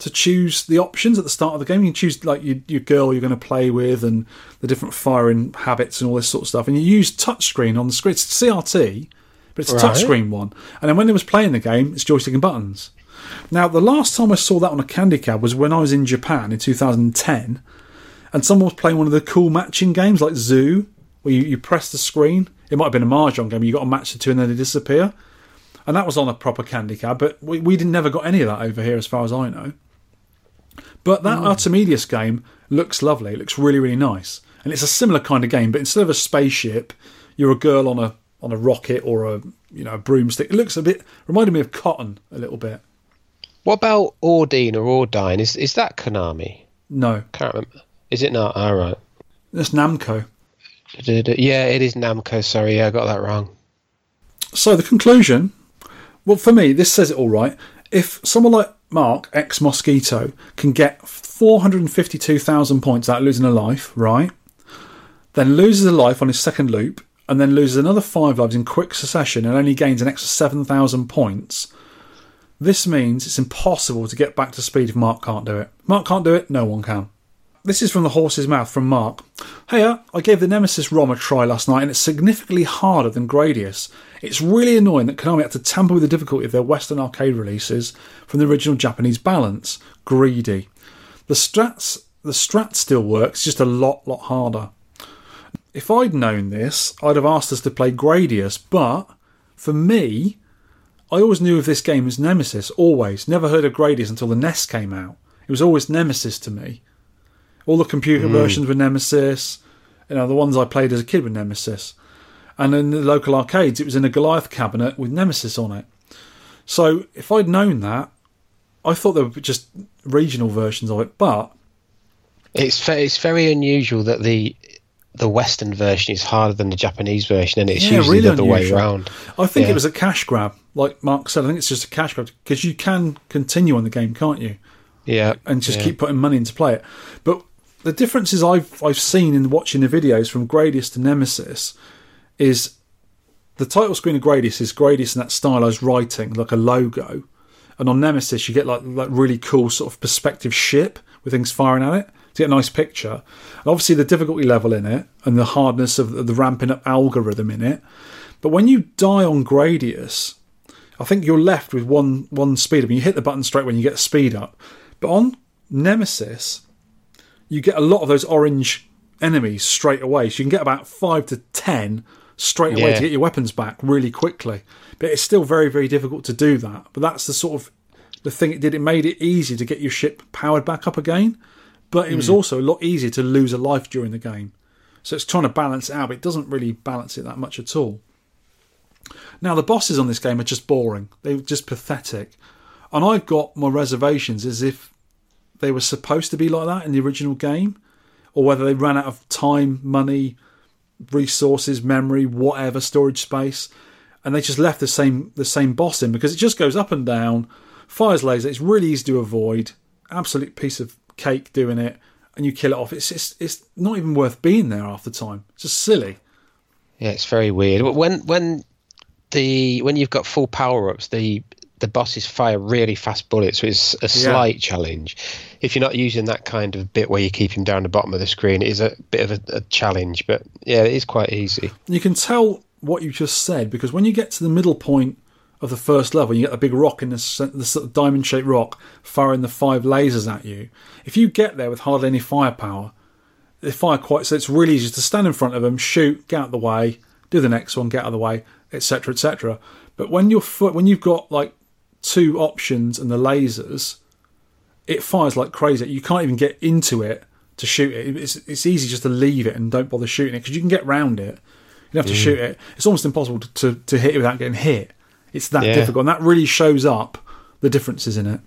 to choose the options at the start of the game. You can choose like your, your girl you're going to play with and the different firing habits and all this sort of stuff. And you use touchscreen on the screen. It's CRT, but it's a Right. touchscreen one. And then when it was playing the game, it's joystick and buttons. Now, the last time I saw that on a candy cab was when I was in Japan in 2010, and someone was playing one of the cool matching games like Zoo, where you, you press the screen. It might have been a mahjong game. You got to match the two and then they disappear. And that was on a proper candy cab, but we, we didn't never got any of that over here, as far as I know. But that hmm. Otomedius game looks lovely. It looks really, really nice, and it's a similar kind of game. But instead of a spaceship, you're a girl on a on a rocket or a you know a broomstick. It looks a bit reminded me of Cotton a little bit. What about Ordyne or Ordyne? Is is that Konami? No, Can't remember. Is it not? All right. that's Namco. Yeah, it is Namco. Sorry, yeah, I got that wrong. So the conclusion, well, for me, this says it all right. If someone like Mark Ex Mosquito can get four hundred and fifty-two thousand points without losing a life, right? Then loses a life on his second loop, and then loses another five lives in quick succession, and only gains an extra seven thousand points. This means it's impossible to get back to speed if Mark can't do it. Mark can't do it. No one can. This is from the horse's mouth from Mark. Hey, I gave the Nemesis ROM a try last night and it's significantly harder than Gradius. It's really annoying that Konami had to tamper with the difficulty of their Western arcade releases from the original Japanese balance. Greedy. The strats the strat still works, just a lot, lot harder. If I'd known this, I'd have asked us to play Gradius, but for me, I always knew of this game as Nemesis, always. Never heard of Gradius until the NES came out. It was always Nemesis to me. All the computer hmm. versions were Nemesis. You know, the ones I played as a kid were Nemesis. And in the local arcades, it was in a Goliath cabinet with Nemesis on it. So if I'd known that, I thought there were just regional versions of it. But It's it's very unusual that the the Western version is harder than the Japanese version, and it's Yeah, usually really the other way around. I think Yeah. it was a cash grab, like Mark said. I think it's just a cash grab because you can continue on the game, can't you? Yeah, and just yeah. keep putting money into play it. But the differences I've I've seen in watching the videos from Gradius to Nemesis is the title screen of Gradius is Gradius in that stylized writing, like a logo, and on Nemesis you get like like really cool sort of perspective ship with things firing at it to get a nice picture. And obviously the difficulty level in it and the hardness of the ramping up algorithm in it. But when you die on Gradius, I think you're left with one one speed up. And you hit the button straight when you get a speed up. But on Nemesis, you get a lot of those orange enemies straight away. So you can get about five to ten straight away Yeah. to get your weapons back really quickly. But it's still very, very difficult to do that. But that's the sort of the thing it did. It made it easy to get your ship powered back up again. But it was hmm. also a lot easier to lose a life during the game. So it's trying to balance it out, but it doesn't really balance it that much at all. Now the bosses on this game are just boring. They're just pathetic. And I've got my reservations as if they were supposed to be like that in the original game, or whether they ran out of time, money, resources, memory, whatever, storage space, and they just left the same the same boss in because it just goes up and down, fires laser. It's really easy to avoid. Absolute piece of cake doing it, and you kill it off. It's just, it's not even worth being there half the time. It's just silly. Yeah, it's very weird. When when the when you've got full power ups, the the bosses fire really fast bullets, so it's a slight challenge. If you're not using that kind of bit where you keep him down the bottom of the screen, it is a bit of a, a challenge. But yeah, it is quite easy. You can tell what you just said because when you get to the middle point of the first level, you get the big rock in the sort of diamond-shaped rock firing the five lasers at you. If you get there with hardly any firepower, they fire quite. So it's really easy to stand in front of them, shoot, get out of the way, do the next one, get out of the way, etc., etc. But when you're fo- when you've got like two options and the lasers, it fires like crazy. You can't even get into it to shoot it. It's it's easy just to leave it and don't bother shooting it because you can get round it. You don't have to mm. shoot it. It's almost impossible to, to, to hit it without getting hit. It's that Yeah. difficult, and that really shows up the differences in it.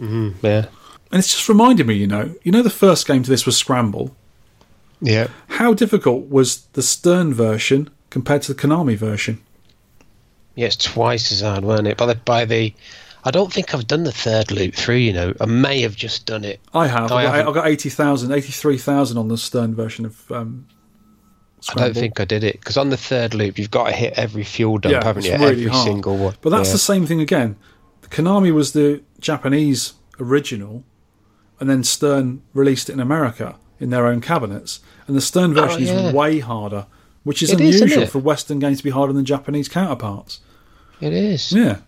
Mm-hmm. Yeah, And it's just reminded me, you know, you know, the first game to this was Scramble. yeah. How difficult was the Stern version compared to the Konami version? Yeah, it's twice as hard, wasn't it? By the by the, I don't think I've done the third loop through. You know, I may have just done it. I have. I I, got, got 80,000, 83,000 on the Stern version of um, I don't think I did it because on the third loop you've got to hit every fuel dump, Yeah, haven't you? really every hard. single one. But that's Yeah. the same thing again. Konami was the Japanese original, and then Stern released it in America in their own cabinets. And the Stern version Oh, yeah. is way harder, which is It is, unusual it? for Western games to be harder than Japanese counterparts. It is. Yeah.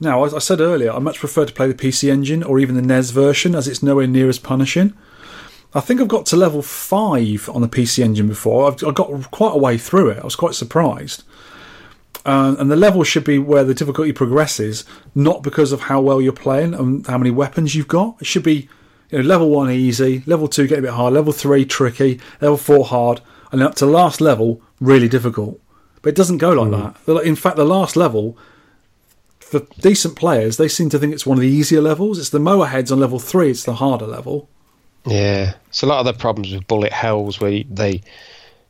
Now, as I said earlier, I much prefer to play the PC Engine or even the NES version, as it's nowhere near as punishing. I think I've got to level five on the PC Engine before. I've, I got quite a way through it. I was quite surprised. Uh, and the level should be where the difficulty progresses, not because of how well you're playing and how many weapons you've got. It should be you know, level one easy, level two getting a bit hard, level three tricky, level four hard, and up to last level really difficult. But it doesn't go like hmm. that. In fact, the last level, for decent players, they seem to think it's one of the easier levels. It's the mower heads on level three. It's the harder level. Yeah, it's a lot of the problems with bullet hells where they,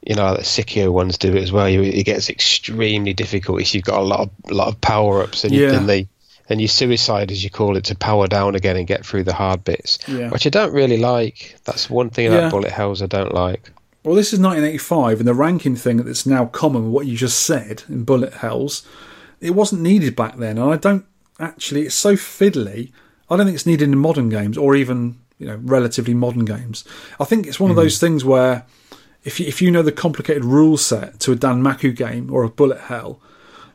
you know, the Psikyo ones do it as well. It gets extremely difficult if you've got a lot of lot of power ups and, Yeah. and they and you suicide as you call it to power down again and get through the hard bits, Yeah. which I don't really like. That's one thing Yeah. about bullet hells I don't like. Well, this is 1985, and the ranking thing that's now common, what you just said in bullet hells, it wasn't needed back then. And I don't actually, it's so fiddly. I don't think it's needed in modern games or even you know relatively modern games. I think it's one Hmm. of those things where if you, if you know the complicated rule set to a danmaku game or a Bullet Hell,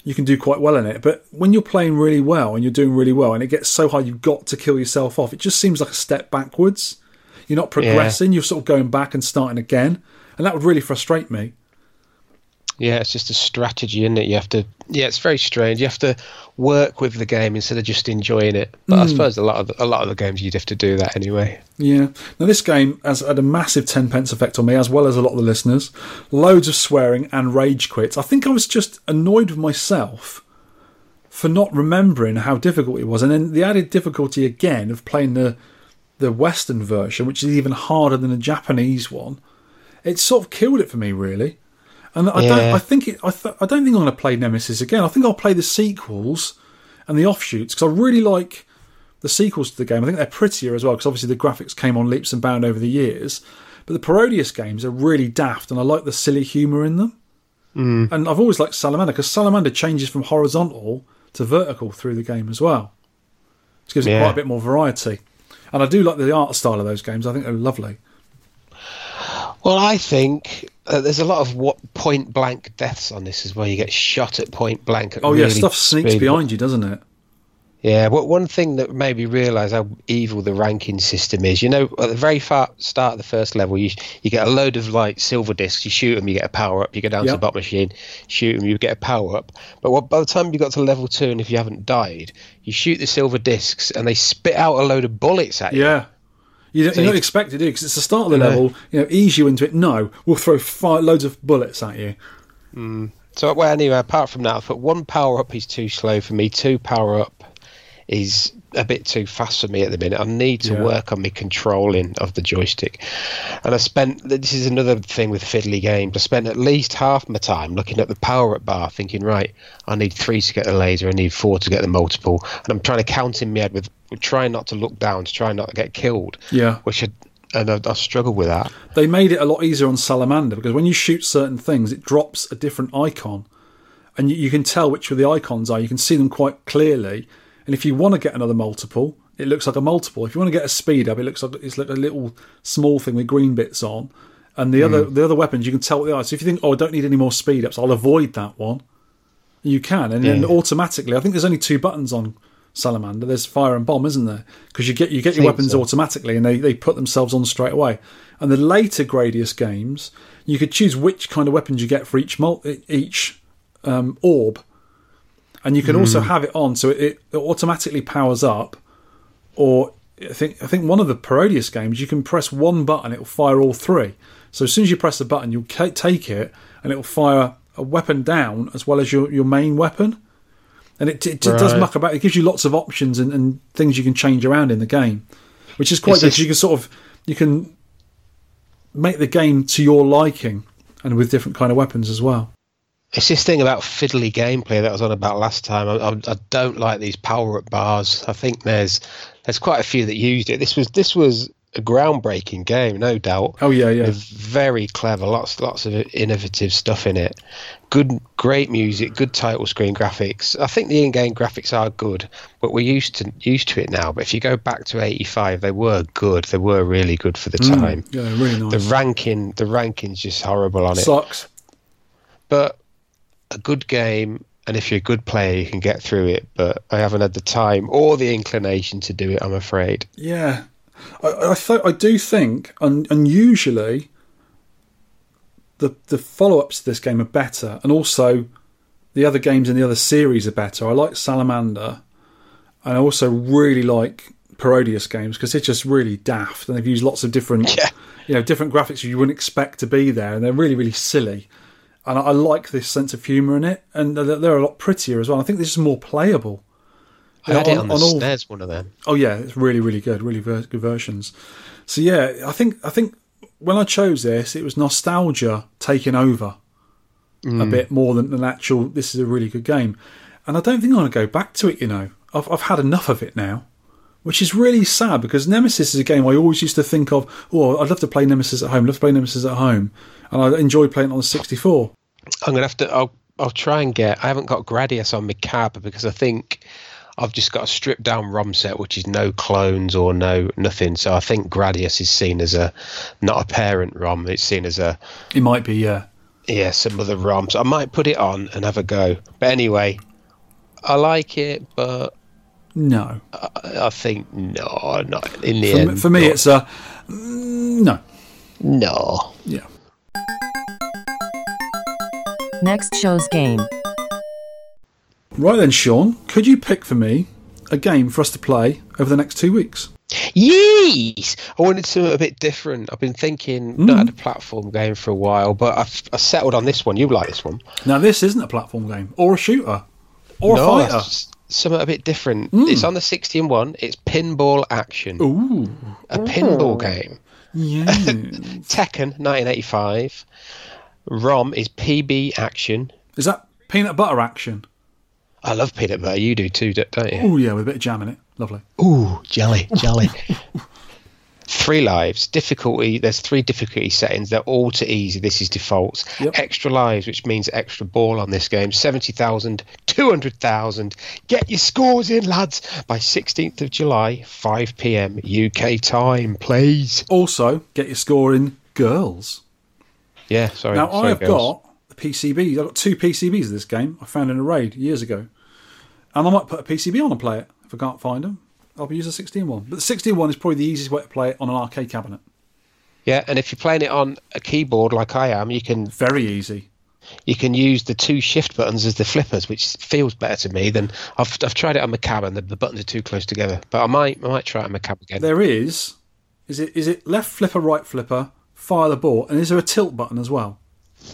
you can do quite well in it. But when you're playing really well and you're doing really well and it gets so hard you've got to kill yourself off, it just seems like a step backwards. You're not progressing, you're sort of going back and starting again. And that would really frustrate me. Yeah, it's just a strategy, isn't it? You have to. Yeah, it's very strange. You have to work with the game instead of just enjoying it. But I hmm. suppose a lot of the, a lot of the games you'd have to do that anyway. Yeah. Now this game has had a massive ten pence effect on me, as well as a lot of the listeners. Loads of swearing and rage quits. I think I was just annoyed with myself for not remembering how difficult it was, and then the added difficulty again of playing the the Western version, which is even harder than the Japanese one. It sort of killed it for me, really. And I don't. I think it. I, th- I don't think I'm going to play Nemesis again. I think I'll play the sequels and the offshoots because I really like the sequels to the game. I think they're prettier as well because obviously the graphics came on leaps and bounds over the years. But the Parodius games are really daft, and I like the silly humour in them. Mm. And I've always liked Salamander because Salamander changes from horizontal to vertical through the game as well, which gives it quite a bit more variety. And I do like the art style of those games. I think they're lovely. Well, I think uh, there's a lot of what point blank deaths on this as well. You get shot at point blank. At Oh yeah, stuff sneaks speed. behind you, doesn't it? Yeah, well, one thing that made me realise how evil the ranking system is. You know, at the very far start of the first level, you you get a load of like silver discs. You shoot them, you get a power up. You go down to the bot machine, shoot them, you get a power up. But what, by the time you got to level two, and if you haven't died, you shoot the silver discs, and they spit out a load of bullets at you. Yeah. You don't, So you don't you- expect it, do Because it's the start of the No. level. You know, ease you into it. No, we'll throw five, loads of bullets at you. Hmm. So well, anyway, apart from that, I thought one power up is too slow for me. Two power up is a bit too fast for me at the minute. I need to Yeah. work on my controlling of the joystick. And I spent this is another thing with fiddly games. I spent at least half my time looking at the power up bar, thinking, right, I need three to get the laser, I need four to get the multiple, and I'm trying to count in my head with trying not to look down to try not to get killed. Yeah. Which I, and I, I struggle with that. They made it a lot easier on Salamander because when you shoot certain things, it drops a different icon. And you, you can tell which of the icons are. You can see them quite clearly. And if you want to get another multiple, it looks like a multiple. If you want to get a speed up, it looks like it's like a little small thing with green bits on. And the other the other weapons, you can tell what they are. So if you think, oh, I don't need any more speed ups, I'll avoid that one. You can, and then automatically, I think there's only two buttons on Salamander. There's fire and bomb, isn't there? Because you get you get your weapons so. automatically, and they, they put themselves on straight away. And the later Gradius games, you could choose which kind of weapons you get for each mul- each um, orb, and you can also hmm. have it on so it, it automatically powers up. Or I think I think one of the Parodius games, you can press one button, it will fire all three. So as soon as you press the button, you'll take it, and it will fire a weapon down as well as your, your main weapon. And it, it, does Right. muck about. It gives you lots of options and, and things you can change around in the game, which is quite It's good. just- you can sort of you can make the game to your liking and with different kind of weapons as well. It's this thing about fiddly gameplay that I was on about last time. I, I, I don't like these power up bars. I think there's there's quite a few that used it. This was this was a groundbreaking game, no doubt. Oh yeah, yeah. Very clever. Lots lots of innovative stuff in it. Good, great music. Good title screen graphics. I think the in-game graphics are good, but we're used to used to it now. But if you go back to '85, they were good. They were really good for the mm, time. Yeah, really nice. The ranking, the ranking's just horrible on it Sucks. but a good game and if you're a good player you can get through it but i haven't had the time or the inclination to do it i'm afraid Yeah, I, I th- I do think, un- unusually, the the follow ups to this game are better, and also the other games in the other series are better. I like Salamander, and I also really like Parodius games because they're just really daft, and they've used lots of different, <laughs> Yeah. you know, different graphics you wouldn't expect to be there, and they're really really silly. And I, I like this sense of humour in it, and they're, they're a lot prettier as well. I think this is more playable. i had Yeah, it on- on, the all- SNES, one of them Oh yeah, it's really really good, really ver- good versions. So yeah, I think I think when I chose this, it was nostalgia taking over a mm. bit more than an actual. This is a really good game, and I don't think I want to go back to it. You know, I've I've had enough of it now, which is really sad because Nemesis is a game I always used to think of. Oh, I'd love to play Nemesis at home. Love to play Nemesis at home, and I enjoy playing it on the sixty four. I'm gonna have to i'll, I'll try and get i haven't got gradius on my cab because i think I've just got a stripped down ROM set, which is no clones or no nothing. So I think Gradius is seen as a not a parent ROM. It's seen as a It might be, yeah. yeah some other ROM. So I might put it on and have a go. But anyway, I like it, but No. I, I think no, not in the For, end. me, for me, not- it's a no. no. Yeah. Next show's game. Right then, Sean, could you pick for me a game for us to play over the next two weeks? Yes, I wanted something a bit different. I've been thinking not had a platform game for a while, but I've I settled on this one. You like this one? Now, this isn't a platform game or a shooter or no, a fighter. it's something a bit different. Mm. It's on the 60 and one. It's pinball action. Ooh, A pinball oh. game. yeah. <laughs> Tehkan 1985. ROM is PB action. Is that peanut butter action? I love peanut butter. You do too, don't you? Oh yeah, with a bit of jam in it. Lovely. Ooh, jelly, jelly. <laughs> three lives. Difficulty. There's three difficulty settings. They're all to easy. This is defaults. Yep. Extra lives, which means extra ball on this game. 70,000, 200,000. Get your scores in, lads, by 16th of July, 5 p.m. UK time, please. Also, get your score in girls. Yeah, sorry. Now sorry, I've girls. got the PCBs. I've got two PCBs of this game. I found in a raid years ago, and I might put a PCB on and play it if I can't find them. I'll be using a 16 one. But the 16 one is probably the easiest way to play it on an arcade cabinet. Yeah, and if you're playing it on a keyboard like I am, you can Very easy. you can use the two shift buttons as the flippers, which feels better to me than I've I've tried it on my cab and the, the buttons are too close together. But I might I might try it on my cab again. There is. Is it is it left flipper, right flipper, fire the ball, and is there a tilt button as well?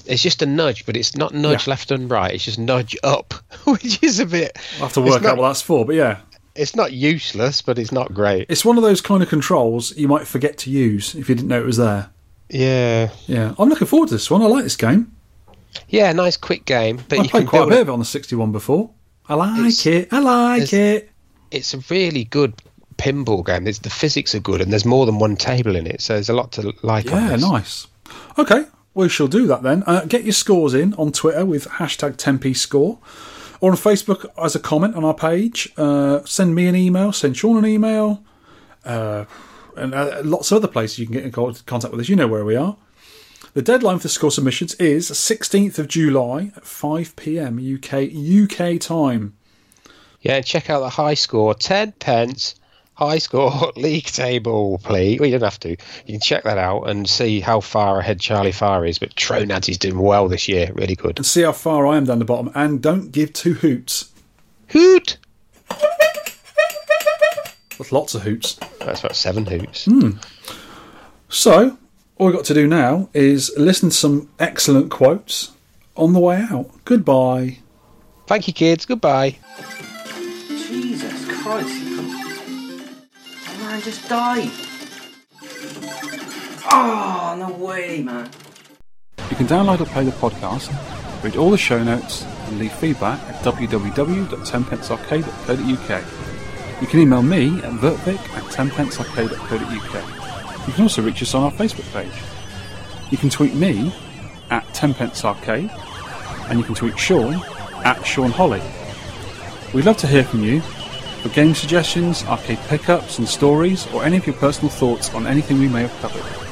It's just a nudge, but it's not nudge Yeah. left and right. It's just nudge up, <laughs> which is a bit. I have to work not, out what that's for, but yeah, It's not useless, but it's not great. it's one of those kind of controls you might forget to use if you didn't know it was there. Yeah, Yeah, I'm looking forward to this one. I like this game. yeah, nice quick game. But I you played can quite a bit it. of it on the 61 before. I like It's- it. I like it's- it. It's a really good pinball game. There's, the physics are good, and there's more than one table in it, so there's a lot to like. Yeah, nice. Okay, we shall do that then. Uh, get your scores in on Twitter with hashtag 10p score or on Facebook as a comment on our page. Uh, send me an email, send Sean an email, uh, and uh, lots of other places you can get in contact with us. You know where we are. The deadline for the score submissions is 16th of July at 5 pm UK UK time. Yeah, check out the high score, ten pence. High score <laughs> league table, please. Well, you don't have to. You can check that out and see how far ahead Charlie Far is. But Trollnads is doing well this year, really good. And see how far I am down the bottom. And don't give two hoots. Hoot! That's lots of hoots. That's about seven hoots. Hmm. So, all we've got to do now is listen to some excellent quotes on the way out. Goodbye. Thank you, kids. Goodbye. Jesus Christ. Man just died. Oh, ah, no way, man. You can download or play the podcast, read all the show notes, and leave feedback at www.tenpencearcade.co.uk. You can email me at vertvic at tenpencearcade.co.uk. You can also reach us on our Facebook page. You can tweet me at tenpencearcade, and you can tweet Sean at Sean Holly. We'd love to hear from you for game suggestions, arcade pickups and stories, or any of your personal thoughts on anything we may have covered.